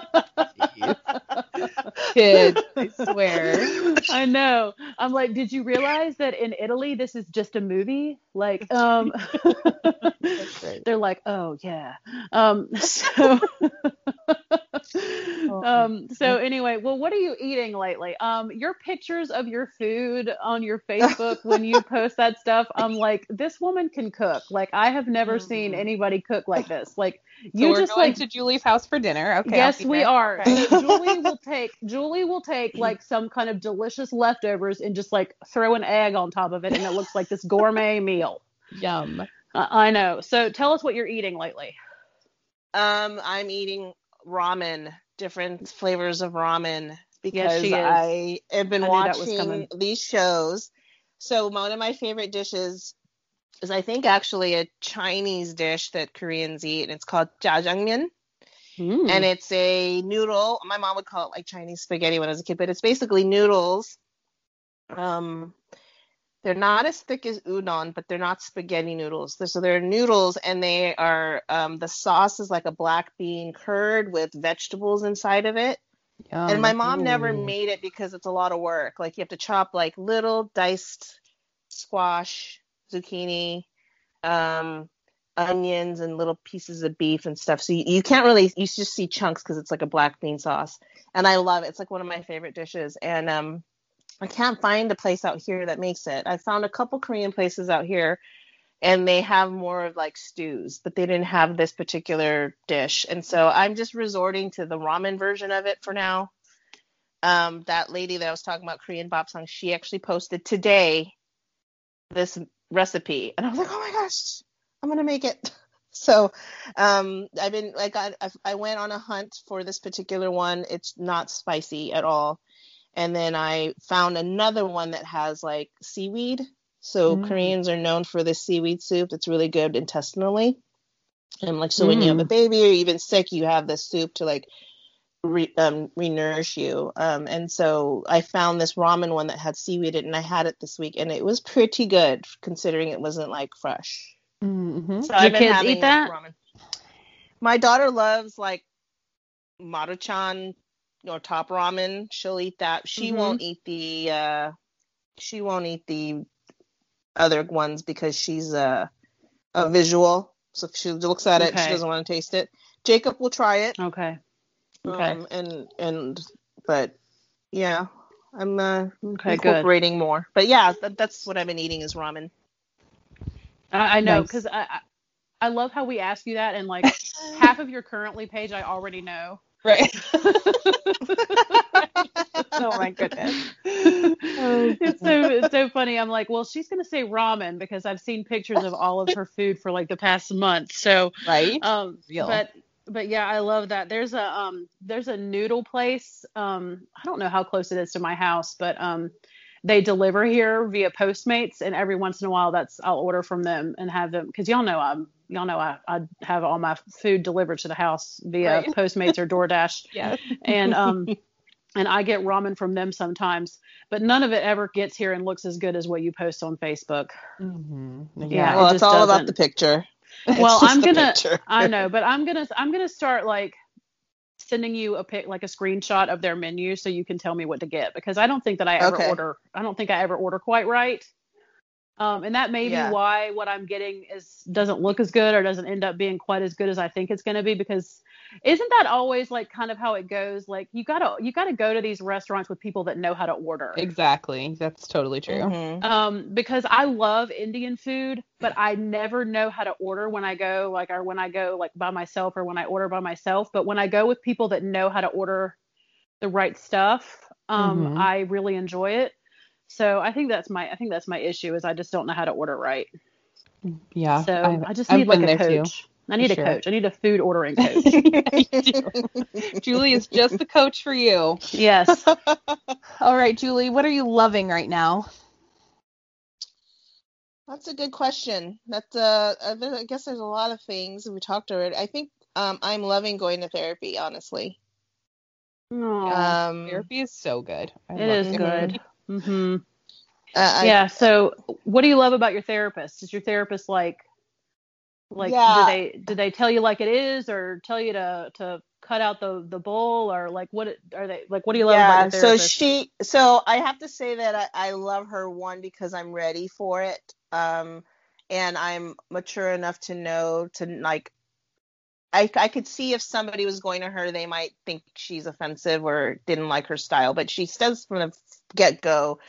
Kids, I swear. I know. I'm like, "Did you realize that in Italy this is just a movie?" Like um [LAUGHS] they're like, "Oh yeah." Um so [LAUGHS] [LAUGHS] um so anyway, well what are you eating lately? Um your pictures of your food on your Facebook when you [LAUGHS] post that stuff, I'm like, this woman can cook. Like I have never seen Mhm. anybody cook like this. Like [LAUGHS] So you we're just going like to Julie's house for dinner. Okay. Yes, we there. are. Okay. So Julie will take Julie will take [CLEARS THROAT] like some kind of delicious leftovers and just like throw an egg on top of it, and it looks like this gourmet meal. Yum. I I know. So tell us what you're eating lately. Um, I'm eating ramen, different flavors of ramen because she. I have been I knew that was watching these shows. So one of my favorite dishes is I think actually a Chinese dish that Koreans eat, and it's called jjajangmyeon. Hmm. and it's a noodle. My mom would call it like Chinese spaghetti when I was a kid, but it's basically noodles. Um, they're not as thick as udon, but they're not spaghetti noodles. They're- So they're noodles, and they are um, the sauce is like a black bean curd with vegetables inside of it. And my mom never made it because it's a lot of work. Like you have to chop like little diced squash, zucchini, um, onions, and little pieces of beef and stuff. So you, you can't really you just see chunks because it's like a black bean sauce. And I love it. It's like one of my favorite dishes. And um, I can't find a place out here that makes it. I found a couple Korean places out here. And they have more of like stews, but they didn't have this particular dish. And so I'm just resorting to the ramen version of it for now um, that lady that I was talking about, Korean Bapsang, she actually posted today this recipe, and I was like, oh my gosh, I'm gonna make it. [LAUGHS] So, um, I've been like, I, I I went on a hunt for this particular one. It's not spicy at all, and then I found another one that has like seaweed So Mm. Koreans are known for this seaweed soup. that's really good intestinally. And like so when you have a Mm. baby or even sick, you have this soup to like re, um, re-nourish you. Um, and so I found this ramen one that had seaweed in it, and I had it this week, and it was [LAUGHS] pretty good considering it wasn't like fresh. Mm-hmm. So Do I've been kids eat that? ramen. My daughter loves like maruchan or top ramen. She'll eat that. She Mhm. won't eat the uh she won't eat the other ones because she's a a visual. So if she looks at it, Okay. she doesn't want to taste it. Jacob will try it. Okay. Okay. Um, and and but yeah, I'm uh, Okay. Good. incorporating more. But yeah, that, that's what I've been eating is ramen. I, I know because I, I I love how we ask you that and like half of your currently page I already know. Right. [LAUGHS] oh my goodness. it's so it's so funny. I'm like, well, she's gonna say ramen because I've seen pictures of all of her food for like the past month. So, Right? um, Real. but but yeah, I love that. There's a um there's a noodle place. Um, I don't know how close it is to my house, but um, they deliver here via Postmates, and every once in a while, that's I'll order from them and have them because y'all know I'm y'all know I I have all my food delivered to the house via Right. Postmates or DoorDash [LAUGHS] yes. and um [LAUGHS] and I get ramen from them sometimes, but none of it ever gets here and looks as good as what you post on Facebook. Mm-hmm. Yeah, it well, it's all about doesn't. the picture. Well, just I'm gonna. I know, but I'm gonna I'm gonna start like sending you a pic like a screenshot of their menu so you can tell me what to get because I don't think that I ever Okay. order I don't think I ever order quite right. Um, and that may Yeah. be why what I'm getting is doesn't look as good or doesn't end up being quite as good as I think it's going to be because isn't that always like kind of how it goes like you got to you got to go to these restaurants with people that know how to order. Exactly. That's totally true. Mhm. Um, because I love Indian food, but I never know how to order when I go, like, or when I go like by myself or when I order by myself. But when I go with people that know how to order the right stuff, um, Mhm. I really enjoy it. So I think that's my, I think that's my issue is I just don't know how to order right. Yeah. So I've- I just I've need like a there too. coach. I need a sure. coach. I need a food ordering [LAUGHS] coach. [LAUGHS] Julie is just the coach for you. yes. [LAUGHS] All right, Julie, what are you loving right now? That's a good question. That's uh, uh, I guess there's a lot of things we talked already. I think um, I'm loving going to therapy, honestly. Aw, Um, Therapy is so good. I it love is it. good. Hmm uh, I- yeah. So, what do you love about your therapist? Is your therapist like, like, Yeah. do they do they tell you like it is, or tell you to to cut out the the bowl, or like what are they like? What do you love about your so she so i have to say that I, I love her one because i'm ready for it um and i'm mature enough to know to like I, I could see if somebody was going to her they might think she's offensive or didn't like her style but she says from the get-go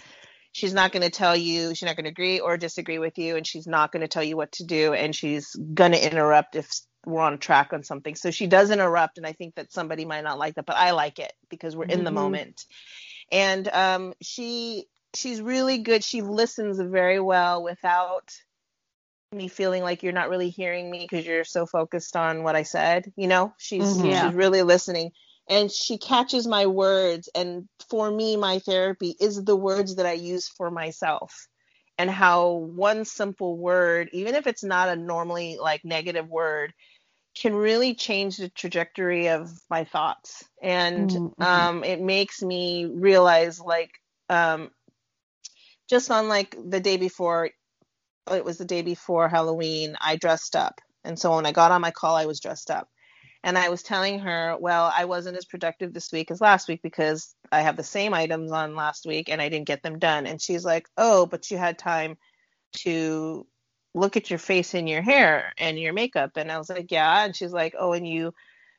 she's not going to tell you she's not going to agree or disagree with you and she's not going to tell you what to do and she's going to interrupt if we're on track on something. So she does interrupt and i think that somebody might not like that but i like it because we're in the Mhm. moment. And um, she she's really good. She listens very well without me feeling like you're not really hearing me because you're so focused on what i said you know she's Mhm. Yeah. she's really listening and she catches my words and for me my therapy is the words that i use for myself and how one simple word even if it's not a normally like negative word can really change the trajectory of my thoughts and Mhm. um, it makes me realize like um, just on like the day before it was the day before halloween i dressed up. And so when i got on my call i was dressed up. And i was telling her well i wasn't as productive this week as last week because i have the same items on last week and i didn't get them done. And she's like oh but you had time to look at your face and your hair and your makeup. And i was like yeah. And she's like oh and you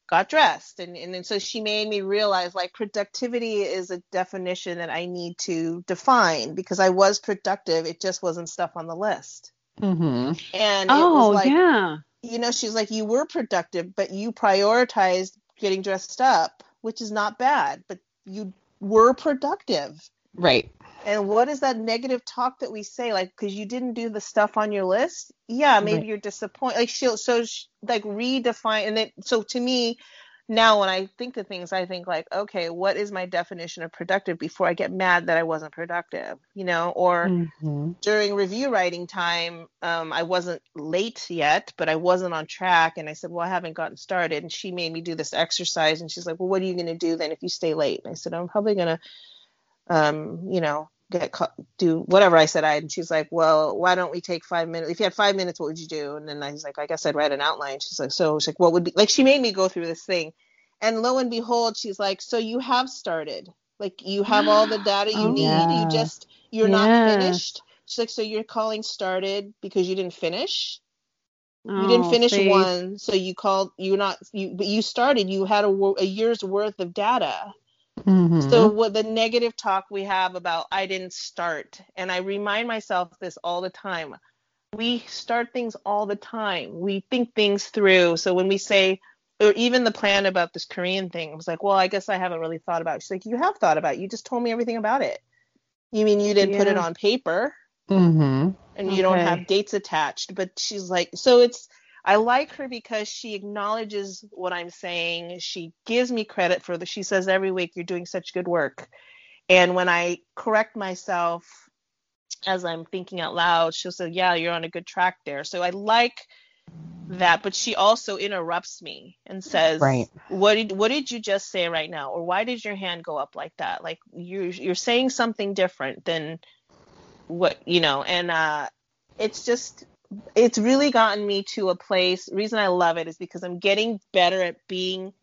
got dressed and and then so she made me realize like productivity is a definition that i need to define because i was productive it just wasn't stuff on the list Mm-hmm. and it oh was like yeah. you know she's like you were productive but you prioritized getting dressed up which is not bad but you were productive Right. and what is that negative talk that we say? Like, because you didn't do the stuff on your list? Yeah, maybe Right. you're disappointed. Like, she'll, so, sh like, redefine. And then, so to me, now when I think of things, I think like, okay, what is my definition of productive before I get mad that I wasn't productive, you know? Or Mm-hmm. during review writing time, um, I wasn't late yet, but I wasn't on track, and I said, well, I haven't gotten started, and she made me do this exercise, and she's like, well, what are you going to do then if you stay late? And I said, I'm probably going to, um, you know, get ca- do whatever I said I and she's like, well, why don't we take five minutes? If you had five minutes, what would you do? And then I was like, I guess I'd write an outline. She's like, so she's like, what would be like? She made me go through this thing, and lo and behold, she's like, so you have started, like you have all the [GASPS] data you Oh, need. yeah. You just you're not finished. She's like, so you're calling started because you didn't finish. You Oh, didn't finish see. one, so you called. You're not you, but you started. You had a, a year's worth of data. Mm-hmm. So what the negative talk we have about I didn't start, and I remind myself this all the time. We start things all the time. We think things through. So when we say, or even the plan about this Korean thing, I was like, well, I guess I haven't really thought about it. She's like, you have thought about it. You just told me everything about it. You mean you didn't put it on paper Mm-hmm. and you don't have dates attached? But she's like, so it's, I like her because she acknowledges what I'm saying. She gives me credit for the, she says every week, you're doing such good work. And when I correct myself as I'm thinking out loud, she'll say, yeah, you're on a good track there. So I like that, but she also interrupts me and says, Right. "What did what did you just say right now? Or why did your hand go up like that? Like you you're saying something different than what you know." And uh, it's just it's really gotten me to a place. Reason I love it is because I'm getting better at being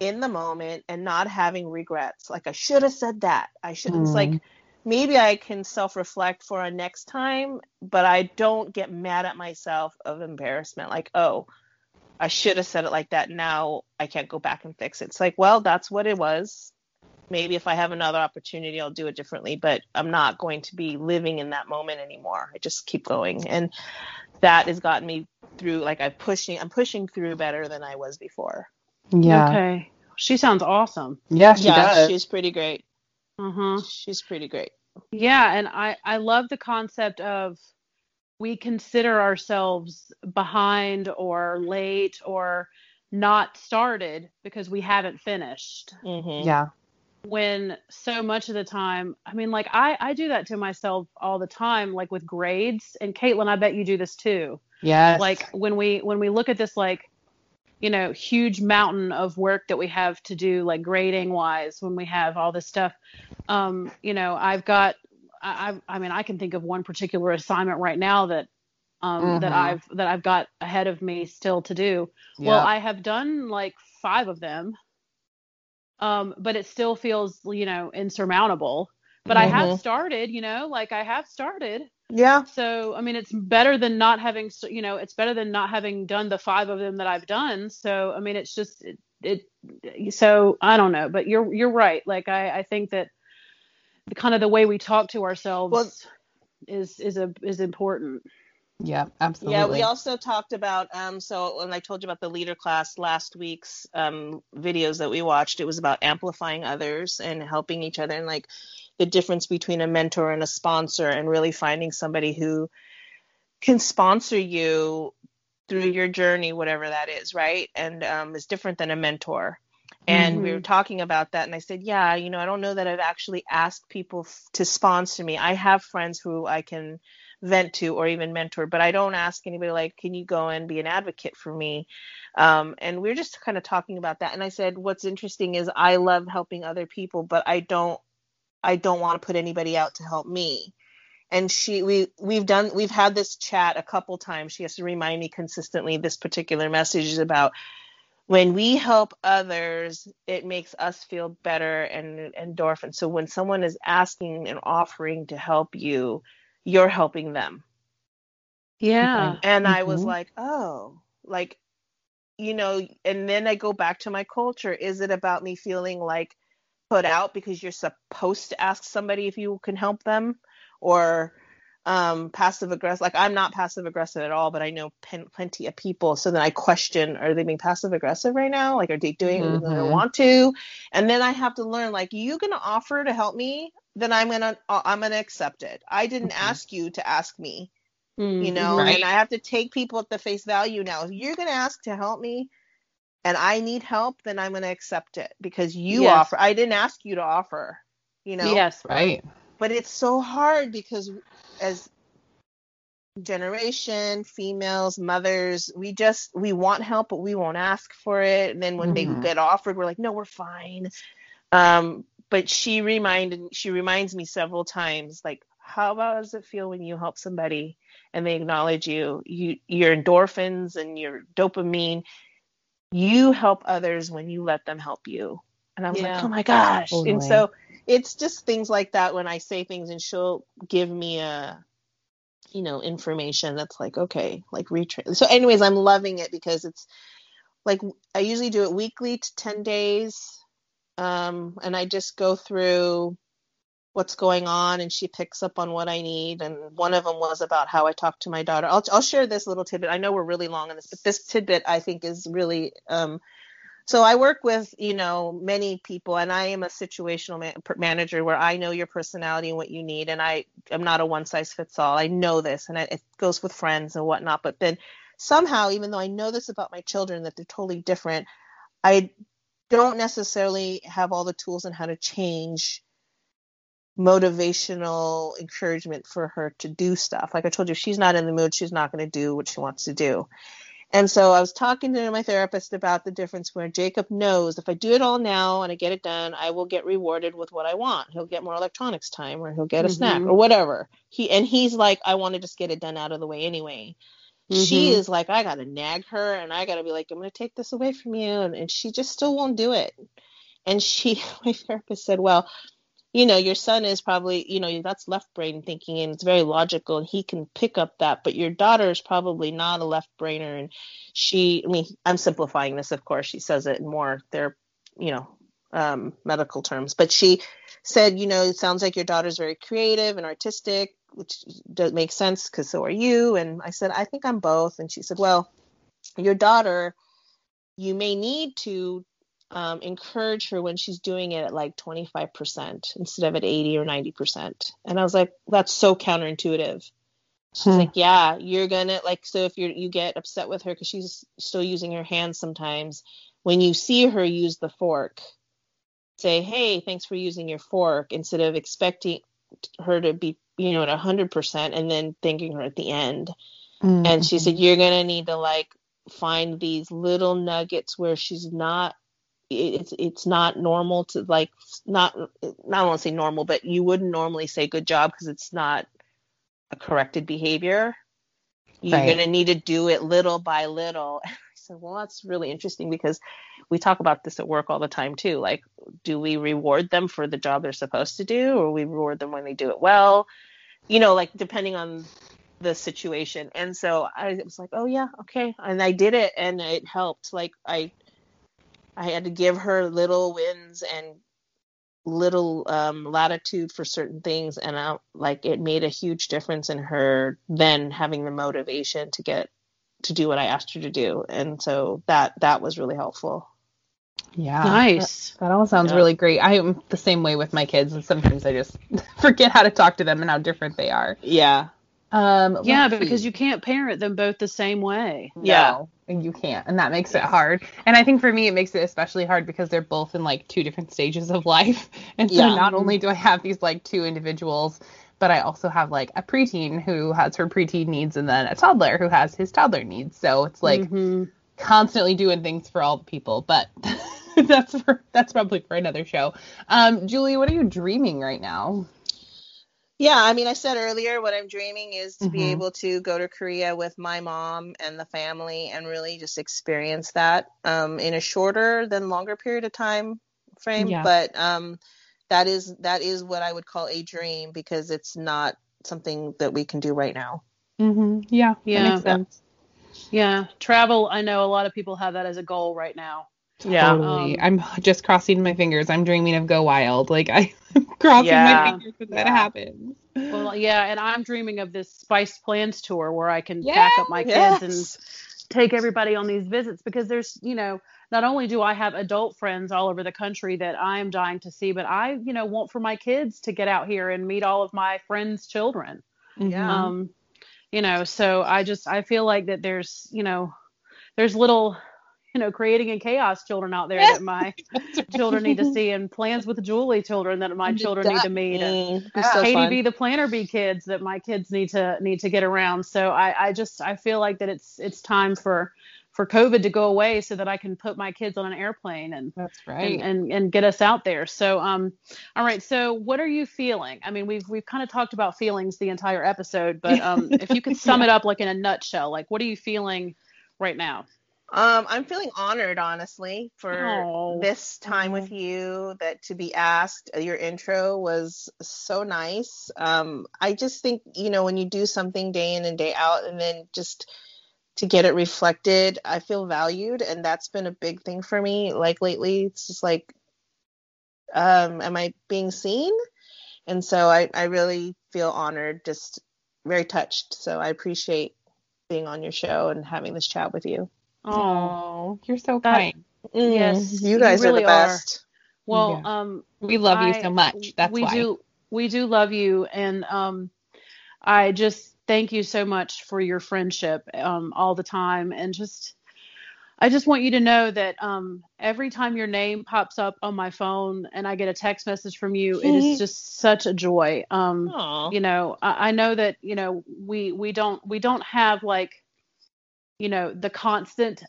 in the moment and not having regrets. Like I should have said that. I should. It's like mm. maybe I can self reflect for a next time, but I don't get mad at myself of embarrassment. Like, oh, I should have said it like that. Now I can't go back and fix it. It's like, well, that's what it was. Maybe if I have another opportunity, I'll do it differently, but I'm not going to be living in that moment anymore. I just keep going. And that has gotten me through like I'm pushing I'm pushing through better than I was before. Yeah. Okay. She sounds awesome. Yeah, she yeah, does. she's pretty great. Uh-huh. She's pretty great. Yeah, and I I love the concept of we consider ourselves behind or late or not started because we haven't finished. hmm yeah. When so much of the time, I mean, like I I do that to myself all the time, like with grades. And Caitlin, I bet you do this too. Yes. Like when we when we look at this like you know huge mountain of work that we have to do like grading wise when we have all this stuff um you know i've got i i mean i can think of one particular assignment right now that um that Mhm. i've that i've got ahead of me still to do well i have done like five of them um but it still feels you know insurmountable but i have Mhm. started you know like i have started Yeah. so, I mean, it's better than not having, you know, it's better than not having done the five of them that I've done. So, I mean, it's just it. it so I don't know, but you're you're right. Like I I think that the kind of the way we talk to ourselves Well- is is a is important. Yeah, absolutely. Yeah, we also talked about um so when I told you about the Leadercast last week's um videos that we watched, it was about amplifying others and helping each other and like the difference between a mentor and a sponsor and really finding somebody who can sponsor you through your journey, whatever that is, right? And um is different than a mentor. And we were talking about that, and I said, Yeah, you know, I don't know that I've actually asked people f- to sponsor me. I have friends who I can vent to or even mentor, but I don't ask anybody like, can you go and be an advocate for me? Um, and we are just kind of talking about that. And I said, what's interesting is I love helping other people, but I don't, I don't want to put anybody out to help me. And she, we, we've done, we've had this chat a couple times. She has to remind me consistently this particular message is about when we help others, it makes us feel better and endorphin. So when someone is asking and offering to help you, you're helping them. Yeah. And I was Mhm. like, oh, like, you know, and then I go back to my culture. Is it about me feeling like put out because you're supposed to ask somebody if you can help them or um passive aggressive like i'm not passive aggressive at all but i know pen- plenty of people so then i question are they being passive aggressive right now like are they doing it because they want to and then i have to learn like you gonna offer to help me then i'm gonna uh, i'm gonna accept it i didn't Mhm. ask you to ask me Mm, you know Right. and i have to take people at the face value now if you're going to ask to help me and I need help, then I'm going to accept it because you Yes. offer. I didn't ask you to offer, you know. Yes. Right. But it's so hard because as generation, females, mothers, we just we want help, but we won't ask for it. And then when Mhm. they get offered, we're like, no, we're fine. Um, but she reminded she reminds me several times, like, how about does it feel when you help somebody and they acknowledge you? You your endorphins and your dopamine, you help others when you let them help you. And I was Yeah. like, oh my gosh. And so it's just things like that when I say things and she'll give me a you know information that's like okay like retrain so anyways i'm loving it because it's like i usually do it weekly to 10 days um and i just go through what's going on and she picks up on what i need and one of them was about how i talk to my daughter i'll, I'll share this little tidbit i know we're really long on this but this tidbit i think is really um so I work with, you know, many people, and I am a situational per- manager where I know your personality and what you need, and I am not a one size fits all. I know this, and I, it goes with friends and whatnot. But then somehow, even though I know this about my children that they're totally different, I don't necessarily have all the tools on how to change motivational encouragement for her to do stuff. Like I told you, if she's not in the mood, she's not going to do what she wants to do. And so I was talking to my therapist about the difference where Jacob knows if I do it all now and I get it done, I will get rewarded with what I want. He'll get more electronics time or he'll get a snack Mhm. or whatever. He and he's like, I want to just get it done out of the way anyway. She Mhm. is like, I gotta nag her and I gotta be like, I'm gonna take this away from you and, and she just still won't do it. And she [LAUGHS] my therapist said, Well, you know, your son is probably, you know, that's left brain thinking and it's very logical and he can pick up that, but your daughter is probably not a left brainer. And she, I mean, I'm simplifying this, of course, she says it more, they're, you know, um, medical terms, but she said, you know, it sounds like your daughter's very creative and artistic, which does make sense because so are you. And I said, I think I'm both. And she said, well, your daughter, you may need to um, encourage her when she's doing it at like 25% instead of at 80 or 90%. And I was like, that's so counterintuitive. She's Hmm. like, yeah, you're gonna like. So if you're you get upset with her because she's still using her hands sometimes, when you see her use the fork, say, hey, thanks for using your fork, instead of expecting her to be, you know, at 100% and then thanking her at the end. Mm-hmm. And she said, You're going to need to like find these little nuggets where she's not. It's it's not normal to like not not want to say normal, but you wouldn't normally say good job because it's not a corrected behavior. You're Right. going to need to do it little by little. [LAUGHS] Said, well, that's really interesting because we talk about this at work all the time too. Like, do we reward them for the job they're supposed to do, or we reward them when they do it well? You know, like depending on the situation. And so I was like, oh yeah, okay. And I did it, and it helped. Like I, I had to give her little wins and little um, latitude for certain things, and I, like it made a huge difference in her then having the motivation to get to do what I asked her to do. And so that that was really helpful. Yeah. Nice. That, that all sounds Yeah. really great. I am the same way with my kids, and sometimes I just [LAUGHS] forget how to talk to them and how different they are. Yeah. Um, Yeah, let's because see. you can't parent them both the same way. Yeah. No, and you can't, and that makes it hard. And I think for me, it makes it especially hard because they're both in like two different stages of [LAUGHS] life, and so Yeah. not only do I have these like two individuals, but I also have like a preteen who has her preteen needs, and then a toddler who has his toddler needs. So it's like Mhm. constantly doing things for all the people, but [LAUGHS] that's for that's probably for another show. Um, Julie, what are you dreaming right now? Yeah, I mean, I said earlier what I'm dreaming is to be Mhm. able to go to Korea with my mom and the family and really just experience that um, in a shorter than longer period of time frame. Yeah. But um, that is that is what I would call a dream because it's not something that we can do right now. Mm-hmm. Yeah, Yeah. that makes sense. Yeah, travel. I know a lot of people have that as a goal right now. Yeah. Totally. Um, I'm just crossing my fingers. I'm dreaming of Go Wild. Like [LAUGHS] I'm crossing Yeah. my fingers when that Yeah. happens. Well, yeah, and I'm dreaming of this Spice Plans tour where I can pack up my Yes. kids and take everybody on these visits because there's, you know, not only do I have adult friends all over the country that I am dying to see, but I, you know, want for my kids to get out here and meet all of my friends' children. Yeah. Um, you know, so I just I feel like that there's, you know, there's little you know, creating and chaos children out there that [LAUGHS] my children need to see, and plans with Julie children that my children need to meet. And, so Katie fun. B, the planner bee kids that my kids need to need to get around. So I, I just I feel like that it's it's time for for COVID to go away so that I can put my kids on an airplane and That's right. and, and and get us out there. So um all right, so what are you feeling? I mean, we've we've kind of talked about feelings the entire episode, but um [LAUGHS] if you could sum it up like in a nutshell, like what are you feeling right now? Um, I'm feeling honored, honestly, for Oh. this time with you. That to be asked, uh, your intro was so nice. Um, I just think you know when you do something day in and day out, and then just to get it reflected, I feel valued, and that's been a big thing for me. Like lately, it's just like, um, am I being seen? And so I, I really feel honored, just very touched. So I appreciate being on your show and having this chat with you. Oh, you're so That- kind. Yes, you you guys really are the are. best. Well, Yeah. um We love you so much. That's we why. do we do love you and um I just thank you so much for your friendship um all the time and just I just want you to know that um every time your name pops up on my phone and I get a text message from you, it is just such a joy. Um you know I, I know that you know we we don't we don't have like you know the constant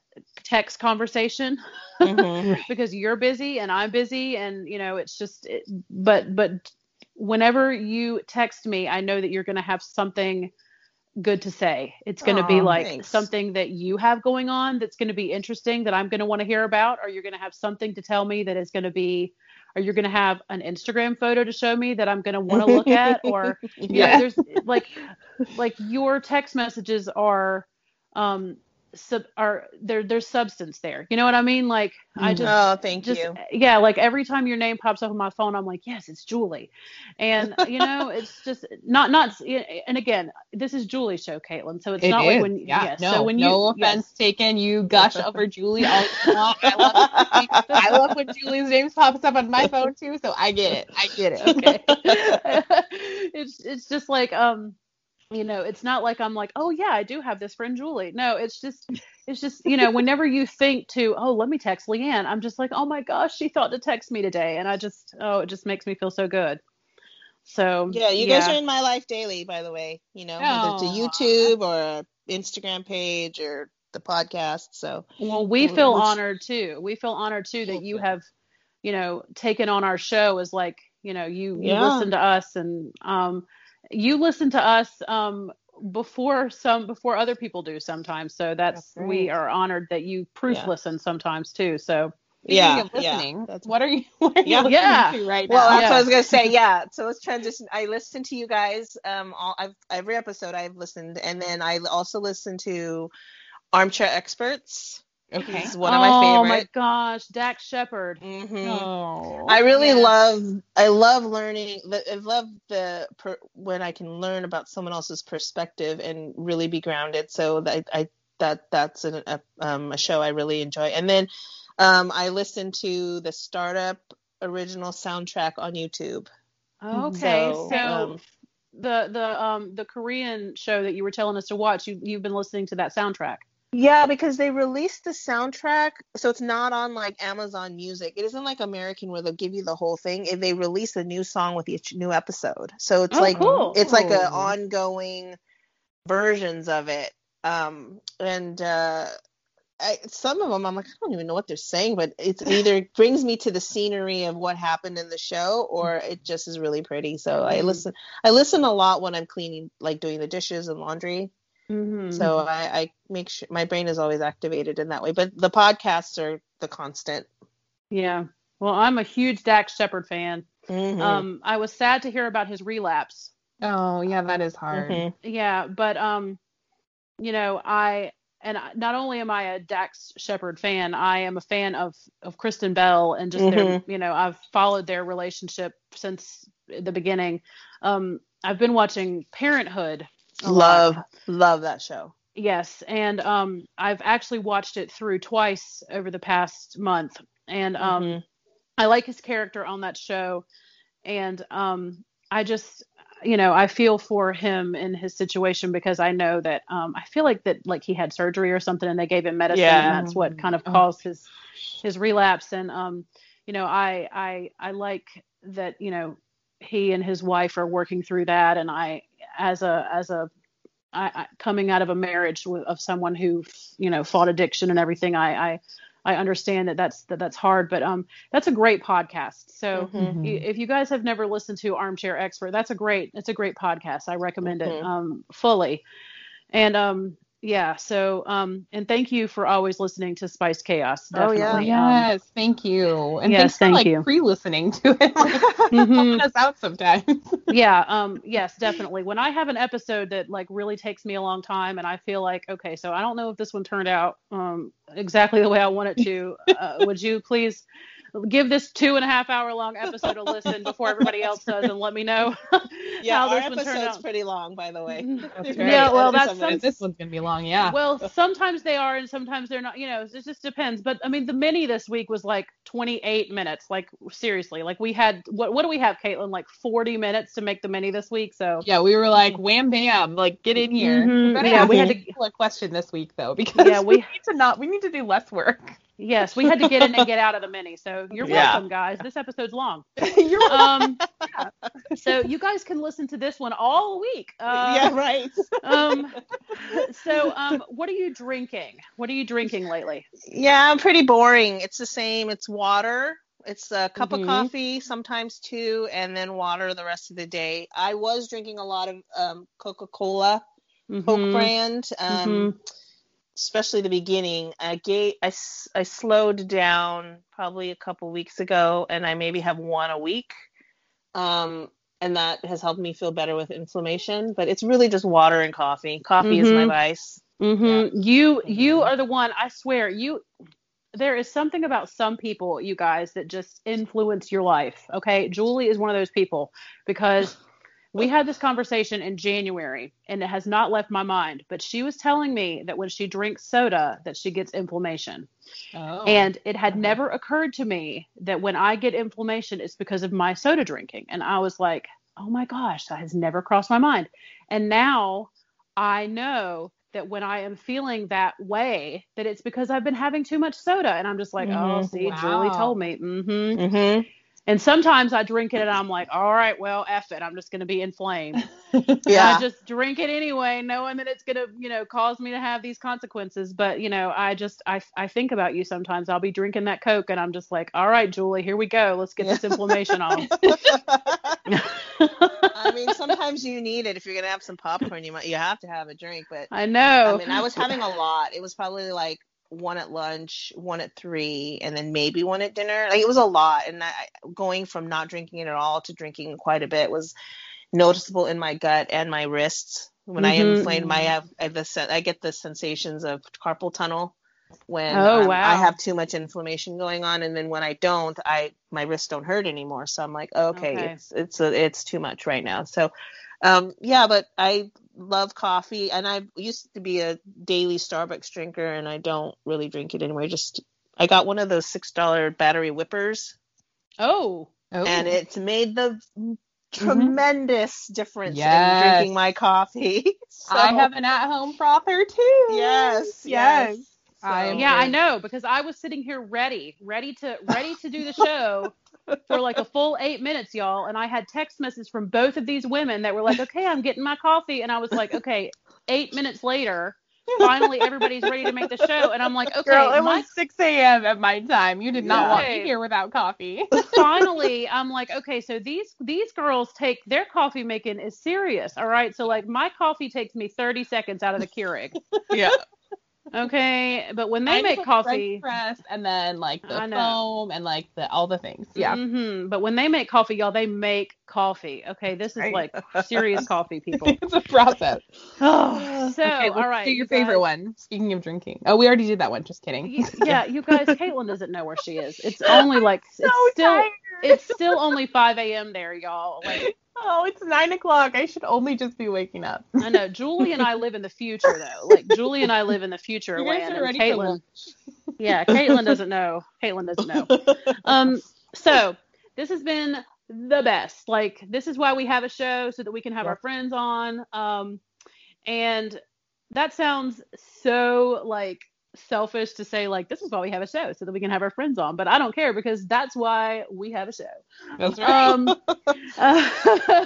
text conversation Mhm. [LAUGHS] because you're busy and I'm busy and you know it's just it, but but whenever you text me I know that you're going to have something good to say. It's going to be like thanks. something that you have going on that's going to be interesting that I'm going to want to hear about or you're going to have something to tell me that is going to be or you're going to have an Instagram photo to show me that I'm going to want to look at or [LAUGHS] you know, yeah. there's like like your text messages are um sub are there there's substance there you know what i mean like i Mhm. just Oh, thank just you. yeah like every time your name pops up on my phone i'm like yes it's julie and you know [LAUGHS] it's just not not and again this is julie's show caitlin so it's It not like when yeah, yes, no, so when no you offense yes. taken. You gush over Julie all you want. I love. I love when Julie's name pops up on my phone too, so I get it. I get it. okay [LAUGHS] it's it's just like um you know it's not like i'm like oh yeah i do have this friend julie no it's just it's just you know whenever you think to oh let me text leanne i'm just like oh my gosh she thought to text me today and i just oh it just makes me feel so good so Yeah, you guys are in my life daily, by the way. You know, whether it's a YouTube or a Instagram page or the podcast. So Well, we feel honored too. We feel honored too that you have, you know, taken on our show as like, you know, you, you listen to us and um you listen to us um before some before other people do sometimes. So that's, That's we are honored that you proof Yeah. listen sometimes too. So Speaking yeah, of listening, yeah. That's what are you [LAUGHS] what are you Yeah. listening Yeah. to right well, now? that's what I was gonna say. [LAUGHS] Yeah. So let's transition. I listen to you guys. Um, all I've every episode I've listened, and then I also listen to Armchair Experts. Okay. He's one of oh my my gosh, Dax Shepard. hmm Oh. I really Yeah. love I love learning I love the per, when I can learn about someone else's perspective and really be grounded so that I that that's an, a um a show I really enjoy and then um I listen to the startup original soundtrack on YouTube Okay. So, So, um, the the um the Korean show that you were telling us to watch, you you've been listening to that soundtrack. Yeah, because they released the soundtrack, so it's not on like Amazon Music. It isn't like American where they'll give you the whole thing. If They release a new song with each new episode, so it's Oh, like cool. it's like a Oh. ongoing versions of it. Um, and uh, I, some of them I'm like I don't even know what they're saying, but it's [LAUGHS] either brings me to the scenery of what happened in the show, or it just is really pretty. So I Mhm. listen. I listen a lot when I'm cleaning, like doing the dishes and laundry. Mm-hmm. So I, I make sure my brain is always activated in that way. But the podcasts are the constant. Yeah. Well, I'm a huge Dax Shepard fan. Mhm. Um, I was sad to hear about his relapse. Oh, yeah, that is hard. Mhm. Yeah, but um, you know, I and I- not only am I a Dax Shepard fan, I am a fan of of Kristen Bell and just their, you know, I've followed their relationship since the beginning. Um, I've been watching Parenthood. Lot. Love, love that show. Yes, and um, I've actually watched it through twice over the past month, and um, Mhm. I like his character on that show, and um, I just, you know, I feel for him in his situation because I know that um, I feel like that like he had surgery or something and they gave him medicine Yeah. and that's what kind of Oh. caused his his relapse and um, you know, I I I like that you know he and his wife are working through that and I as a as a I, I, coming out of a marriage with, of someone who you know fought addiction and everything I I I understand that that's that that's hard but um that's a great podcast so Mhm. if you guys have never listened to Armchair Expert, that's a great it's a great podcast. I recommend it Mhm. um, fully. And um, yeah, so um, and thank you for always listening to Spiced Chaos. Oh, yeah. Definitely. Um, Yes, thank you. And yes, thanks for thank like you. pre-listening to it. Like, [LAUGHS] mhm. helping us out sometimes. [LAUGHS] yeah, um, yes, definitely. When I have an episode that like really takes me a long time, and I feel like okay, so I don't know if this one turned out um, exactly the way I want it to. Uh, would you please give this two and a half hour long episode a listen before everybody else does, and let me know [LAUGHS] Yeah, how our this one turned episode's out. pretty long, by the way. [LAUGHS] That's Yeah, well, that is some this one's gonna be long. Yeah. Well, sometimes they are, and sometimes they're not. You know, it just depends. But I mean, the mini this week was like 28 minutes. Like seriously, like we had what? What do we have, Caitlin? Like 40 minutes to make the mini this week. So yeah, we were like wham bam, like get in here. Mhm. We Yeah, we had to- people a question this week though [LAUGHS] because Yeah, we, we- need to not we need to do less work. Yes, we had to get in and get out of the mini. So you're Yeah. welcome, guys. This episode's long. [LAUGHS] You're Um, yeah. So you guys can listen to this one all week. Uh, yeah, right. [LAUGHS] Um. So um, what are you drinking? What are you drinking lately? Yeah, I'm pretty boring. It's the same. It's water. It's a cup Mhm. of coffee, sometimes two, and then water the rest of the day. I was drinking a lot of um, Coca-Cola, Coke Mhm. brand, um, Mhm. Especially the beginning. I gave, I, I slowed down probably a couple weeks ago, and I maybe have one a week. Um, and that has helped me feel better with inflammation. But it's really just water and coffee. Coffee is my Mhm. vice. hmm You you Mhm. are the one. I swear you. There is something about some people, you guys, that just influence your life. Okay, Julie is one of those people because we had this conversation in January and it has not left my mind. But she was telling me that when she drinks soda, that she gets inflammation. oh. And it had Okay. never occurred to me that when I get inflammation, it's because of my soda drinking. And I was like, oh my gosh, that has never crossed my mind. And now I know that when I am feeling that way, that it's because I've been having too much soda. And I'm just like, oh, Mhm. see, Julie told me. Mm-hmm. Mm-hmm. And sometimes I drink it and I'm like, all right, well, F it. I'm just going to be inflamed. [LAUGHS] Yeah. I just drink it anyway, knowing that it's gonna, you know, cause me to have these consequences. But you know, I just I I think about you sometimes. I'll be drinking that Coke and I'm just like, all right, Julie, here we go. Let's get this inflammation [LAUGHS] on. I [LAUGHS] mean, sometimes you need it if you're gonna have some popcorn. You might you have to have a drink, but I know. I mean, I was having a lot. It was probably like one at lunch, one at three, and then maybe one at dinner. Like it was a lot, and I, going from not drinking it at all to drinking quite a bit was noticeable in my gut and my wrists. When I am Mhm. inflamed, I have, I have the I get the sensations of carpal tunnel when Oh, um, wow. I have too much inflammation going on, and then when I don't, I my wrists don't hurt anymore. So I'm like, okay, Okay. it's it's a, it's too much right now. So um, yeah, but I love coffee, and I used to be a daily Starbucks drinker, and I don't really drink it anymore. Just I got one of those six dollar battery whippers, oh, Oh. and it's made the mm-hmm. tremendous difference Yes. in drinking my coffee. [LAUGHS] so, I have an at-home frother too. Yes, yes. yes. I am yeah, I know because I was sitting here ready, ready to ready to do the show for like a full eight minutes, y'all. And I had text messages from both of these women that were like, "Okay, I'm getting my coffee," and I was like, "Okay." Eight minutes later, finally everybody's ready to make the show, and I'm like, "Okay, Girl, it my was 6 a.m. at my time. You did not want Okay. me here without coffee. [LAUGHS] finally i'm like okay so these these girls take their coffee making is serious all right so like my coffee takes me 30 seconds out of the keurig Yeah. Okay but when they I make coffee press and then like the foam and like the all the things. Yeah. hmm but when they make coffee y'all they make coffee okay this is Right. like serious [LAUGHS] coffee people it's a process. oh [SIGHS] so [SIGHS] okay, all right do your you guys- favorite one. Speaking of drinking. Oh, we already did that one. Just kidding. Y- yeah you guys [LAUGHS] caitlin doesn't know where she is it's only like [LAUGHS] so it's still tired. it's still only 5 a.m there y'all like Oh, it's nine o'clock. I should only just be waking up. I know. Julie and I [LAUGHS] live in the future, though. Like Julie and I live in the future [LAUGHS] You guys are ready Caitlin. lunch. [LAUGHS] Yeah, Caitlin doesn't know. Caitlin doesn't know. Um, so this has been the best. Like this is why we have a show so that we can have Yeah. our friends on. Um, and that sounds so like selfish to say like this is why we have a show so that we can have our friends on, but I don't care because that's why we have a show. That's Um, uh, [LAUGHS]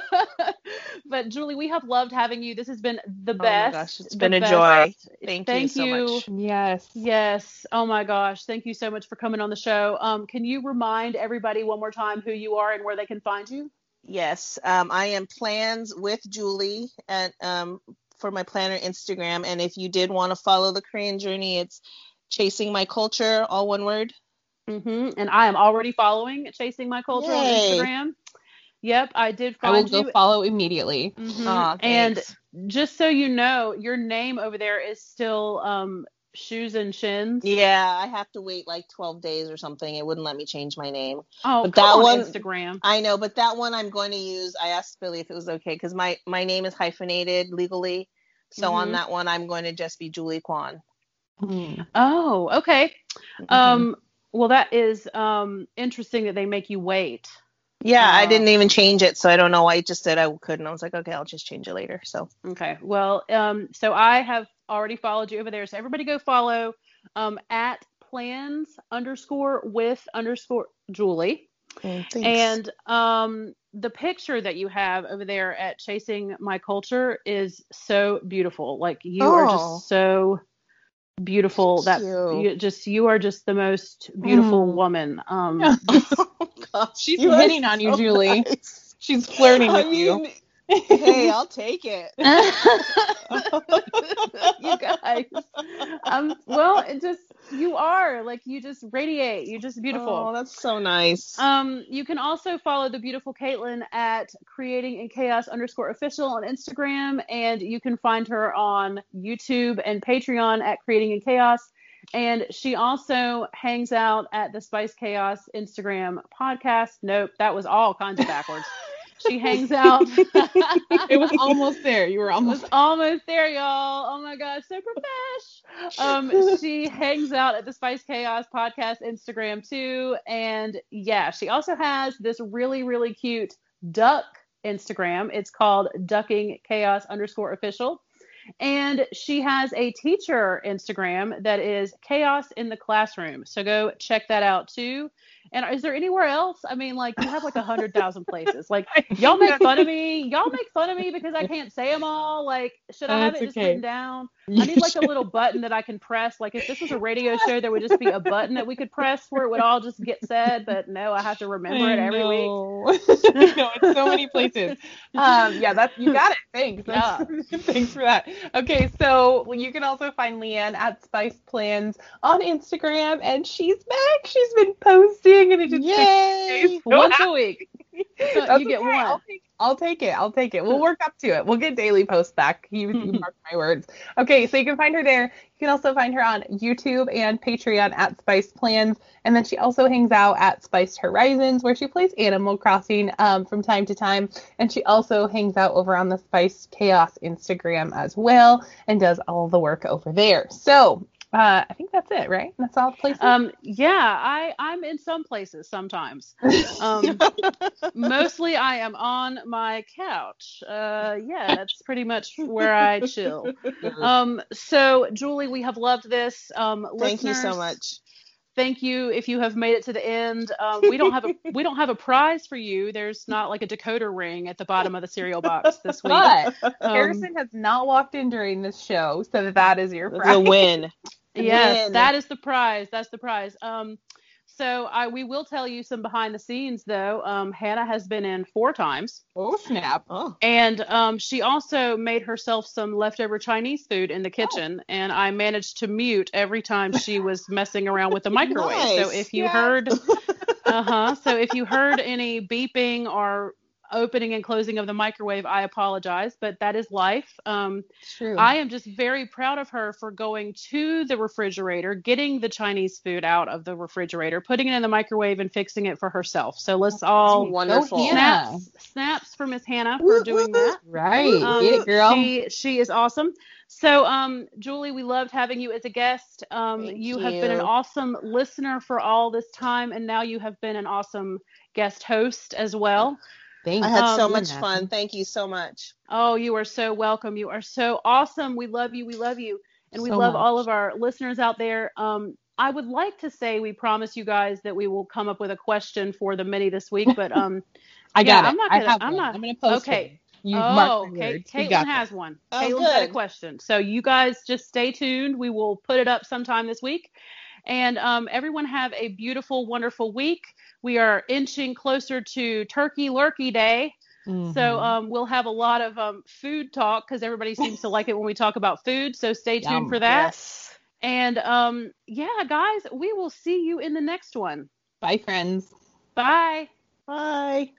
[LAUGHS] but Julie, we have loved having you. This has been the my best. gosh, it's the been a best. joy. Thank you Thank so much. yes. Yes. Oh my gosh. Thank you so much for coming on the show. Um, can you remind everybody one more time who you are and where they can find you? Yes, um, I am plans with Julie at um, for my planner Instagram. And if you did want to follow the Korean journey, it's chasing my culture, all one word. Mm-hmm. And I am already following Chasing My Culture on Yay. Instagram. Yep, I did follow. I will go you. follow immediately. Mm-hmm. Aw, and just so you know, your name over there is still um, Shoes and Shins. Yeah, I have to wait like 12 days or something. It wouldn't let me change my name. Oh, But that on one- Instagram. I know, but that one I'm going to use. I asked Billy if it was okay because my my name is hyphenated legally. So on Mhm. that one, I'm going to just be Julie Kwan. Oh, okay. Mm-hmm. Um, well, that is um interesting that they make you wait. Yeah, I uh, didn't even change it, so I don't know why. I just said I couldn't. I was like, okay, I'll just change it later. So Okay. Well, um, so I have already followed you over there. So everybody go follow um at plans underscore with underscore Julie. And um the picture that you have over there at Chasing My Culture is so beautiful. Like you are Oh. just so beautiful that you. you just you are just the most beautiful Mm. woman. Um [LAUGHS] oh, gosh, She's you hitting on you, so Julie. nice. She's flirting I with you. Hey, [LAUGHS] I'll take it. [LAUGHS] you guys. Um well, it just you are like you just radiate. You're just beautiful. Oh, that's so nice. Um, you can also follow the beautiful Caitlin at creating in chaos underscore official on Instagram, and you can find her on YouTube and Patreon at creating in chaos. And she also hangs out at the Spiced Chaos Instagram podcast. Nope, that was all kinds of backwards. [LAUGHS] she hangs out. [LAUGHS] it was almost there. You were almost was almost there, y'all. Oh my gosh, so profesh. Um, she hangs out at the Spiced Chaos podcast Instagram too, and yeah, she also has this really really cute duck Instagram. It's called Ducking Chaos underscore official. And she has a teacher Instagram that is Chaos in the Classroom. So go check that out too. And is there anywhere else? I mean, like you have like a hundred thousand places. Like [LAUGHS] y'all make fun of [LAUGHS] me. Y'all make fun of me because I can't say them all. Like, should I have That's it just okay. written down? I need like a little button that I can press. Like, if this was a radio [LAUGHS] show, there would just be a button that we could press where it would all just get said. But no, I have to remember it every week. week. no, it's so many places. Um, yeah, that's you got it. Thanks. Yeah. Thanks for that. Okay, so you can also find Leanne at Spice Plans on Instagram, and she's back. She's been posting, and it just Yay! Once a week. [LAUGHS] That's you get okay. one. I'll take, I'll take it. I'll take it. We'll [LAUGHS] work up to it. We'll get daily posts back. You, you [LAUGHS] mark my words. Okay, so you can find her there. You can also find her on YouTube and Patreon at Spice Plans. And then she also hangs out at Spiced Horizons, where she plays Animal Crossing um, from time to time. And she also hangs out over on the Spiced Chaos Instagram as well and does all the work over there. So uh, I think that's it, right? That's all the places. Um, yeah, I I'm in some places sometimes. [LAUGHS] Um, [LAUGHS] mostly I am on my couch. Uh, yeah, that's pretty much where I chill. [LAUGHS] Um, so Julie, we have loved this. Um, Thank you so much. Thank you if you have made it to the end. Um, we don't have a we don't have a prize for you. There's not like a decoder ring at the bottom of the cereal box this week. but Um, Harrison has not walked in during this show, so that is your prize. a win. Yes, Win. that is the prize. That's the prize. Um, so I we will tell you some behind the scenes though. Um, Hannah has been in four times, Oh snap! Oh, and um, she also made herself some leftover Chinese food in the kitchen, and I managed to mute every time she was [LAUGHS] messing around with the microwave. So if you Yes. heard, [LAUGHS] uh huh. So if you heard any beeping or opening and closing of the microwave, I apologize, but that is life. Um, True. I am just very proud of her for going to the refrigerator, getting the Chinese food out of the refrigerator, putting it in the microwave, and fixing it for herself. So let's all Wonderful. Snaps, snaps for Miss Hannah for doing that. right. Um, Get it, girl. She she is awesome. So, um, Julie, we loved having you as a guest. Um, you have been an awesome listener for all this time, and now you have been an awesome guest host as well. Thank. I had Um, so you, much fun. Thank you so much. Oh, you are so welcome. You are so awesome. We love you. We love you. And we So love all of our listeners out there. Um, I would like to say we promise you guys that we will come up with a question for the mini this week, but um, [LAUGHS] I yeah, got it. I'm not I gonna- have I'm one. not- I'm gonna post okay. it. You oh, okay. Caitlin has one. Oh, Caitlin's got a question. So you guys just stay tuned. We will put it up sometime this week. And um, everyone have a beautiful, wonderful week. We are inching closer to Turkey Lurkey Day. So Mhm. um, we'll have a lot of um, food talk because everybody seems to like it when we talk about food. So stay tuned Yum. for that. Yes. And um, yeah, guys, we will see you in the next one. Bye, friends. Bye. Bye.